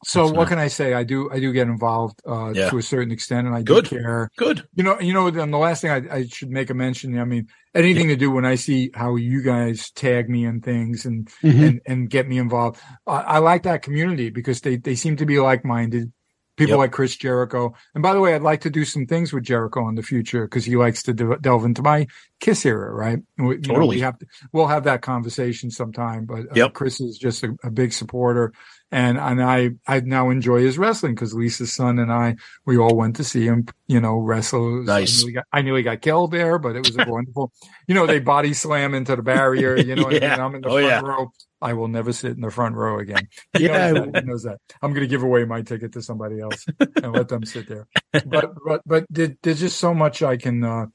So That's what not- can I say? I do I do get involved uh, Yeah. to a certain extent, and I Good. do care. Good. You know, you know. And the last thing I, I should make a mention. I mean, anything to do when I see how you guys tag me and things and Mhm. and and get me involved. I, I like that community because they they seem to be like minded. People Yep. like Chris Jericho. And by the way, I'd like to do some things with Jericho in the future because he likes to de- delve into my Kiss era, right? We, you know, Totally. we have to, we'll have that conversation sometime. But uh, Yep. Chris is just a, a big supporter, and and I I now enjoy his wrestling because Lisa's son and I we all went to see him, you know, wrestle. Nice. I nearly got, I nearly got killed there, but it was a wonderful. You know, they body slam into the barrier. You know, I Yeah. mean? I'm in the Oh, front yeah. row. I will never sit in the front row again. He Yeah. knows that. He knows that. I'm going to give away my ticket to somebody else and let them sit there. But but but there, there's just so much I can uh,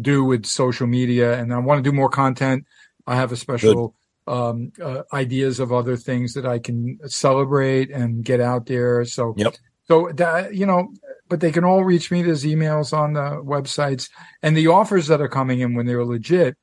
do with social media, and I want to do more content. I have a special um, uh, ideas of other things that I can celebrate and get out there. So Yep. so that you know, but they can all reach me. There's emails on the websites and the offers that are coming in when they're legit.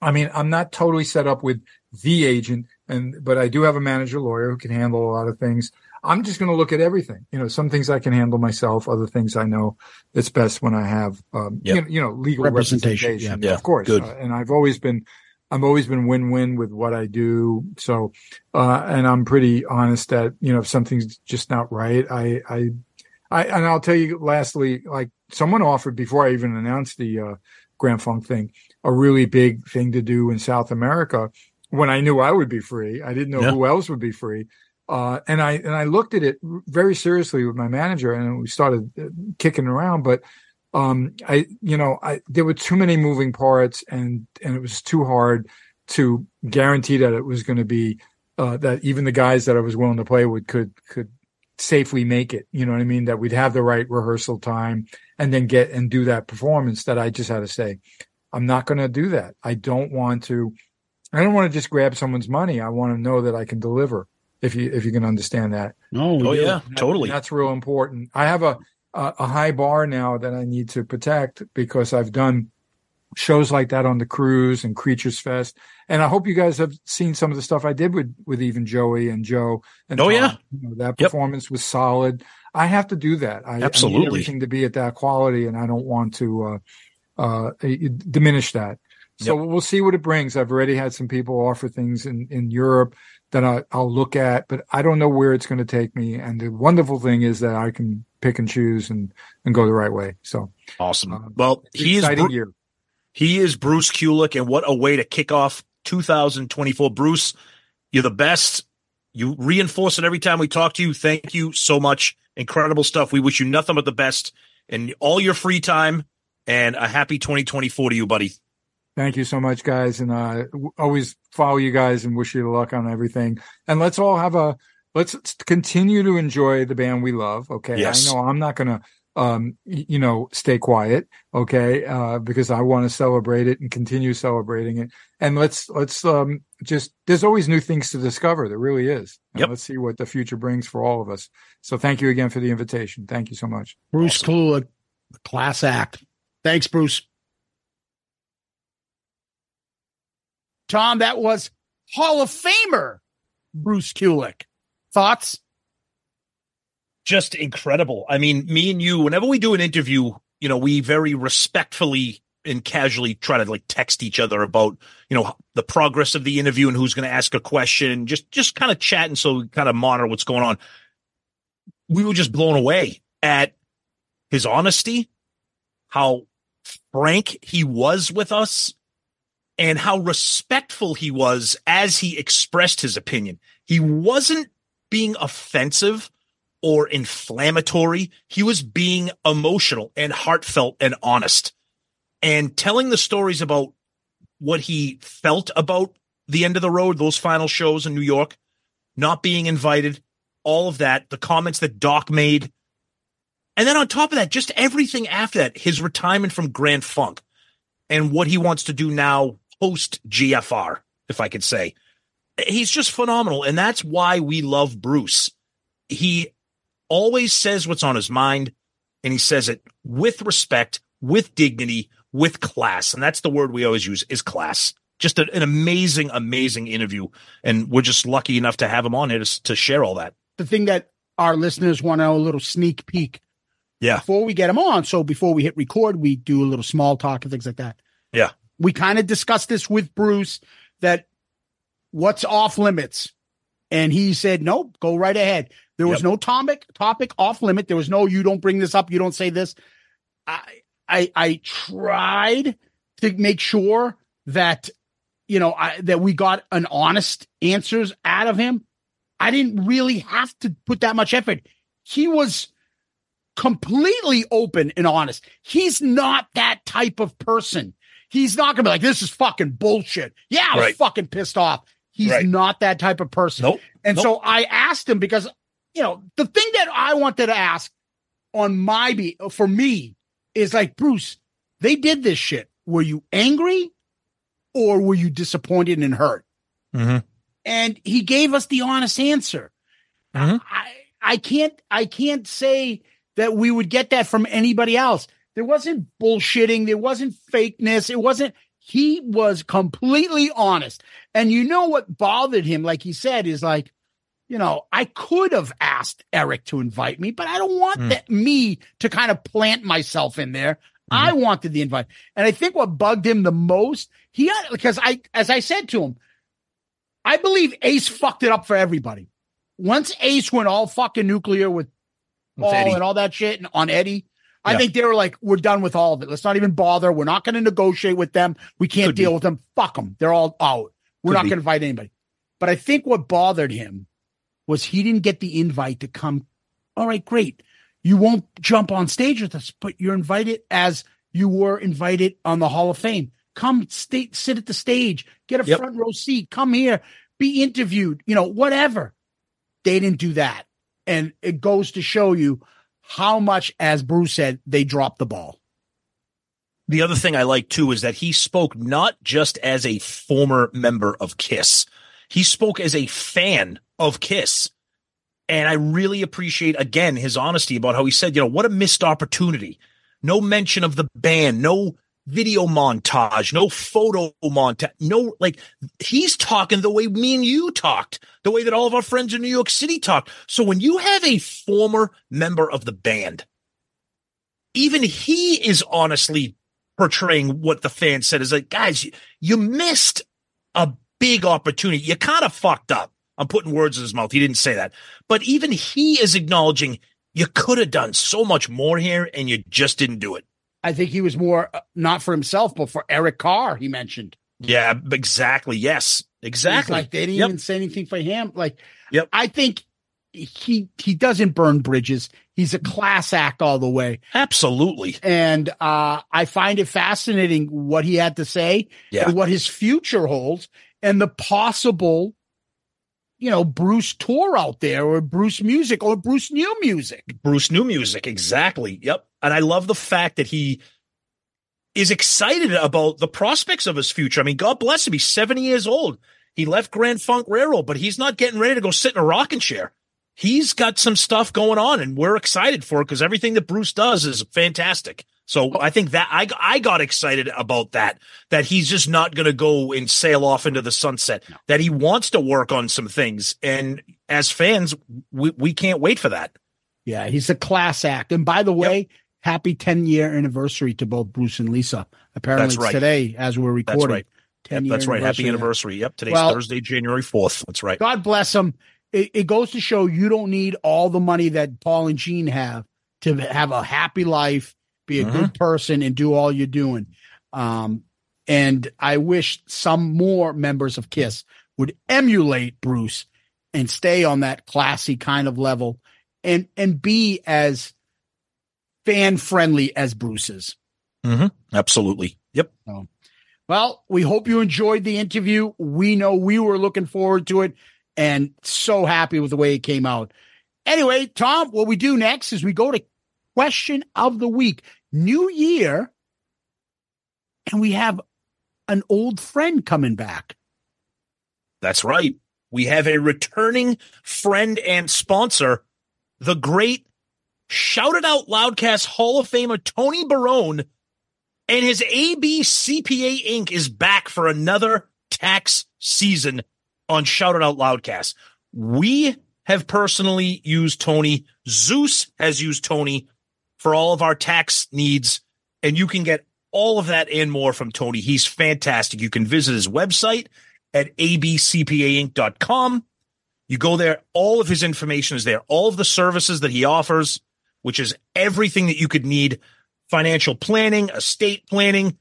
I mean, I'm not totally set up with the agent, and but I do have a manager lawyer who can handle a lot of things. I'm just going to look at everything. You know, some things I can handle myself, other things I know it's best when I have, um, Yep. you, know, you know, legal Representation, representation. yeah. Yeah, of course. good. Uh, and I've always been, I've always been win-win with what I do. So, uh, and I'm pretty honest that, you know, if something's just not right, I, I, I, and I'll tell you lastly, like someone offered before I even announced the, uh, Grand Funk thing, a really big thing to do in South America when I knew I would be free. I didn't know Yeah. who else would be free. Uh, and I, and I looked at it very seriously with my manager and we started uh, kicking around, but, um, I, you know, I, there were too many moving parts and, and it was too hard to guarantee that it was going to be, uh, that even the guys that I was willing to play with could, could safely make it. You know what I mean? That we'd have the right rehearsal time and then get and do that performance that I just had to say, I'm not going to do that. I don't want to, I don't want to just grab someone's money. I want to know that I can deliver if you, if you can understand that. No, Oh yeah, And totally. That's real important. I have a, a, a high bar now that I need to protect because I've done shows like that on the cruise and Creatures Fest. And I hope you guys have seen some of the stuff I did with, with even Joey and Joe. And Oh, Tom. yeah. You know, that Yep. performance was solid. I have to do that. I, I Absolutely. need everything to be at that quality and I don't want to, uh, uh, diminish that. So we'll see what it brings. I've already had some people offer things in, in Europe that I, I'll look at, but I don't know where it's going to take me. And the wonderful thing is that I can pick and choose and, and go the right way. So Awesome. Uh, well, he is Bru- he is Bruce Kulick, and what a way to kick off 2024. Bruce, you're the best. You reinforce it every time we talk to you. Thank you so much. Incredible stuff. We wish you nothing but the best in all your free time, and a happy 2024 to you, buddy. Thank you so much, guys. And uh, always follow you guys and wish you luck on everything. And let's all have a, let's continue to enjoy the band we love. Okay. Yes. I know I'm not going to, um, you know, stay quiet. Okay. Uh, because I want to celebrate it and continue celebrating it. And let's, let's, um, just, there's always new things to discover. There really is. And Yep. Let's see what the future brings for all of us. So thank you again for the invitation. Thank you so much. Bruce Kulick, class act. Thanks, Bruce. Tom, that was Hall of Famer Bruce Kulick. Thoughts? just incredible. I mean, me and you, whenever we do an interview, you know, we very respectfully and casually try to like text each other about, you know, the progress of the interview and who's going to ask a question, just, just kind of chatting. So we kind of monitor what's going on. We were just blown away at his honesty, how frank he was with us and how respectful he was as he expressed his opinion. He wasn't being offensive or inflammatory. He was being emotional and heartfelt and honest and telling the stories about what he felt about the end of the road, those final shows in New York, not being invited, all of that, the comments that Doc made. And then on top of that, just everything after that, his retirement from Grand Funk and what he wants to do now post GFR, if I could say. He's just phenomenal. And that's why we love Bruce. He always says what's on his mind and he says it with respect, with dignity, with class. And that's the word we always use is class. Just a, an amazing, amazing interview. And we're just lucky enough to have him on here to, to share all that. The thing that our listeners want to know a little sneak peek Yeah. before we get him on. So before we hit record, we do a little small talk and things like that. Yeah. We kind of discussed this with Bruce that what's off limits. And he said, nope, go right ahead. There was Yep. no topic, topic off limit. There was no, you don't bring this up. You don't say this. I, I, I tried to make sure that, you know, I, that we got an honest answers out of him. I didn't really have to put that much effort. He was completely open and honest. He's not that type of person. He's not gonna be like, this is fucking bullshit. Yeah, I was Right. fucking pissed off. He's Right. not that type of person. Nope. And Nope. so I asked him because, you know, the thing that I wanted to ask on my be for me is like, Bruce, they did this shit. Were you angry or were you disappointed and hurt? Mm-hmm. and he gave us the honest answer. Mhm. I I can't I can't say that we would get that from anybody else. There wasn't bullshitting, there wasn't fakeness, it wasn't he was completely honest. And you know what bothered him like he said is like you know, I could have asked Eric to invite me, but I don't want Mm. that me to kind of plant myself in there. I wanted the invite. And I think what bugged him the most, he had because I as I said to him, I believe Ace fucked it up for everybody. Once Ace went all fucking nuclear with Paul Eddie. and all that shit and on Eddie, I Yeah. think they were like, we're done with all of it. Let's not even bother. We're not going to negotiate with them. We can't Could deal be. with them. Fuck them. They're all out. We're Could not going to invite anybody. But I think what bothered him was he didn't get the invite to come. All right, great. You won't jump on stage with us, but you're invited as you were invited on the Hall of Fame. Come stay, sit at the stage, get a Yep. front row seat, come here, be interviewed, you know, whatever. They didn't do that. And it goes to show you how much, as Bruce said, they dropped the ball. The other thing I like too is that he spoke not just as a former member of Kiss, he spoke as a fan of Kiss. And I really appreciate again his honesty about how he said, you know, what a missed opportunity. No mention of the band, no video montage, no photo montage, no like he's talking the way me and you talked, the way that all of our friends in New York City talked. So when you have a former member of the band, even he is honestly portraying what the fan said is like, guys, you, you missed a big opportunity. You kind of fucked up. I'm putting words in his mouth. He didn't say that, but even he is acknowledging you could have done so much more here and you just didn't do it. I think he was more uh, not for himself, but for Eric Carr. He mentioned Yeah, exactly. Yes, He's exactly. like they didn't Yep. even say anything for him. Like, Yep. I think he he doesn't burn bridges. He's a class act all the way, Absolutely. and uh, I find it fascinating what he had to say Yeah. and what his future holds, and the possible, you know, Bruce tour out there, or Bruce music, or Bruce new music. Bruce new music. Exactly. Yep. And I love the fact that he is excited about the prospects of his future. I mean, God bless him. He's 70 years old. He left Grand Funk Railroad, but he's not getting ready to go sit in a rocking chair. He's got some stuff going on and we're excited for it because everything that Bruce does is fantastic. So oh. I think that I, I got excited about that, that he's just not going to go and sail off into the sunset, that he wants to work on some things. And as fans, we, we can't wait for that. Yeah, he's a class act. And by the way, happy 10 year anniversary to both Bruce and Lisa. Apparently right. today as we're recording. That's right. 10 Yep, that's right. Happy anniversary. Yep. Today's Well- Thursday, January 4th. That's right. God bless him. It, it goes to show you don't need all the money that Paul and Gene have to have a happy life, be a Mhm. good person, and do all you're doing. Um, and I wish some more members of Kiss would emulate Bruce and stay on that classy kind of level and and be as fan friendly as Bruce is. Mm-hmm. Absolutely. Yep. So, well, we hope you enjoyed the interview. We know we were looking forward to it and so happy with the way it came out. Anyway, Tom, what we do next is we go to question of the week. New year, and we have an old friend coming back. That's right. We have a returning friend and sponsor, the great Shout It Out Loudcast Hall of Famer Tony Barone and his AB CPA Inc. is back for another tax season on Shout It Out Loudcast. We have personally used Tony. Zeus has used Tony for all of our tax needs, and you can get all of that and more from Tony. He's fantastic. You can visit his website at abcpainc.com. You go there, all of his information is there, all of the services that he offers, which is everything that you could need financial planning, estate planning,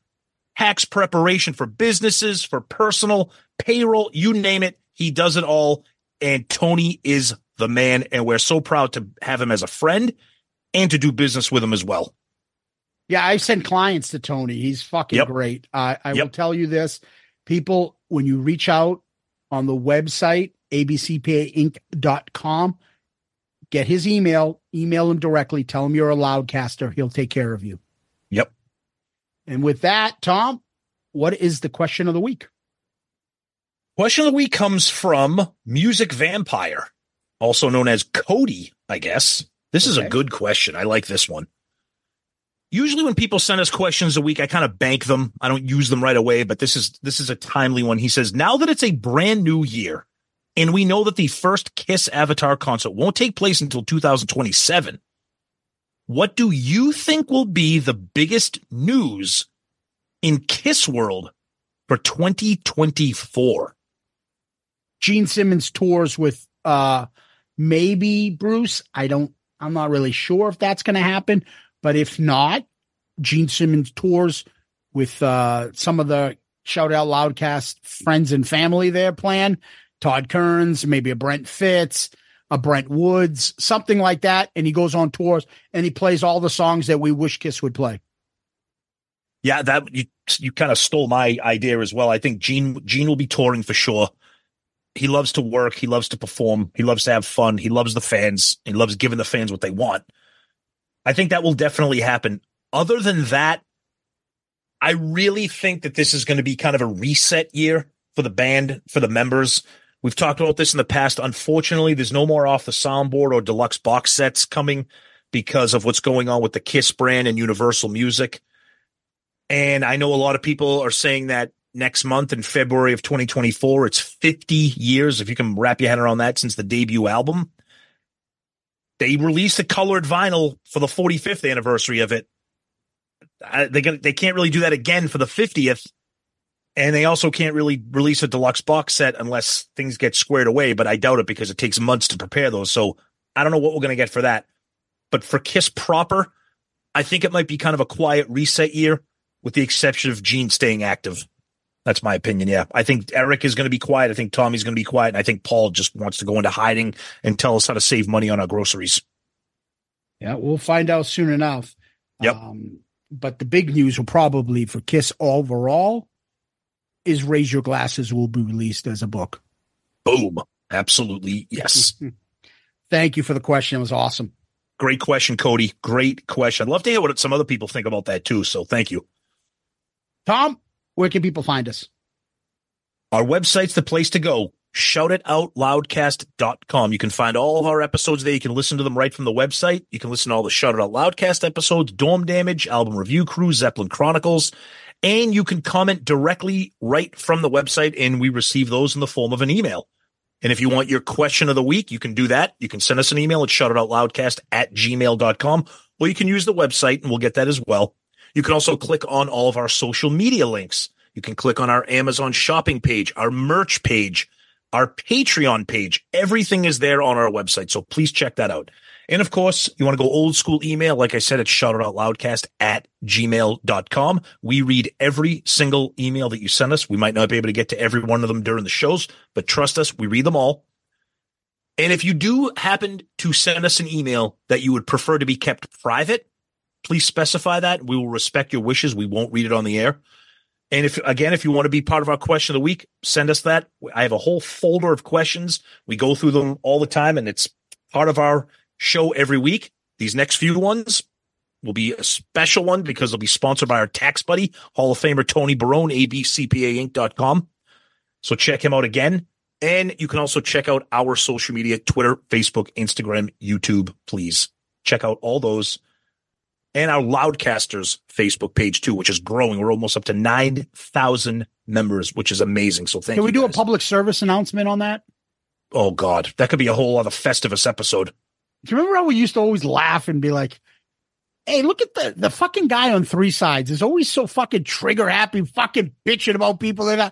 tax preparation for businesses, for personal, payroll, you name it. He does it all. And Tony is the man. And we're so proud to have him as a friend and to do business with him as well. Yeah, I send clients to Tony. He's fucking Yep. great. Uh, I will tell you this people, when you reach out on the website, abcpainc.com, get his email, email him directly, tell him you're a loudcaster. He'll take care of you. Yep. And with that, Tom, what is the question of the week? Question of the week comes from Music Vampire, also known as Cody, I guess. This is a good question. I like this one. Usually when people send us questions a week, I kind of bank them. I don't use them right away, but this is this is a timely one. He says, "Now that it's a brand new year and we know that the first Kiss Avatar concert won't take place until 2027, what do you think will be the biggest news in Kiss world for 2024?" Gene Simmons tours with uh maybe Bruce. I don't I'm not really sure if that's going to happen, but if not, Gene Simmons tours with uh some of the shout out loudcast friends and family there plan. Todd Kearns, maybe a Brent Fitz, a Brent Woods, something like that and he goes on tours and he plays all the songs that we wish Kiss would play. Yeah, that you you kind of stole my idea as well. I think Gene Gene will be touring for sure. He loves to work. He loves to perform. He loves to have fun. He loves the fans. He loves giving the fans what they want. I think that will definitely happen. Other than that, I really think that this is going to be kind of a reset year for the band, for the members. We've talked about this in the past. Unfortunately, there's no more off the soundboard or deluxe box sets coming because of what's going on with the Kiss brand and Universal Music. And I know a lot of people are saying that next month in February of 2024, it's 50 years, if you can wrap your head around that, since the debut album. They released a colored vinyl for the 45th anniversary of it. I, they gonna, they can't really do that again for the 50th. And they also can't really release a deluxe box set unless things get squared away, but I doubt it because it takes months to prepare those. So I don't know what we're going to get for that. But for Kiss proper, I think it might be kind of a quiet reset year with the exception of Gene staying active. That's my opinion. Yeah. I think Eric is going to be quiet. I think Tommy's going to be quiet. And I think Paul just wants to go into hiding and tell us how to save money on our groceries. Yeah, we'll find out soon enough. Yep. Um, but the big news will probably for Kiss overall is Raise Your Glasses will be released as a book. Boom. Absolutely. Yes. Thank you for the question. It was awesome. Great question, Cody. Great question. I'd love to hear what some other people think about that too. So thank you. Tom, where can people find us? Our website's the place to go. Shoutitoutloudcast.com. You can find all of our episodes there. You can listen to them right from the website. You can listen to all the Shout It Out Loudcast episodes, Dorm Damage, Album Review Crew, Zeppelin Chronicles, and you can comment directly right from the website, and we receive those in the form of an email. And if you want your question of the week, you can do that. You can send us an email at shoutitoutloudcast at gmail.com, or you can use the website and we'll get that as well. You can also click on all of our social media links. You can click on our Amazon shopping page, our merch page, our Patreon page. Everything is there on our website. So please check that out. And of course, you want to go old school email. Like I said, it's shoutoutloudcast at gmail.com. We read every single email that you send us. We might not be able to get to every one of them during the shows, but trust us, we read them all. And if you do happen to send us an email that you would prefer to be kept private, please specify that. We will respect your wishes. We won't read it on the air. And if again, if you want to be part of our question of the week, send us that. I have a whole folder of questions. We go through them all the time, and it's part of our show every week. These next few ones will be a special one because they'll be sponsored by our tax buddy, Hall of Famer Tony Barone, abcpainc.com. So check him out again. And you can also check out our social media, Twitter, Facebook, Instagram, YouTube, please. Check out all those and our Loudcasters Facebook page too, which is growing. We're almost up to 9,000 members, which is amazing. So thank Can you. we do guys. a public service announcement on that? Oh God, that could be a whole other Festivus episode. Do you remember how we used to always laugh and be like, Hey, look at the, the fucking guy on three sides is always so fucking trigger happy, fucking bitching about people that are,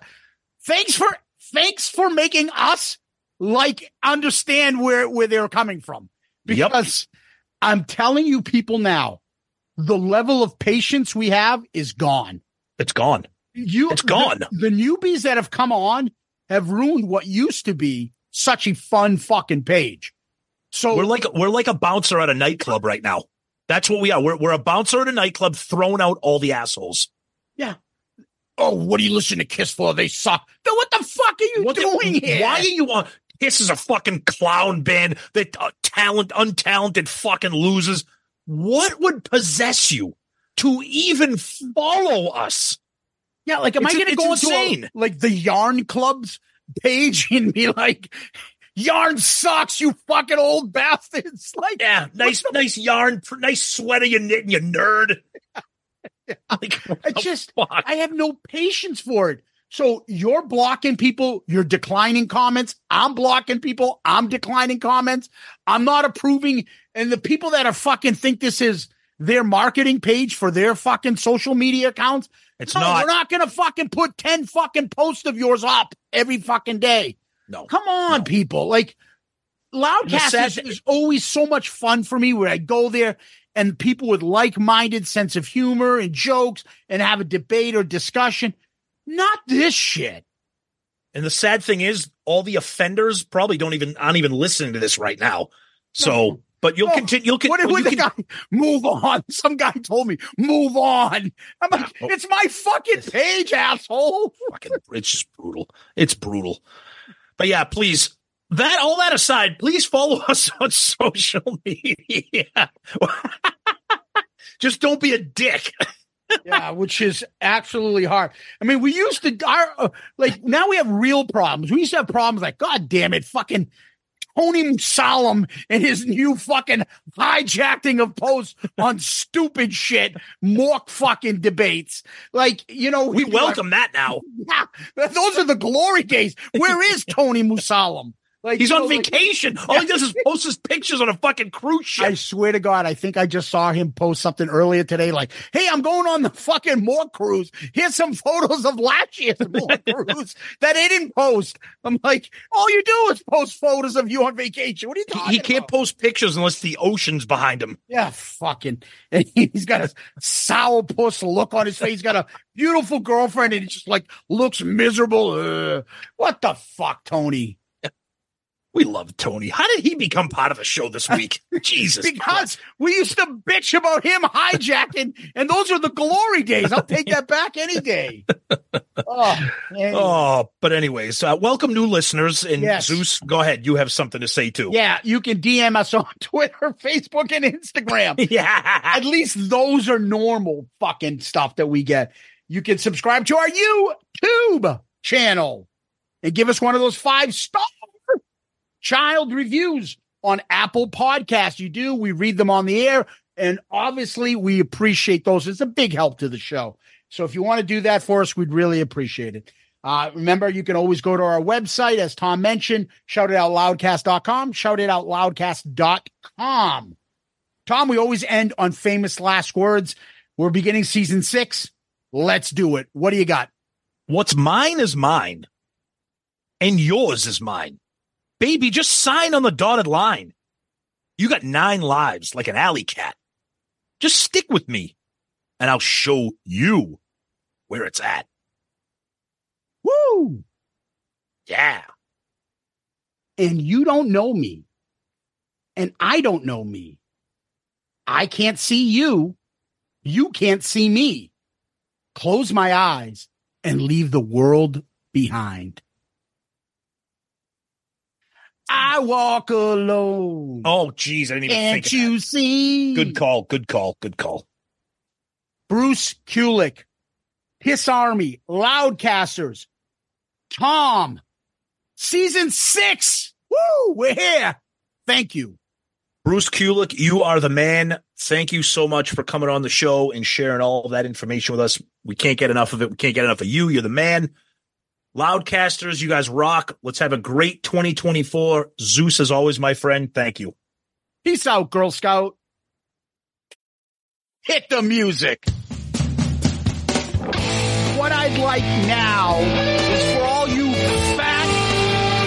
thanks for, thanks for making us like understand where, where they're coming from. Because I'm telling you people now, the level of patience we have is gone. It's gone. You, It's gone. The, the newbies that have come on have ruined what used to be such a fun fucking page. So we're like we're like a bouncer at a nightclub right now. That's what we are. We're we're a bouncer at a nightclub throwing out all the assholes. Yeah. Oh, what do you listen to Kiss for? They suck. Then what the fuck are you What the- doing here? Why are you on? This is a fucking clown band that uh, talent, untalented fucking losers. What would possess you to even follow us? Yeah, like, am It's- I going to go insane. a, like the Yarn Club's page and be like, "Yarn sucks, you fucking old bastards"? Like, Yeah, nice, nice yarn, nice sweater you're knitting, you nerd. Like, I just, I have no patience for it. So you're blocking people, you're declining comments. I'm blocking people, I'm declining comments. I'm not approving. And the people that are fucking think this is their marketing page for their fucking social media accounts. It's no, not. We're not going to fucking put 10 fucking posts of yours up every fucking day. No. Come on, people. Like, Loudcast sad is, is always so much fun for me where I go there and people with like-minded sense of humor and jokes and have a debate or discussion. Not this shit. And the sad thing is, all the offenders probably don't even aren't even listening to this right now. So, but you'll Oh, continue. You'll What continue. did the guy move on? Some guy told me move on. I'm like, Oh. it's my fucking page, asshole. fucking, it's just brutal. It's brutal. But yeah, please. That all that aside, please follow us on social media. just don't be a dick. yeah, which is absolutely hard. I mean, we used to our uh, like now we have real problems. We used to have problems like, God damn it, fucking Tony Musalam and his new fucking hijacking of posts on stupid shit, mock fucking debates. Like, you know, We welcome that now. Yeah, those are the glory days. Where is Tony Musalam? Like He's on know, like- vacation. All he does is post his pictures on a fucking cruise ship. I swear to God, I think I just saw him post something earlier today, like, "Hey, I'm going on the fucking more cruise. Here's some photos of last year's more cruise that he didn't post." I'm like, "All you do is post photos of you on vacation. What are you He- he can't about?" post pictures unless the ocean's behind him. Yeah, fucking. And he's got a sourpuss look on his face. He's got a beautiful girlfriend, and he just like looks miserable. Ugh. what the fuck, Tony? We love Tony. How did he become part of the show this week? Jesus. Because we used to bitch about him hijacking, and those are the glory days. I'll take that back any day. Oh. Oh, but anyways, uh, welcome new listeners. And Yes. Zeus, go ahead. You have something to say too. yeah, you can DM us on Twitter, Facebook, and Instagram. Yeah. At least those are normal fucking stuff that we get. You can subscribe to our YouTube channel and give us one of those five star child reviews on Apple Podcasts. You do, we read them on the air, and obviously we appreciate those. It's a big help to the show. So if you want to do that for us, we'd really appreciate it. Uh, remember, you can always go to our website, as Tom mentioned, shoutitoutloudcast.com, shoutitoutloudcast.com. Tom, we always end on famous last words. We're beginning season six. Let's do it. What do you got? What's mine is mine, and yours is mine. Baby, just sign on the dotted line. You got nine lives like an alley cat. Just stick with me, and I'll show you where it's at. Woo! Yeah. and you don't know me, and I don't know me, I can't see you. You can't see me. Close my eyes and leave the world behind. I walk alone. Oh, geez, I didn't even Can't think. Of you see? Good call. Good call. Good call. Bruce Kulick, Piss Army, Loudcasters, Tom, season six. Woo, we're here. Thank you. Bruce Kulick, you are the man. Thank you so much for coming on the show and sharing all of that information with us. We can't get enough of it. We can't get enough of you. You're the man. Loudcasters, you guys rock. Let's have a great 2024. Zeus, as always, my friend. Thank you. Peace out, Girl Scout. Hit the music. What I'd like now is for all you fat,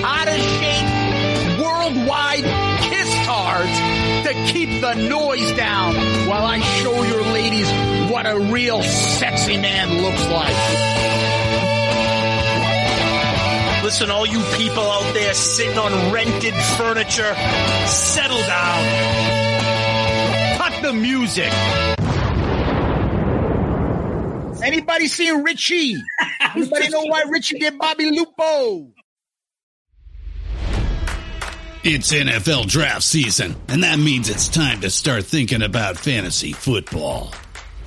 out of shape, worldwide kiss tards to keep the noise down while I show your ladies what a real sexy man looks like. Listen, all you people out there sitting on rented furniture, settle down. Cut the music. Anybody seen Richie? Anybody know why Richie get Bobby Lupo? It's NFL draft season, and that means it's time to start thinking about fantasy football.